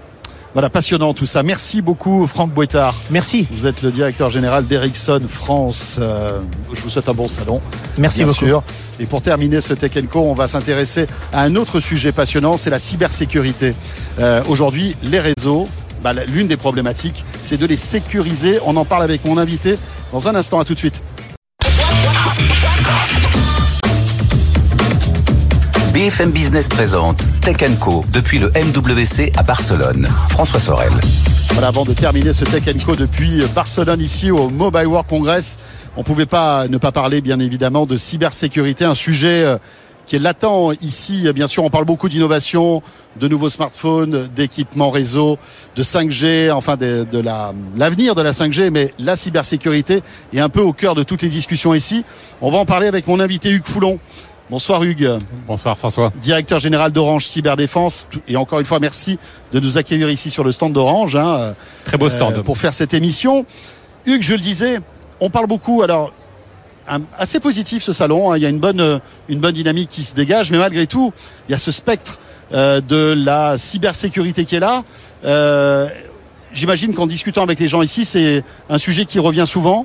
Voilà, passionnant tout ça. Merci beaucoup Franck Boitard. Merci. Vous êtes le directeur général d'Ericsson France. Euh, je vous souhaite un bon salon. Merci bien beaucoup. sûr. Et pour terminer ce Tech Co, on va s'intéresser à un autre sujet passionnant, c'est la cybersécurité. Euh, Aujourd'hui, les réseaux, bah, l'une des problématiques, c'est de les sécuriser. On en parle avec mon invité dans un instant. À tout de suite. BFM Business présente Tech Co depuis le MWC à Barcelone. François Sorel. Avant de terminer ce Tech Co depuis Barcelone, ici au Mobile World Congress, on ne pouvait pas ne pas parler, bien évidemment, de cybersécurité, un sujet euh, qui est latent ici. Bien sûr, on parle beaucoup d'innovation, de nouveaux smartphones, d'équipements réseau, de 5G, enfin de, de la l'avenir de la 5G, mais la cybersécurité est un peu au cœur de toutes les discussions ici. On va en parler avec mon invité Hugues Foulon. Bonsoir Hugues. Bonsoir François. Directeur général d'Orange Cyberdéfense. Et encore une fois, merci de nous accueillir ici sur le stand d'Orange. Hein, Très beau stand. euh, pour faire cette émission. Hugues, je le disais, on parle beaucoup. Alors, un- assez positif ce salon. hein, il y a une bonne, euh, une bonne dynamique qui se dégage, mais malgré tout, il y a ce spectre euh, de la cybersécurité qui est là. Euh, J'imagine qu'en discutant avec les gens ici, c'est un sujet qui revient souvent.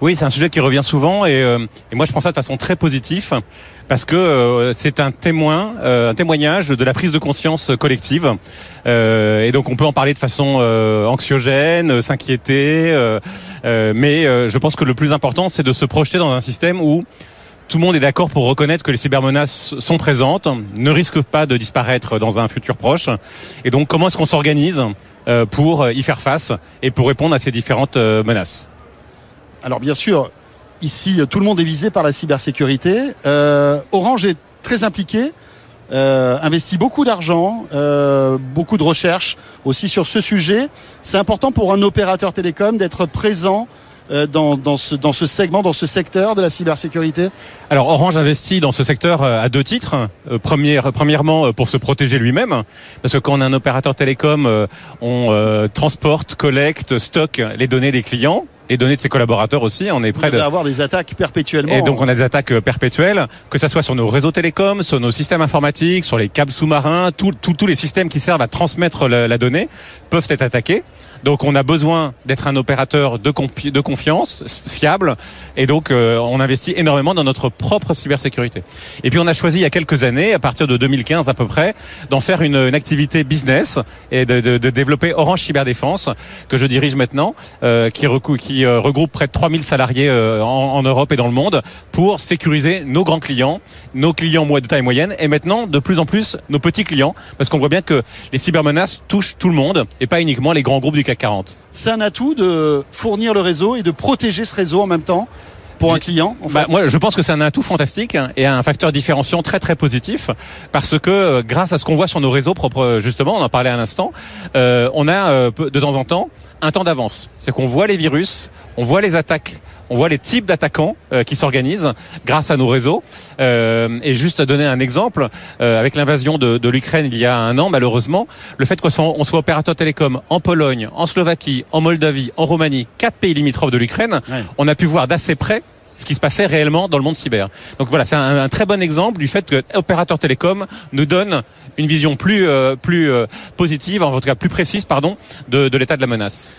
Oui, c'est un sujet qui revient souvent et, euh, et moi je pense ça de façon très positive parce que euh, c'est un témoin, euh, un témoignage de la prise de conscience collective Euh, et donc on peut en parler de façon anxiogène, s'inquiéter, mais je pense que le plus important c'est de se projeter dans un système où tout le monde est d'accord pour reconnaître que les cybermenaces sont présentes, ne risquent pas de disparaître dans un futur proche. Et donc, comment est-ce qu'on s'organise pour y faire face et pour répondre à ces différentes menaces? Alors bien sûr, ici, tout le monde est visé par la cybersécurité. Euh, Orange est très impliqué, euh, investit beaucoup d'argent, euh, beaucoup de recherches aussi sur ce sujet. C'est important pour un opérateur télécom d'être présent dans, ce, segment, dans ce secteur de la cybersécurité Alors Orange investit dans ce secteur à deux titres. Première- premièrement, pour se protéger lui-même, parce que quand on est un opérateur télécom, on transporte, collecte, stocke les données des clients, les données de ses collaborateurs aussi. On est près de devez avoir des attaques perpétuellement. Et donc on a des attaques euh, perpétuelles, que ça soit sur nos réseaux télécoms, sur nos systèmes informatiques, sur les câbles sous-marins, tous les systèmes qui servent à transmettre la, la donnée peuvent être attaqués. Donc on a besoin d'être un opérateur de, confiance, fiable, et donc euh, on investit énormément dans notre propre cybersécurité. Et puis on a choisi il y a quelques années, à partir de 2015 à peu près, d'en faire une, une activité business et de, de- de développer Orange Cyberdéfense, que je dirige maintenant, euh, qui, euh, regroupe près de 3000 salariés en, Europe et dans le monde, pour sécuriser nos grands clients, nos clients de taille moyenne, et maintenant de plus en plus nos petits clients, parce qu'on voit bien que les cybermenaces touchent tout le monde, et pas uniquement les grands groupes du CAC 40. C'est un atout de fournir le réseau et de protéger ce réseau en même temps pour un client. en Bah, moi, je pense que c'est un atout fantastique hein, et un facteur différenciant très très positif parce que euh, grâce à ce qu'on voit sur nos réseaux propres, justement, on en parlait à l'instant, euh, on a euh, de temps en temps un temps d'avance. C'est qu'on voit les virus, on voit les attaques. On voit les types d'attaquants euh, qui s'organisent grâce à nos réseaux. Euh, et juste à donner un exemple, euh, avec l'invasion de, de l'Ukraine il y a un an, malheureusement, le fait qu'on soit, on soit opérateur télécom en Pologne, en Slovaquie, en Moldavie, en Roumanie, quatre pays limitrophes de l'Ukraine, Ouais. on a pu voir d'assez près ce qui se passait réellement dans le monde cyber. Donc voilà, c'est un, un très bon exemple du fait que opérateur télécom nous donne une vision plus euh, plus euh, positive, en tout cas plus précise, pardon, de, de l'état de la menace.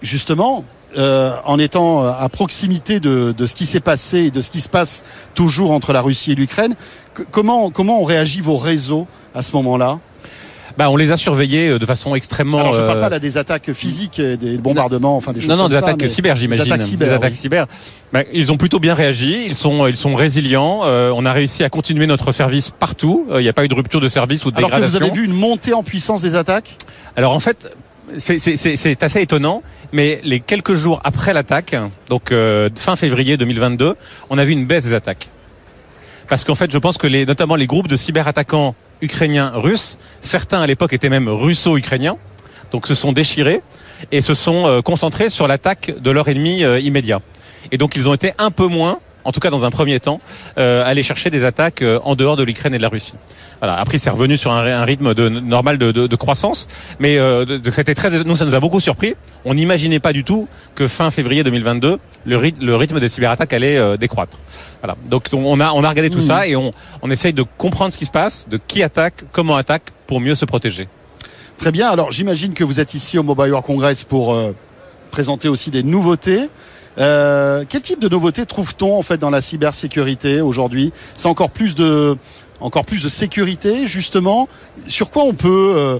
justement, euh, en étant euh, à proximité de, de ce qui s'est passé et de ce qui se passe toujours entre la Russie et l'Ukraine, comment, comment ont réagi vos réseaux à ce moment-là? Bah, on les a surveillés euh, de façon extrêmement. Alors, je ne parle pas là des attaques physiques, des bombardements, enfin des choses non, non, comme des ça, attaques cyber, j'imagine. Des attaques cyber. Des attaques oui. cyber. Bah, ils ont plutôt bien réagi. Ils sont, ils sont résilients. Euh, on a réussi à continuer notre service partout. Euh, Il n'y a pas eu de rupture de service ou de Alors que vous dégradation. avez vu une montée en puissance des attaques? Alors en fait, c'est- assez étonnant, mais les quelques jours après l'attaque, donc euh, fin février 2022, on a vu une baisse des attaques. Parce qu'en fait, je pense que les, notamment les groupes de cyberattaquants ukrainiens, russes, certains à l'époque étaient même russo-ukrainiens, donc se sont déchirés et se sont euh, concentrés sur l'attaque de leur ennemi euh, immédiat. Et donc ils ont été un peu moins en tout cas dans un premier temps, euh, aller chercher des attaques euh, en dehors de l'Ukraine et de la Russie. Voilà. Après, c'est revenu sur un, un rythme de, normal de, de, de croissance, mais euh, c'était très, nous ça nous a beaucoup surpris. On n'imaginait pas du tout que fin février 2022, le, rythme- le rythme des cyberattaques allait euh, décroître. Voilà. Donc on a on a regardé tout ça et on on essaye de comprendre ce qui se passe, de qui attaque, comment attaque, pour mieux se protéger. Très bien. Alors, j'imagine que vous êtes ici au Mobile World Congress pour euh, présenter aussi des nouveautés. Euh, quel type de nouveautés trouve-t-on en fait dans la cybersécurité aujourd'hui? C'est encore plus de encore plus de sécurité justement. Sur quoi on peut euh,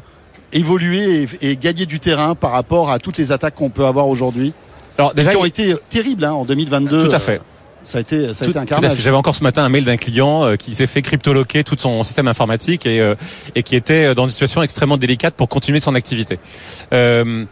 évoluer et, et gagner du terrain par rapport à toutes les attaques qu'on peut avoir aujourd'hui? Alors déjà, qui ont il- été terribles hein, en 2022. Tout à fait. euh, ça a été ça a Tout- été un carnage. J'avais encore ce matin un mail d'un client euh, qui s'est fait cryptoloquer tout son système informatique et, euh, et qui était euh, dans une situation extrêmement délicate pour continuer son activité. Euh,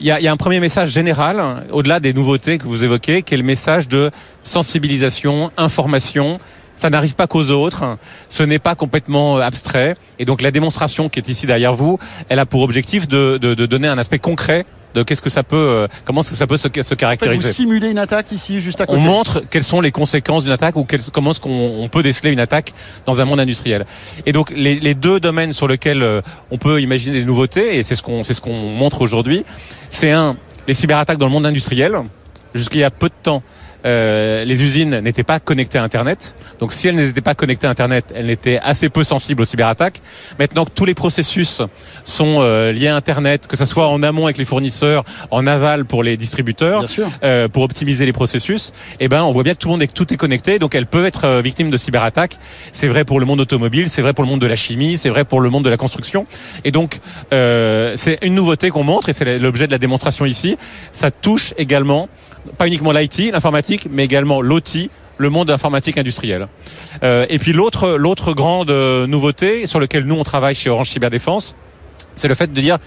il y a, un premier message général, hein, au-delà des nouveautés que vous évoquez, qui est le message de sensibilisation, information. Ça n'arrive pas qu'aux autres, ce n'est pas complètement euh, abstrait. Et donc la démonstration qui est ici derrière vous, elle a pour objectif de, de donner un aspect concret de qu'est-ce que ça peut, euh, comment est-ce que ça peut se, se En fait, vous caractériser. simulez une attaque ici juste à On côté. montre quelles sont les conséquences d'une attaque ou quelles- comment est-ce qu'on on peut déceler une attaque dans un monde industriel. Et donc les, les deux domaines sur lesquels euh, on peut imaginer des nouveautés, et c'est ce qu'on c'est ce qu'on montre aujourd'hui, c'est un les cyberattaques dans le monde industriel. Jusqu'il y a peu de temps, euh, les usines n'étaient pas connectées à Internet. Donc si elles n'étaient pas connectées à Internet, elles n'étaient assez peu sensibles aux cyberattaques. Maintenant que tous les processus sont euh, liés à Internet, que ce soit en amont avec les fournisseurs, en aval pour les distributeurs, euh, pour optimiser les processus, eh ben on voit bien que tout le monde est tout est connecté, donc elles peuvent être euh, victimes de cyberattaques. C'est vrai pour le monde automobile, c'est vrai pour le monde de la chimie, c'est vrai pour le monde de la construction. Et donc euh, c'est une nouveauté qu'on montre et c'est l'objet de la démonstration ici. Ça touche également pas uniquement l'IT, l'informatique, mais également l'OT, le monde informatique industriel. Euh, et puis l'autre l'autre grande euh, nouveauté sur lequel nous on travaille chez Orange Cyberdéfense, c'est le fait de dire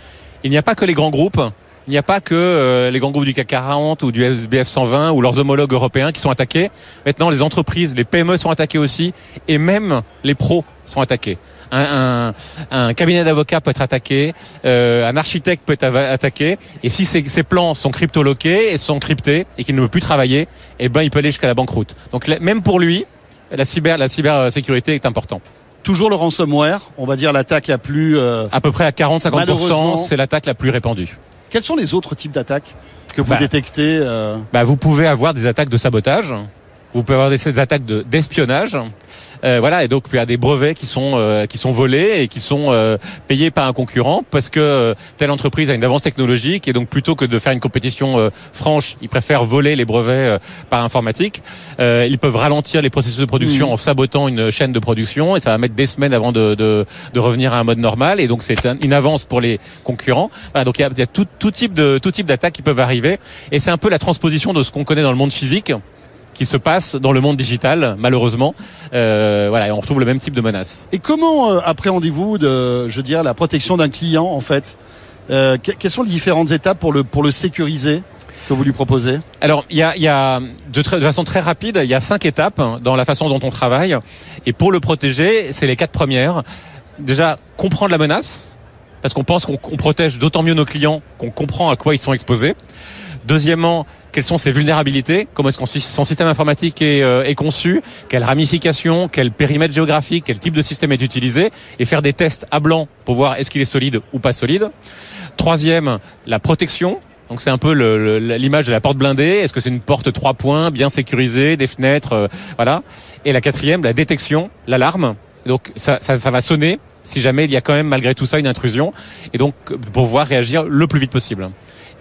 il n'y a pas que les grands groupes, il n'y a pas que euh, les grands groupes du CAC 40 ou du SBF 120 ou leurs homologues européens qui sont attaqués. Maintenant, les entreprises, les PME sont attaquées aussi, et même les pros sont attaqués. Un, un, un cabinet d'avocats peut être attaqué, euh, un architecte peut être attaqué, et si ces, ces plans sont cryptoloqués et sont cryptés et qu'il ne veut plus travailler, eh ben il peut aller jusqu'à la banqueroute. Donc même pour lui, la cyber, la cybersécurité est important. Toujours le ransomware, on va dire l'attaque la plus. euh, À peu près à Malheureusement. 40-50%, c'est l'attaque la plus répandue. Quels sont les autres types d'attaques que vous Bah. détectez euh, bah, vous pouvez avoir des attaques de sabotage, vous pouvez avoir des, attaques de d'espionnage, Euh, voilà, et donc il y a des brevets qui sont euh, qui sont volés et qui sont euh, payés par un concurrent parce que euh, telle entreprise a une avance technologique et donc plutôt que de faire une compétition euh, franche, ils préfèrent voler les brevets euh, par informatique. Euh, ils peuvent ralentir les processus de production Mhm. en sabotant une chaîne de production et ça va mettre des semaines avant de de, de revenir à un mode normal et donc c'est un- une avance pour les concurrents. Voilà, donc il y a, il y a tout, tout type de tout type d'attaques qui peuvent arriver et c'est un peu la transposition de ce qu'on connaît dans le monde physique qui se passe dans le monde digital, malheureusement. Euh, voilà, et on retrouve le même type de menace. Et comment euh, appréhendez-vous de, je veux dire, la protection d'un client en fait Euh, que- Quelles sont les différentes étapes pour le pour le sécuriser que vous lui proposez? Alors, il y a, il y a de, de façon très rapide, il y a cinq étapes dans la façon dont on travaille. Et pour le protéger, c'est les quatre premières. Déjà, comprendre la menace, parce qu'on pense qu'on protège d'autant mieux nos clients qu'on comprend à quoi ils sont exposés. Deuxièmement, quelles sont ses vulnérabilités? Comment est-ce que son système informatique est, euh, est conçu? Quelles ramifications Quel périmètre géographique Quel type de système est utilisé? Et faire des tests à blanc pour voir est-ce qu'il est solide ou pas solide. Troisième, la protection. Donc c'est un peu l'image de la porte blindée. Est-ce que c'est une porte trois points, bien sécurisée, des fenêtres, euh, voilà. Et la quatrième, la détection, l'alarme. Donc ça, ça, ça va sonner si jamais il y a quand même malgré tout ça une intrusion. Et donc pour pouvoir réagir le plus vite possible.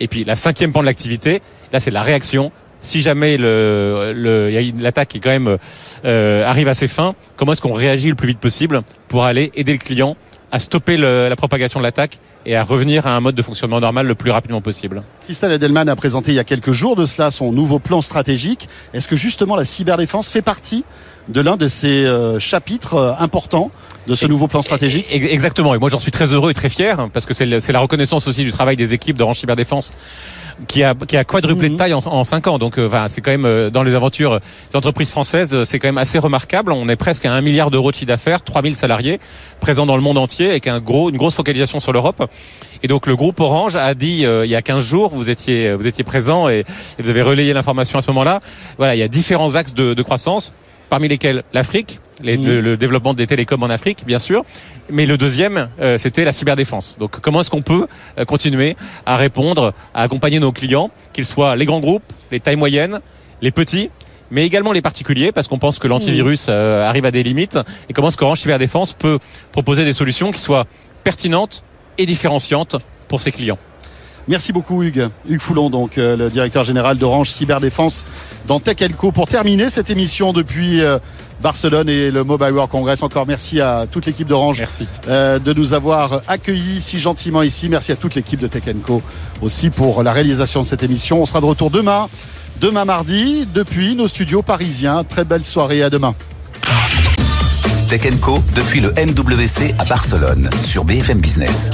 Et puis la cinquième pan de l'activité, là c'est la réaction. Si jamais l'attaque qui quand même euh, arrive à ses fins, comment est-ce qu'on réagit le plus vite possible pour aller aider le client à stopper le- la propagation de l'attaque et à revenir à un mode de fonctionnement normal le plus rapidement possible. Christelle Edelman a présenté il y a quelques jours de cela son nouveau plan stratégique. Est-ce que justement la cyberdéfense fait partie de l'un de ces euh, chapitres euh, importants de ce nouveau plan stratégique? Ex- Exactement. Et moi, j'en suis très heureux et très fier hein, parce que c'est la reconnaissance aussi du travail des équipes d'Orange Cyberdéfense qui a, qui a quadruplé de taille en, en cinq ans. Donc, euh, enfin, c'est quand même euh, dans les aventures des entreprises françaises, euh, c'est quand même assez remarquable. On est presque à un milliard d'euros de chiffre d'affaires, 3000 salariés présents dans le monde entier avec un gros, une grosse focalisation sur l'Europe. Et donc, le groupe Orange a dit euh, il y a 15 jours, vous étiez, vous étiez présent et, et vous avez relayé l'information à ce moment-là. Voilà, il y a différents axes de, de croissance, parmi lesquels l'Afrique, les- Mhm. le, le développement des télécoms en Afrique, bien sûr. Mais le deuxième, euh, c'était la cyberdéfense. Donc, comment est-ce qu'on peut euh, continuer à répondre, à accompagner nos clients, qu'ils soient les grands groupes, les tailles moyennes, les petits, mais également les particuliers, parce qu'on pense que l'antivirus euh, arrive à des limites. Et comment est-ce qu'Orange Cyberdéfense peut proposer des solutions qui soient pertinentes et différenciantes pour ses clients? Merci beaucoup Hugues. Hugues Foulon, donc euh, le directeur général d'Orange Cyberdéfense dans Tech Co. Pour terminer cette émission depuis euh, Barcelone et le Mobile World Congress, encore merci à toute l'équipe d'Orange Merci. euh, de nous avoir accueillis si gentiment ici. Merci à toute l'équipe de Tech Co aussi pour la réalisation de cette émission. On sera de retour demain, demain mardi, depuis nos studios parisiens. Très belle soirée, à demain. Tech Co depuis le MWC à Barcelone sur BFM Business.